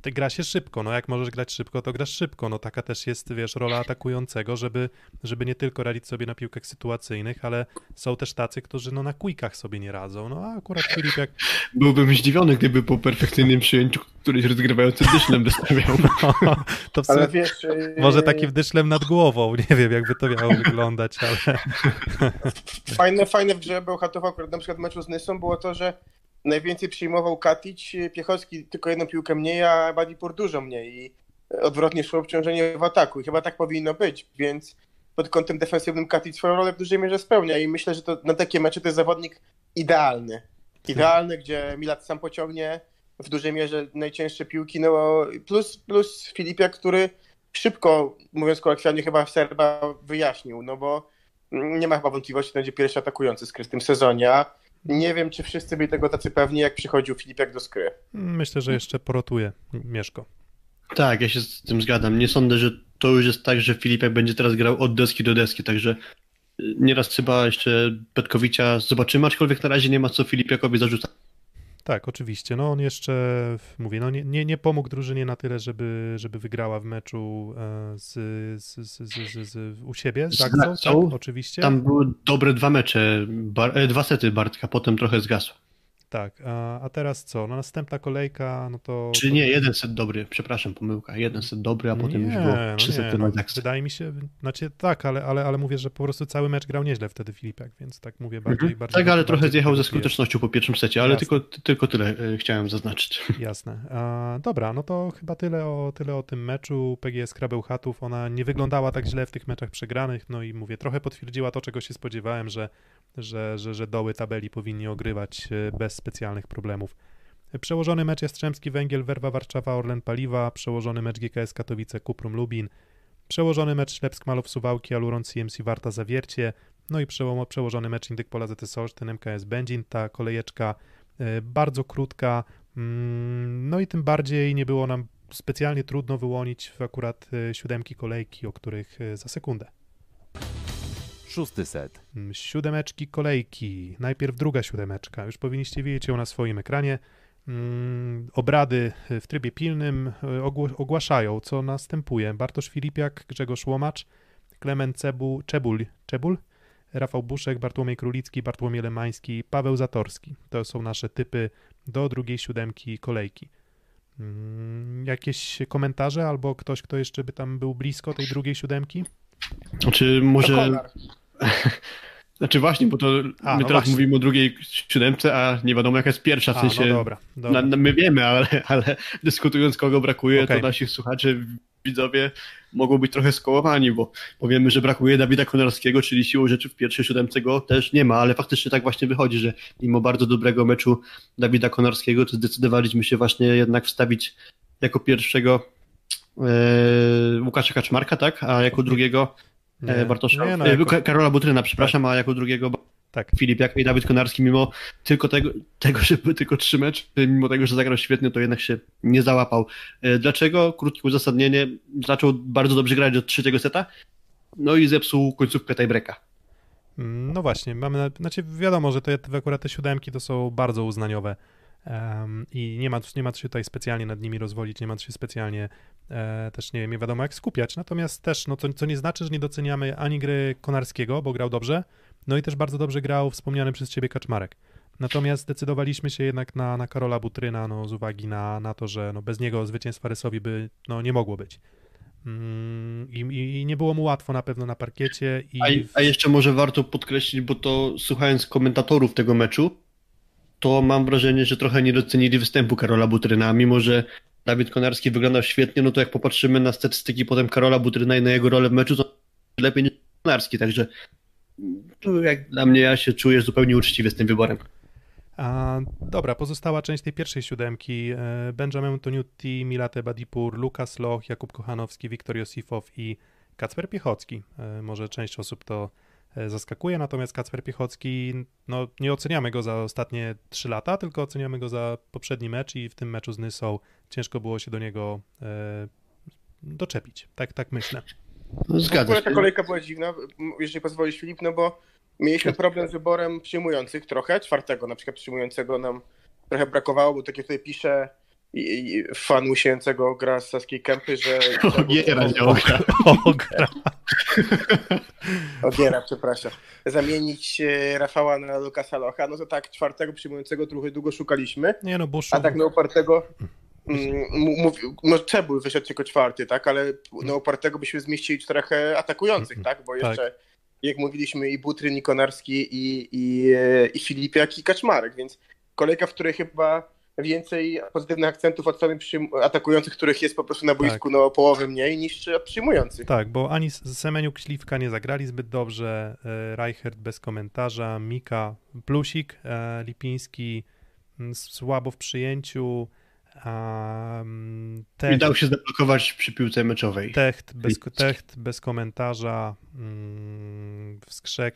te gra się szybko, no jak możesz grać szybko, to grasz szybko, no taka też jest, wiesz, rola atakującego, żeby, żeby nie tylko radzić sobie na piłkach sytuacyjnych, ale są też tacy, którzy no na quickach sobie nie radzą, no a akurat Filip jak Byłbym zdziwiony, gdyby po perfekcyjnym przyjęciu któryś rozgrywający dyszlem wystawiał. [LAUGHS] to w sumie, wiesz... yy, może takim dyszlem nad głową, nie wiem jakby to miało wyglądać, ale Fajne, fajne w grze Bełchatowa, akurat na przykład w meczu z Nysą było to, że najwięcej przyjmował Katic, Piechowski tylko jedną piłkę mniej, a Badipur dużo mniej i odwrotnie szło obciążenie w ataku i chyba tak powinno być, więc pod kątem defensywnym Katic swoją rolę w dużej mierze spełnia i myślę, że to na takie mecze to jest zawodnik idealny. Idealny, gdzie Milat sam pociągnie w dużej mierze najcięższe piłki, no plus, plus Filipiak, który szybko, mówiąc kolokwialnie, chyba Serba wyjaśnił, no bo nie ma chyba wątpliwości, że będzie pierwszy atakujący skry w tym sezonie, a nie wiem, czy wszyscy byli tego tacy pewni, jak przychodził Filipiak do skry. myślę, że jeszcze porotuje Mieszko. Tak, ja się z tym zgadzam. Nie sądzę, że to już jest tak, że Filipek będzie teraz grał od deski do deski, także y, nieraz chyba jeszcze Petkowicia zobaczymy, aczkolwiek na razie nie ma co Filipiakowi zarzucać. Tak, oczywiście. No on jeszcze, mówię, no nie, nie, nie pomógł drużynie na tyle, żeby, żeby wygrała w meczu e, z, z, z, z, z, u siebie, z Zaksą, tak, oczywiście. Tam były dobre dwa mecze, bar, e, dwa sety Bartka, potem trochę zgasło. Tak, a, a teraz co? No następna kolejka, no to... Czy nie, jeden set dobry, przepraszam, pomyłka. Jeden set dobry, a potem już było no trzy sety no, na Zaksę. Wydaje mi się, znaczy tak, ale, ale, ale mówię, że po prostu cały mecz grał nieźle wtedy Filipiak, więc tak mówię bardziej... Mhm. bardziej Tak, ale bardziej trochę zjechał ze skutecznością po pierwszym secie, ale Jasne. tylko, tylko tyle e, chciałem zaznaczyć. [LAUGHS] Jasne. A, dobra, no to chyba tyle o, tyle o tym meczu. PGS Krabełchatów, ona nie wyglądała tak źle w tych meczach przegranych, no i mówię, trochę potwierdziła to, czego się spodziewałem, że, że, że, że doły tabeli powinni ogrywać e, bez specjalnych problemów. Przełożony mecz Jastrzębski Węgiel, Werwa Warszawa, Orlen Paliwa, przełożony mecz GKS Katowice, Kuprum Lubin, Przełożony mecz Ślepsk Malow Suwałki, Aluron CMC Warta Zawiercie, no i przeło- przełożony mecz Indyk Pola ZS Olsztyn MKS Będzin, ta kolejeczka e, bardzo krótka, mm, no i tym bardziej nie było nam specjalnie trudno wyłonić akurat e, siódemki kolejki, o których za sekundę. Szósty set. Mm, Siódemeczki kolejki. Najpierw druga siódemeczka. Już powinniście widzieć ją na swoim ekranie. Mm, Obrady w trybie pilnym ogło- ogłaszają, co następuje. Bartosz Filipiak, Grzegorz Łomacz, Klement Cebu, Czebul, Czebul, Rafał Buszek, Bartłomiej Królicki, Bartłomiej Lemański, Paweł Zatorski. To są nasze typy do drugiej siódemki kolejki. Mm, Jakieś komentarze albo ktoś, kto jeszcze by tam był blisko tej drugiej siódemki? Znaczy To może... [LAUGHS] Znaczy właśnie, bo to A, my no teraz właśnie. mówimy o drugiej siódemce, a nie wiadomo jaka jest pierwsza, w A, sensie... no dobra, dobra. Na, na, my wiemy, ale, ale dyskutując kogo brakuje, Okej. to nasi słuchacze, widzowie mogą być trochę skołowani, bo powiemy, że brakuje Dawida Konarskiego, czyli siłą rzeczy w pierwszej siódemce go też nie ma, ale faktycznie tak właśnie wychodzi, że mimo bardzo dobrego meczu Dawida Konarskiego, to zdecydowaliśmy się właśnie jednak wstawić jako pierwszego e, Łukasza Kaczmarka, tak? A jako drugiego e, Bartosza, Nie, no, e, jako- Ka- Karola Butryna, przepraszam, a jako drugiego Tak. Filip jak i Dawid Konarski, mimo tylko tego, tego, że były tylko trzy mecze, mimo tego, że zagrał świetnie, to jednak się nie załapał. E, Dlaczego? Krótkie uzasadnienie. Zaczął bardzo dobrze grać od trzeciego seta, no i zepsuł końcówkę tiebreaka. Mm, No właśnie, mamy, na- znaczy wiadomo, że te akurat te siódemki to są bardzo uznaniowe em, i nie ma, nie ma się tutaj specjalnie nad nimi rozwodzić, nie ma się specjalnie e, też nie nie wiadomo jak skupiać, natomiast też, no to, co nie znaczy, że nie doceniamy ani gry Konarskiego, bo grał dobrze, no i też bardzo dobrze grał wspomniany przez ciebie Kaczmarek. Natomiast zdecydowaliśmy się jednak na, na Karola Butryna, no z uwagi na, na to, że no bez niego zwycięstwa Rysowi by no, nie mogło być. Mm, i, i, I nie było mu łatwo na pewno na parkiecie. I A, a jeszcze może warto podkreślić, bo to słuchając komentatorów tego meczu, to mam wrażenie, że trochę nie docenili występu Karola Butryna, mimo że Dawid Konarski wyglądał świetnie, no to jak popatrzymy na statystyki potem Karola Butryna i na jego rolę w meczu, to lepiej niż Konarski, także to jak dla mnie ja się czuję zupełnie uczciwie z tym wyborem. A, dobra, pozostała część tej pierwszej siódemki. e, Benjamin Toniutti, Milate Badipur, Lukas Loch, Jakub Kochanowski, Wiktor Josifow i Kacper Piechocki. E, Może część osób to zaskakuje, natomiast Kacper Piechocki, no nie oceniamy go za ostatnie trzy lata, tylko oceniamy go za poprzedni mecz i w tym meczu z Nysą ciężko było się do niego e, doczepić. Tak, tak myślę. No, W zgadzam ogóle ta się. kolejka była dziwna, jeżeli pozwolisz Filip, no bo mieliśmy problem z wyborem przyjmujących trochę, czwartego na przykład przyjmującego nam trochę brakowało, bo tak jak tutaj pisze i, i fan łysiejącego gra z Saskiej Kępy, że... [LAUGHS] Ogiera, nie ogra. Ogra. [LAUGHS] Ogiera, przepraszam. Zamienić e, Rafała na Lukasa Locha, no to tak, czwartego przyjmującego trochę długo szukaliśmy, Nie no, Buszu. a tak na opartego... mm, Mówił, no Czebul wyszedł jako czwarty, tak, ale na opartego byśmy zmieścili czterech e, atakujących, tak, bo Tak. jeszcze, jak mówiliśmy, i Butryn, i Konarski, i, i, e, i Filipiak, i Kaczmarek, więc kolejka, w której chyba więcej pozytywnych akcentów od strony atakujących, których jest po prostu na boisku no, o połowę mniej niż od przyjmujących. Tak, bo ani Semeniuk, Śliwka nie zagrali zbyt dobrze, e, Reichert bez komentarza, Mika, Plusik, e, Lipiński mm, słabo w przyjęciu, mm, Nie Techt, dał się zablokować przy piłce meczowej. techt, bez, techt bez komentarza, mm, w skrze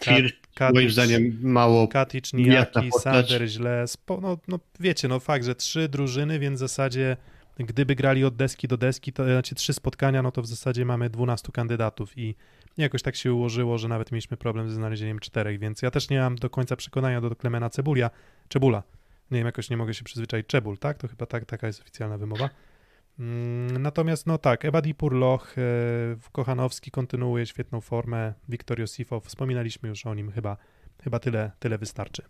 First, moim zdaniem mało Katic, Nijaki. Sander źle. Spo, no, no wiecie, no fakt, że trzy drużyny, więc w zasadzie gdyby grali od deski do deski, to znaczy trzy spotkania, no to w zasadzie mamy 12 kandydatów i jakoś tak się ułożyło, że nawet mieliśmy problem ze znalezieniem czterech, więc ja też nie mam do końca przekonania do Klemena Cebulia, Czebula. Nie wiem, jakoś nie mogę się przyzwyczaić. Czebul, tak? To chyba tak, taka jest oficjalna wymowa. Mm, Natomiast no tak, Ebadi Purloch, e, Kochanowski kontynuuje świetną formę, Wiktor Josifow, wspominaliśmy już o nim, chyba, chyba tyle, tyle wystarczy.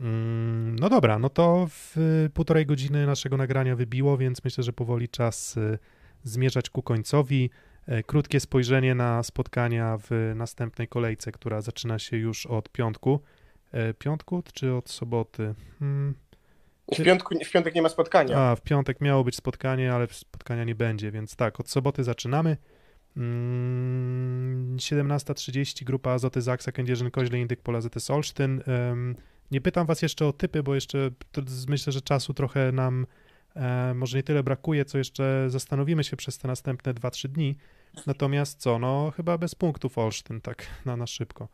Mm, No dobra, no to w y, półtorej godziny naszego nagrania wybiło, więc myślę, że powoli czas y, zmierzać ku końcowi. E, Krótkie spojrzenie na spotkania w następnej kolejce, która zaczyna się już od piątku. E, Piątku czy od soboty? Hmm. W, piątku, w piątek nie ma spotkania. A, w piątek miało być spotkanie, ale spotkania nie będzie, więc tak, od soboty zaczynamy. Mm, 17.30 grupa Azoty Zaksa, Kędzierzyn, Koźle, Indyk, Pola ZS Olsztyn. Nie pytam was jeszcze o typy, bo jeszcze myślę, że czasu trochę nam e, może nie tyle brakuje, co jeszcze zastanowimy się przez te następne 2-3 dni. Natomiast co, no chyba bez punktów Olsztyn, tak na, na szybko.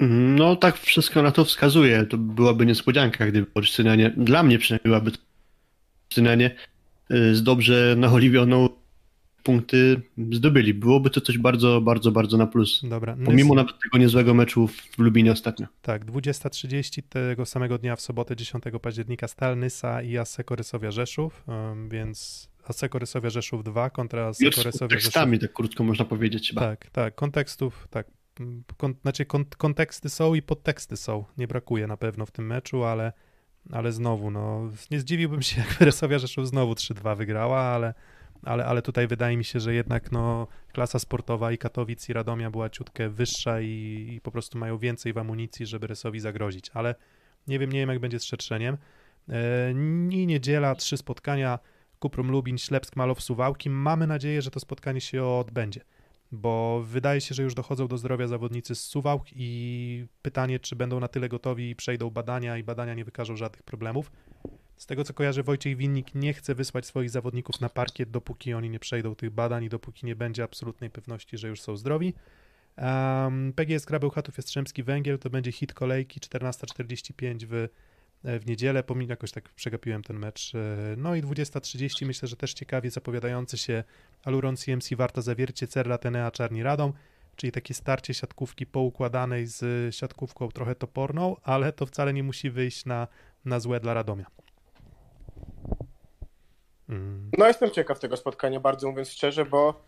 No tak wszystko na to wskazuje. To byłaby niespodzianka, gdyby Olsztynianie, dla mnie przynajmniej byłaby to Olsztynianie y, z dobrze naoliwioną punkty zdobyli. Byłoby to coś bardzo, bardzo, bardzo na plus. Dobra. Pomimo nawet tego niezłego meczu w Lubinie ostatnio. Tak, 20.30 tego samego dnia w sobotę 10 października Stal Nysa i Asseco Rysowia Rzeszów, więc Asseco Rysowia Rzeszów 2 kontra Asseco Z Rysowia Rzeszów. tak krótko można powiedzieć chyba. Tak, tak, kontekstów, tak. Kon, znaczy kon, konteksty są i podteksty są. Nie brakuje na pewno w tym meczu, ale, ale znowu, no, nie zdziwiłbym się, [LAUGHS] jakby Rysowia Rzeszów znowu 3-2 wygrała, ale, ale, ale tutaj wydaje mi się, że jednak no, klasa sportowa i Katowic i Radomia była ciutkę wyższa i, i po prostu mają więcej w amunicji, żeby Rysowi zagrozić, ale nie wiem, nie wiem jak będzie z Szerszeniem. E, I niedziela, trzy spotkania, Kuprum Lubin, Ślepsk, Malow, Suwałki. Mamy nadzieję, że to spotkanie się odbędzie, bo wydaje się, że już dochodzą do zdrowia zawodnicy z Suwałk i pytanie, czy będą na tyle gotowi i przejdą badania i badania nie wykażą żadnych problemów. Z tego co kojarzę, Wojciech Winnik nie chce wysłać swoich zawodników na parkiet, dopóki oni nie przejdą tych badań i dopóki nie będzie absolutnej pewności, że już są zdrowi. Um, PGS Krabeł Chatów Jastrzębski Węgiel to będzie hit kolejki 14.45 w, w niedzielę, pomimo jakoś tak przegapiłem ten mecz. E, No i 20.30 myślę, że też ciekawie zapowiadający się Aluron CMC Warta Zawiercie Cerra Tenea Czarni Radom, czyli takie starcie siatkówki poukładanej z siatkówką trochę toporną, ale to wcale nie musi wyjść na, na złe dla Radomia. Mm. No jestem ciekaw tego spotkania, bardzo mówiąc szczerze, bo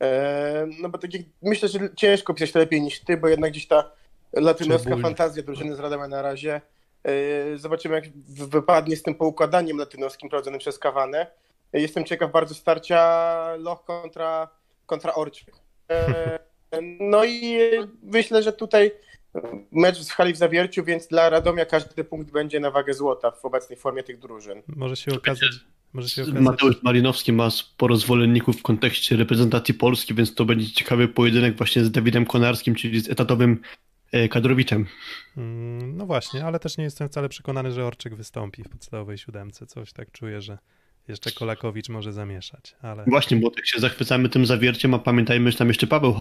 e, no bo tak jak, myślę, że ciężko pisać to lepiej niż ty, bo jednak gdzieś ta latynoska fantazja drużyny z Radomia na razie. E, zobaczymy jak wypadnie z tym poukładaniem latynoskim prowadzonym przez Kawanę. E, jestem ciekaw bardzo starcia Loch kontra, kontra Orczyk. E, no i myślę, że tutaj mecz w hali w Zawierciu, więc dla Radomia każdy punkt będzie na wagę złota w obecnej formie tych drużyn. Może się okazać, może się okazać, Mateusz Malinowski ma sporo zwolenników w kontekście reprezentacji Polski, więc to będzie ciekawy pojedynek właśnie z Dawidem Konarskim, czyli z etatowym kadrowiczem. Mm, No właśnie, ale też nie jestem wcale przekonany, że Orczyk wystąpi w podstawowej siódemce. Coś tak czuję, że jeszcze Kolakowicz może zamieszać, ale Właśnie, bo tak się zachwycamy tym zawierciem, a pamiętajmy, że tam jeszcze Paweł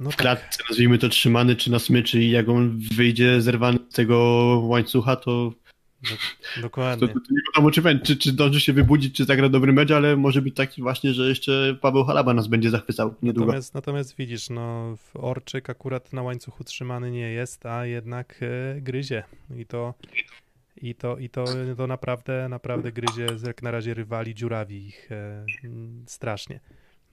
no w tak, klatce, nazwijmy to trzymany czy na smyczy i jak on wyjdzie zerwany z tego łańcucha, to, do, to, dokładnie. to nie wiadomo czy, czy, czy zdąży się wybudzić, czy zagra dobry mecz, ale może być taki właśnie, że jeszcze Paweł Halaba nas będzie zachwycał niedługo. Natomiast, natomiast widzisz, no Orczyk akurat na łańcuchu trzymany nie jest, a jednak e, gryzie i to i to, i to, to naprawdę, naprawdę gryzie jak na razie rywali, dziurawi ich e, strasznie.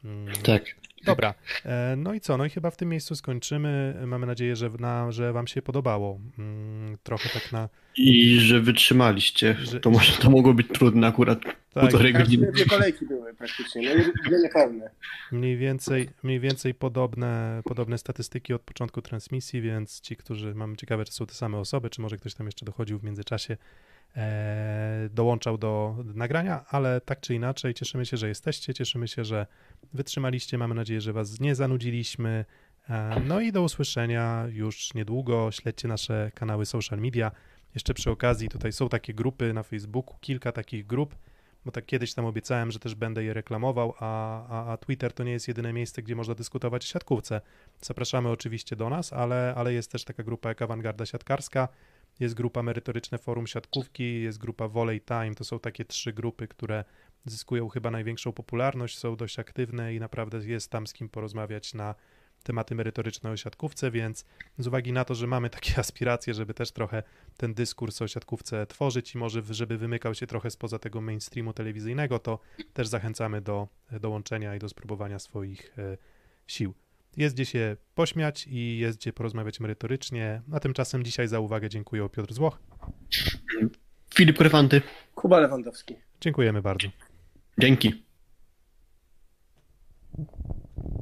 Mm, Tak. Dobra, e, no i co? No i chyba w tym miejscu skończymy. Mamy nadzieję, że, na, że Wam się podobało. Mm, Trochę tak na. I że wytrzymaliście. Że- To może to mogło być trudne akurat. Tak, Półtorej godziny. Dwie kolejki były praktycznie, no i niepełne. mniej więcej, mniej więcej podobne, podobne statystyki od początku transmisji, więc ci, którzy mam ciekawe, czy są te same osoby, czy może ktoś tam jeszcze dochodził w międzyczasie, dołączał do nagrania, ale tak czy inaczej, cieszymy się, że jesteście, cieszymy się, że wytrzymaliście. Mamy nadzieję, że Was nie zanudziliśmy. E, no i do usłyszenia już niedługo. Śledźcie nasze kanały social media. Jeszcze przy okazji, tutaj są takie grupy na Facebooku, kilka takich grup, bo tak kiedyś tam obiecałem, że też będę je reklamował, a, a, a Twitter to nie jest jedyne miejsce, gdzie można dyskutować o siatkówce. Zapraszamy oczywiście do nas, ale, ale jest też taka grupa jak Awangarda Siatkarska, jest grupa Merytoryczne Forum Siatkówki, jest grupa Volley Time, to są takie trzy grupy, które zyskują chyba największą popularność, są dość aktywne i naprawdę jest tam z kim porozmawiać na tematy merytoryczne o siatkówce, więc z uwagi na to, że mamy takie [LAUGHS] aspiracje, żeby też trochę ten dyskurs o siatkówce tworzyć i może żeby wymykał się trochę spoza tego mainstreamu telewizyjnego, to też zachęcamy do dołączenia i do spróbowania swoich e, sił. Jest gdzie się pośmiać i jest gdzie porozmawiać merytorycznie. A tymczasem dzisiaj za uwagę dziękuję Piotr Złoch. Filip Kryfanty. Kuba Lewandowski. Dziękujemy bardzo. Dzięki.